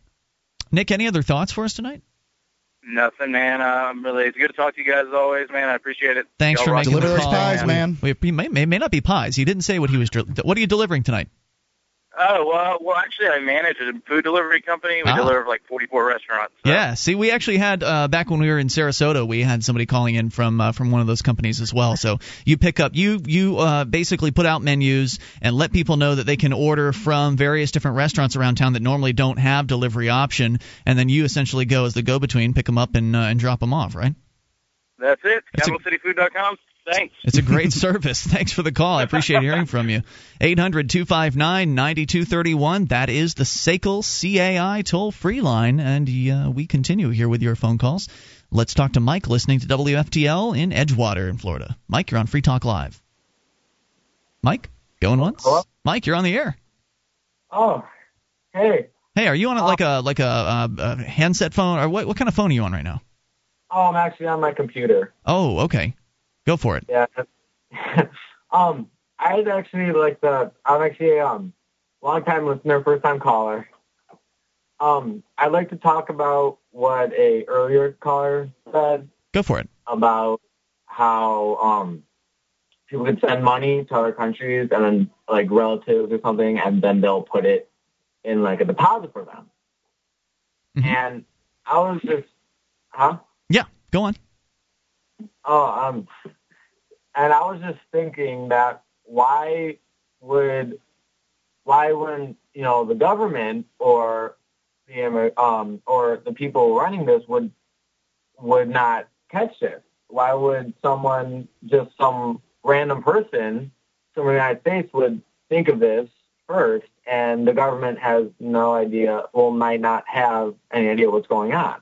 Nick, any other thoughts for us tonight? Nothing, man. I'm really. It's good to talk to you guys as always, man. I appreciate it. Thanks Y'all for rock making it. the call. Wait, he may, may may not be pies. He didn't say what he was. del- What are you delivering tonight? Oh well, well, actually, I manage a food delivery company. We Ah. deliver like 44 restaurants. Yeah. See, we actually had uh, back when we were in Sarasota, we had somebody calling in from uh, from one of those companies as well. So you pick up, you you uh, basically put out menus and let people know that they can order from various different restaurants around town that normally don't have delivery option, and then you essentially go as the go-between, pick them up and uh, and drop them off, right? That's it. CapitalCityFood.com. Thanks. It's a great service. Thanks for the call. I appreciate hearing from you. 800 259 9231. That is the SACL CAI toll free line. And uh, we continue here with your phone calls. Let's talk to Mike listening to WFTL in Edgewater in Florida. Mike, you're on Free Talk Live. Mike, going once? Mike, you're on the air. Oh, hey. Hey, are you on a, like a like a, uh a handset phone or what? What kind of phone are you on right now? Oh, I'm actually on my computer. Oh, okay. Go for it. Yeah. um, I was actually like the I'm actually a um long time listener, first time caller. Um, I'd like to talk about what a earlier caller said Go for it. about how um people can send money to other countries and then like relatives or something and then they'll put it in like a deposit for them. And I was just huh? Yeah, go on. Oh, um, and I was just thinking that why would, why wouldn't you know the government or the um or the people running this would would not catch this? Why would someone just some random person from the United States would think of this first, and the government has no idea, well, might not have any idea what's going on?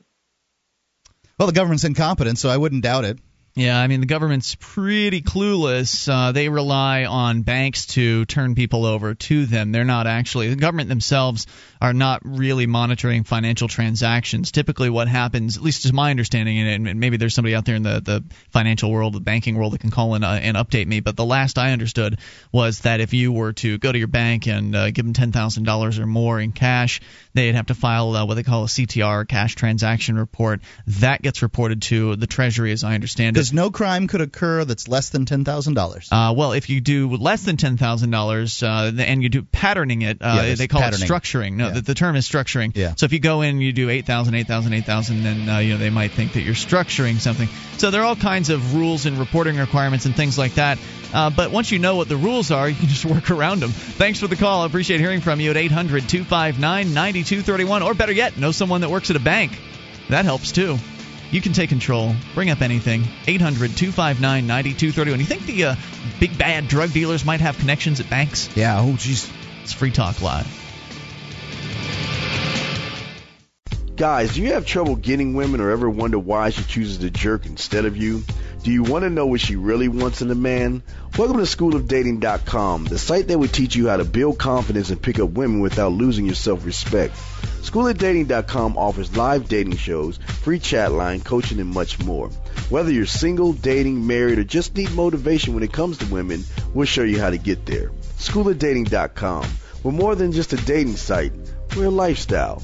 Well, the government's incompetent, so I wouldn't doubt it. Yeah, I mean the government's pretty clueless. Uh, they rely on banks to turn people over to them. They're not actually the government themselves are not really monitoring financial transactions. Typically, what happens, at least to my understanding, and maybe there's somebody out there in the, the financial world, the banking world, that can call in uh, and update me. But the last I understood was that if you were to go to your bank and uh, give them ten thousand dollars or more in cash, they'd have to file uh, what they call a CTR, cash transaction report. That gets reported to the Treasury, as I understand it. Because no crime could occur that's less than ten thousand dollars. Uh, well, if you do less than ten thousand dollars, uh, and you do patterning it, uh, there's they call patterning. it structuring. No, Yeah. the, the term is structuring. Yeah. So if you go in, and you do eight thousand, eight thousand, eight thousand, then uh, you know they might think that you're structuring something. So there are all kinds of rules and reporting requirements and things like that. Uh, but once you know what the rules are, you can just work around them. Thanks for the call. I appreciate hearing from you at 800 259 9231. Or better yet, know someone that works at a bank. That helps too. You can take control. Bring up anything. 800 259 9231. You think the uh, big bad drug dealers might have connections at banks? Yeah, oh, jeez. It's Free Talk Live. Guys, do you have trouble getting women or ever wonder why she chooses to jerk instead of you? Do you want to know what she really wants in a man? Welcome to schoolofdating.com, the site that will teach you how to build confidence and pick up women without losing your self-respect. Schoolofdating.com offers live dating shows, free chat line, coaching, and much more. Whether you're single, dating, married, or just need motivation when it comes to women, we'll show you how to get there. Schoolofdating.com. We're more than just a dating site. We're a lifestyle.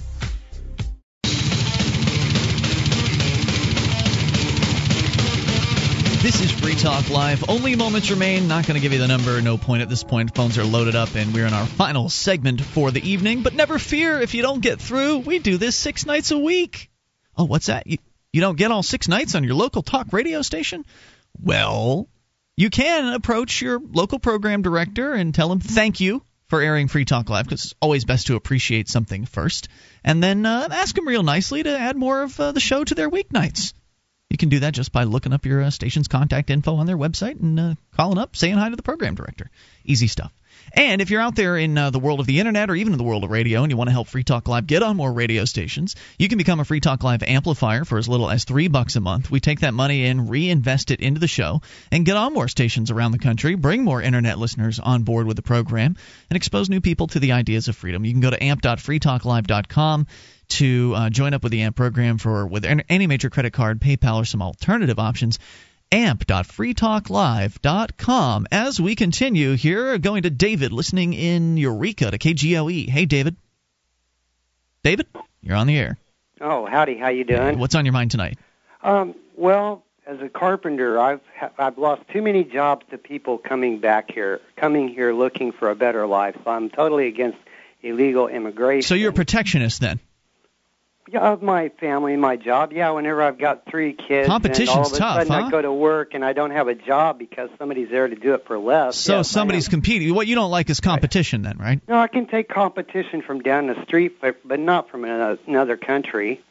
This is Free Talk Live. Only moments remain. Not going to give you the number. No point at this point. Phones are loaded up, and we're in our final segment for the evening. But never fear if you don't get through. We do this six nights a week. Oh, what's that? You, you don't get all six nights on your local talk radio station? Well, you can approach your local program director and tell him thank you for airing Free Talk Live because it's always best to appreciate something first, and then uh, ask them real nicely to add more of uh, the show to their weeknights. You can do that just by looking up your uh, station's contact info on their website and uh, calling up, saying hi to the program director. Easy stuff. And if you're out there in uh, the world of the internet or even in the world of radio and you want to help Free Talk Live get on more radio stations, you can become a Free Talk Live amplifier for as little as three bucks a month. We take that money and reinvest it into the show and get on more stations around the country, bring more internet listeners on board with the program, and expose new people to the ideas of freedom. You can go to amp.freetalklive.com to uh, join up with the AMP program for with any major credit card, PayPal, or some alternative options amp.freetalklive.com. As we continue here, going to David listening in Eureka to KGOE. Hey, David. David, you're on the air. Oh, howdy. How you doing? What's on your mind tonight? Um, well, as a carpenter, I've I've lost too many jobs to people coming back here, coming here looking for a better life. So I'm totally against illegal immigration. So you're a protectionist then? Yeah, of my family, my job. Yeah, whenever I've got three kids, Competition's and all of a tough, sudden huh? I go to work and I don't have a job because somebody's there to do it for less. So Yes, somebody's competing. What you don't like is competition, then, right? No, I can take competition from down the street, but but not from another, country.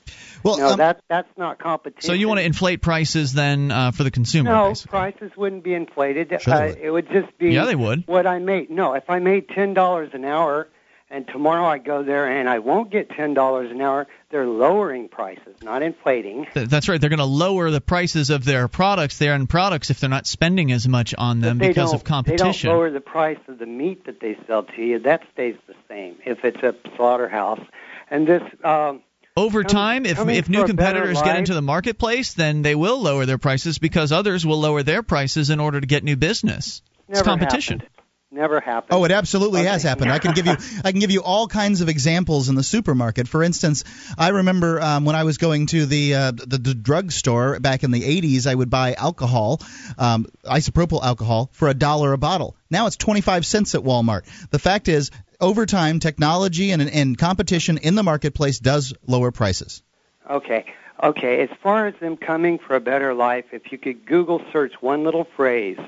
Well, no, um, that's that's not competition. So you want to inflate prices then uh, for the consumer? No, basically. prices wouldn't be inflated. Sure uh, would. It would just be Yeah, they would. what I made. No, if I made ten dollars an hour, and tomorrow I go there and I won't get ten dollars an hour, they're lowering prices, not inflating. That's right. They're going to lower the prices of their products, their end products, if they're not spending as much on them because of competition. They don't lower the price of the meat that they sell to you. That stays the same if it's a slaughterhouse. And this. Um, Over time, if if new competitors get into the marketplace, then they will lower their prices because others will lower their prices in order to get new business. it's competition. happened. Never happened. Oh, it absolutely has happened. I can give you I can give you all kinds of examples in the supermarket. For instance, I remember um, when I was going to the uh, the, the drugstore back in the 80s, I would buy alcohol, um, isopropyl alcohol, for a dollar a bottle. Now it's 25 cents at Walmart. The fact is, over time, technology and, and competition in the marketplace does lower prices. Okay. Okay. As far as them coming for a better life, if you could Google search one little phrase,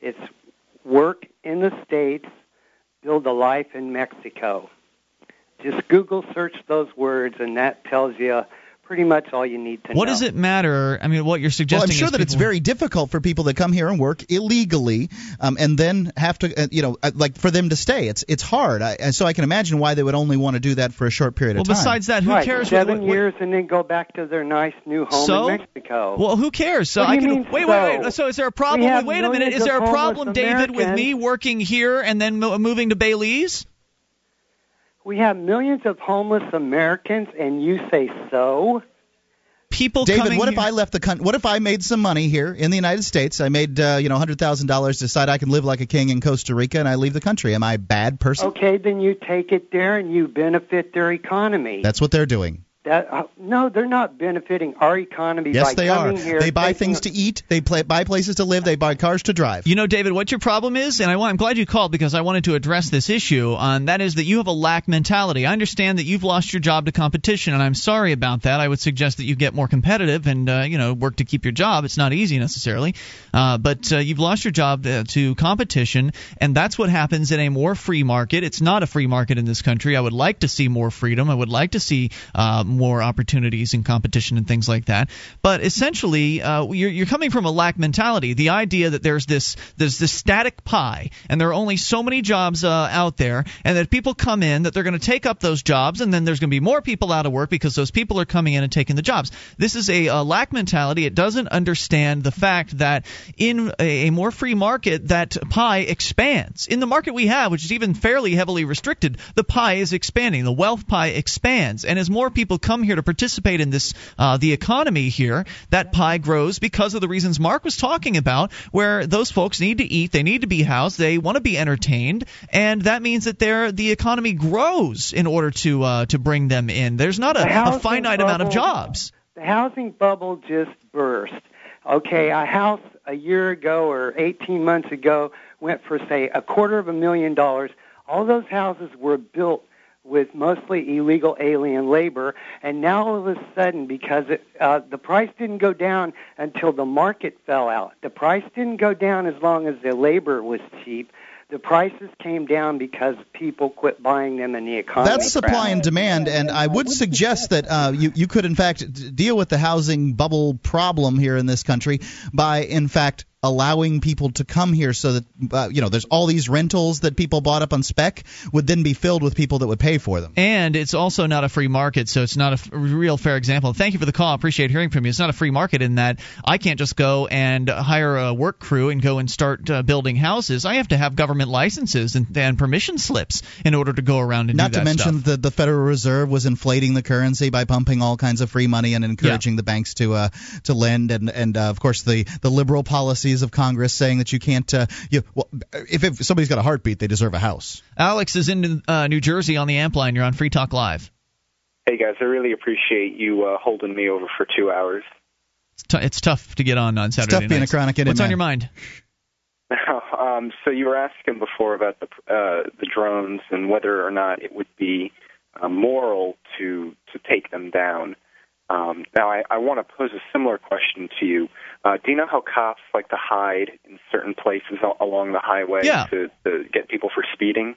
it's work in the States, build a life in Mexico. Just Google search those words, and that tells you pretty much all you need to What know. does it matter? I mean, what you're suggesting? Well, suggesting I'm sure is that it's very difficult for people that come here and work illegally, um, and then have to, uh, you know, uh, like for them to stay. It's it's hard. I, so I can imagine why they would only want to do that for a short period Well, of time. Well, besides that, who right, cares? what- Seven what- what- years, and then go back to their nice new home So? in Mexico. Well, who cares? So What I can mean, wait, wait, wait. so? So is there a problem? have Wait a minute. Is there a problem, David, with me working here and then mo- moving to Belize? We have millions of homeless Americans, and you say so? People David, coming what if I left the country? What if I made some money here in the United States? I made uh, you know hundred thousand dollars. Decide I can live like a king in Costa Rica, and I leave the country. Am I a bad person? Okay, then you take it there and you benefit their economy. That's what they're doing. That uh, no, they're not benefiting our economy Yes, by they are. coming here. They buy taking- things to eat. They play, buy places to live. They buy cars to drive. You know, David, what your problem is, and I want, I'm glad you called because I wanted to address this issue, uh, and that is that you have a lack mentality. I understand that you've lost your job to competition, and I'm sorry about that. I would suggest that you get more competitive and, uh, you know, work to keep your job. It's not easy necessarily, uh, but uh, you've lost your job to, to competition, and that's what happens in a more free market. It's not a free market in this country. I would like to see more freedom. I would like to see uh, more opportunities and competition and things like that. But essentially, uh, you're, you're coming from a lack mentality. The idea that there's this there's this static pie, and there are only so many jobs uh, out there, and that people come in that they're going to take up those jobs, and then there's going to be more people out of work because those people are coming in and taking the jobs. This is a, a lack mentality. It doesn't understand the fact that in a, a more free market, that pie expands. In the market we have, which is even fairly heavily restricted, the pie is expanding. The wealth pie expands, and as more people come here to participate in this uh, the economy here, that pie grows because of the reasons Mark was talking about, where those folks need to eat, they need to be housed, they want to be entertained, and that means that their the economy grows in order to uh, to bring them in. There's not a, a finite amount of jobs. The housing bubble just burst. Okay, a house a year ago or 18 months ago went for say a quarter of a million dollars. All those houses were built with mostly illegal alien labor, and now all of a sudden, because it, uh, the price didn't go down until the market fell out, the price didn't go down as long as the labor was cheap. The prices came down because people quit buying them in the economy. That's supply and demand, and I would suggest that uh, you you could in fact deal with the housing bubble problem here in this country by in fact allowing people to come here so that uh, you know there's all these rentals that people bought up on spec would then be filled with people that would pay for them. And it's also not a free market, so it's not a f- real fair example. Thank you for the call. I appreciate hearing from you. It's not a free market in that I can't just go and hire a work crew and go and start uh, building houses. I have to have government licenses and, and permission slips in order to go around and Not to mention stuff. that the Federal Reserve was inflating the currency by pumping all kinds of free money and encouraging the banks to uh, to lend, and and uh, of course the the liberal policies of Congress saying that you can't. Uh, you well, if, if somebody's got a heartbeat, they deserve a house. Alex is in uh, New Jersey on the amp line. You're on Free Talk Live. Hey guys, I really appreciate you uh, holding me over for two hours. It's, t- it's tough to get on on Saturday tough being a chronic inmate, What's on your mind? um, so you were asking before about the uh, the drones and whether or not it would be uh, moral to to take them down. Um, now, I, I want to pose a similar question to you. Uh, do you know how cops like to hide in certain places al- along the highway Yeah. to, to get people for speeding?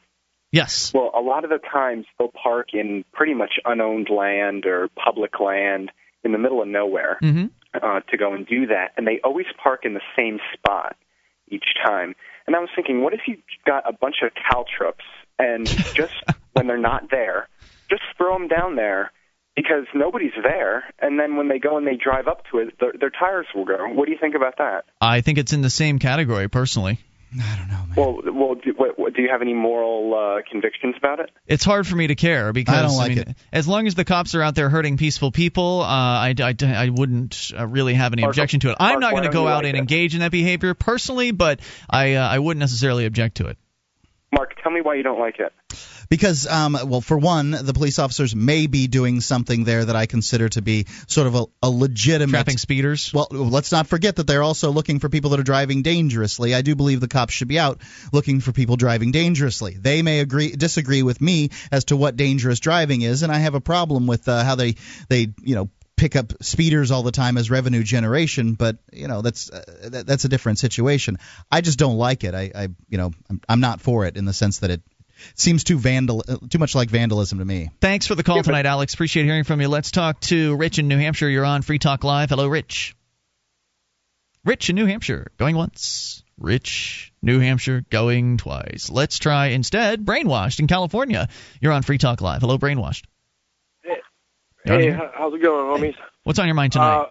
Yes. Well, a lot of the times they'll park in pretty much unowned land or public land in the middle of nowhere Mm-hmm. uh, to go and do that, and they always park in the same spot each time. And I was thinking, what if you got a bunch of caltrops and just when they're not there, just throw them down there because nobody's there, and then when they go and they drive up to it, their, their tires will go. What do you think about that? I think it's in the same category, personally. I don't know. Man. Well, well, do, what, what, do you have any moral uh, convictions about it? It's hard for me to care because I don't like mean, it. as long as the cops are out there hurting peaceful people, uh, I, I, I wouldn't uh, really have any Mark, objection to it. I'm Mark, not going to go out like and it? engage in that behavior personally, but I uh, I wouldn't necessarily object to it. Mark, tell me why you don't like it. Because, um, well, for one, the police officers may be doing something there that I consider to be sort of a, a legitimate Trapping speeders. Well, let's not forget that they're also looking for people that are driving dangerously. I do believe the cops should be out looking for people driving dangerously. They may agree disagree with me as to what dangerous driving is, and I have a problem with uh, how they they you know pick up speeders all the time as revenue generation. But you know that's uh, that, that's a different situation. I just don't like it. I, I you know I'm, I'm not for it in the sense that it seems too vandal uh, too much like vandalism to me. Thanks for the call tonight, Alex. Appreciate hearing from you. Let's talk to Rich in New Hampshire. You're on Free Talk Live. Hello, Rich. Rich in New Hampshire, going once. Rich, New Hampshire, going twice. Let's try instead Brainwashed in California. You're on Free Talk Live. Hello, Brainwashed. Hey, how's it going, homies? What's on your mind tonight? Uh,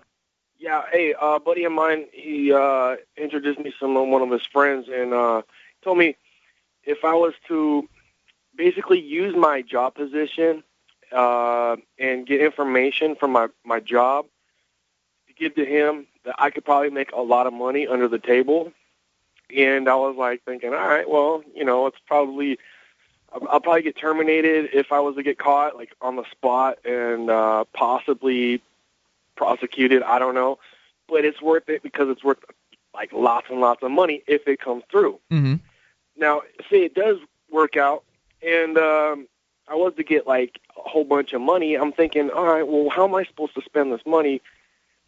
yeah, hey, uh, buddy of mine, he uh, introduced me to some one of his friends, and uh, told me if I was to basically use my job position uh, and get information from my my job to give to him, that I could probably make a lot of money under the table. And I was like thinking, all right, well, you know, it's probably I'll probably get terminated if I was to get caught, like on the spot, and uh, possibly prosecuted. I don't know, but it's worth it because it's worth like lots and lots of money if it comes through. Mm-hmm. Now, say it does work out, and um, I was to get like a whole bunch of money. I'm thinking, all right, well, how am I supposed to spend this money?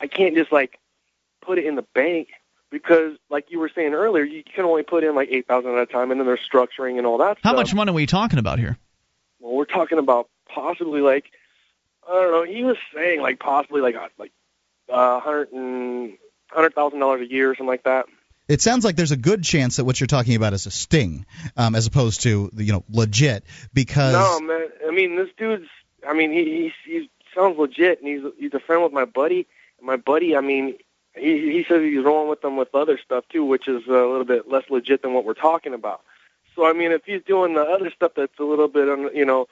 I can't just like put it in the bank because, like you were saying earlier, you can only put in like eight thousand at a time, and then there's structuring and all that How stuff. much money are we talking about here? Well, we're talking about possibly like I don't know. He was saying like possibly like uh, like uh, hundred and hundred thousand dollars a year or something like that. It sounds like there's a good chance that what you're talking about is a sting, um, as opposed to you know legit. Because No, man. I mean, this dude's. I mean, he he, he sounds legit, and he's he's a friend with my buddy. And my buddy, I mean, he he says he's rolling with them with other stuff too, which is a little bit less legit than what we're talking about. So I mean, if he's doing the other stuff that's a little bit, you know,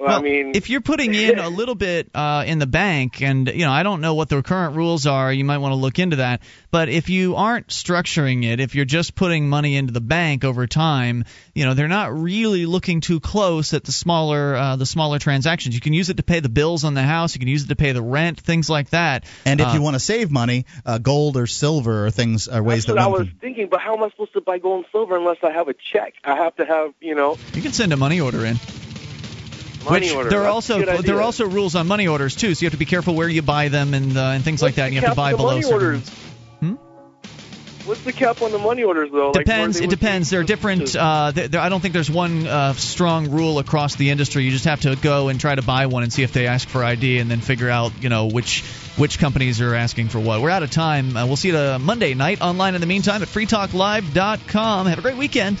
well, I mean, if you're putting in a little bit uh, in the bank, and you know, I don't know what the current rules are. You might want to look into that. But if you aren't structuring it, if you're just putting money into the bank over time, you know, they're not really looking too close at the smaller uh, the smaller transactions. You can use it to pay the bills on the house. You can use it to pay the rent, things like that. and if Uh, you want to save money, uh, gold or silver or things are ways that's that I was can. thinking. But how am I supposed to buy gold and silver unless I have a check? I have to have, you know. you can send a money order in. Money Which order. there are also there are also rules on money orders too, so you have to be careful where you buy them and uh, and things like that. And you have to buy below money certain. orders. What's the cap on the money orders though? Depends. they It depends. There are different. Uh, there, there- I don't think there's one uh, strong rule across the industry. You just have to go and try to buy one and see if they ask for ID, and then figure out you know which which companies are asking for what. We're out of time. Uh, we'll see you uh, Monday night online. In the meantime, at freetalklive.com. Have a great weekend.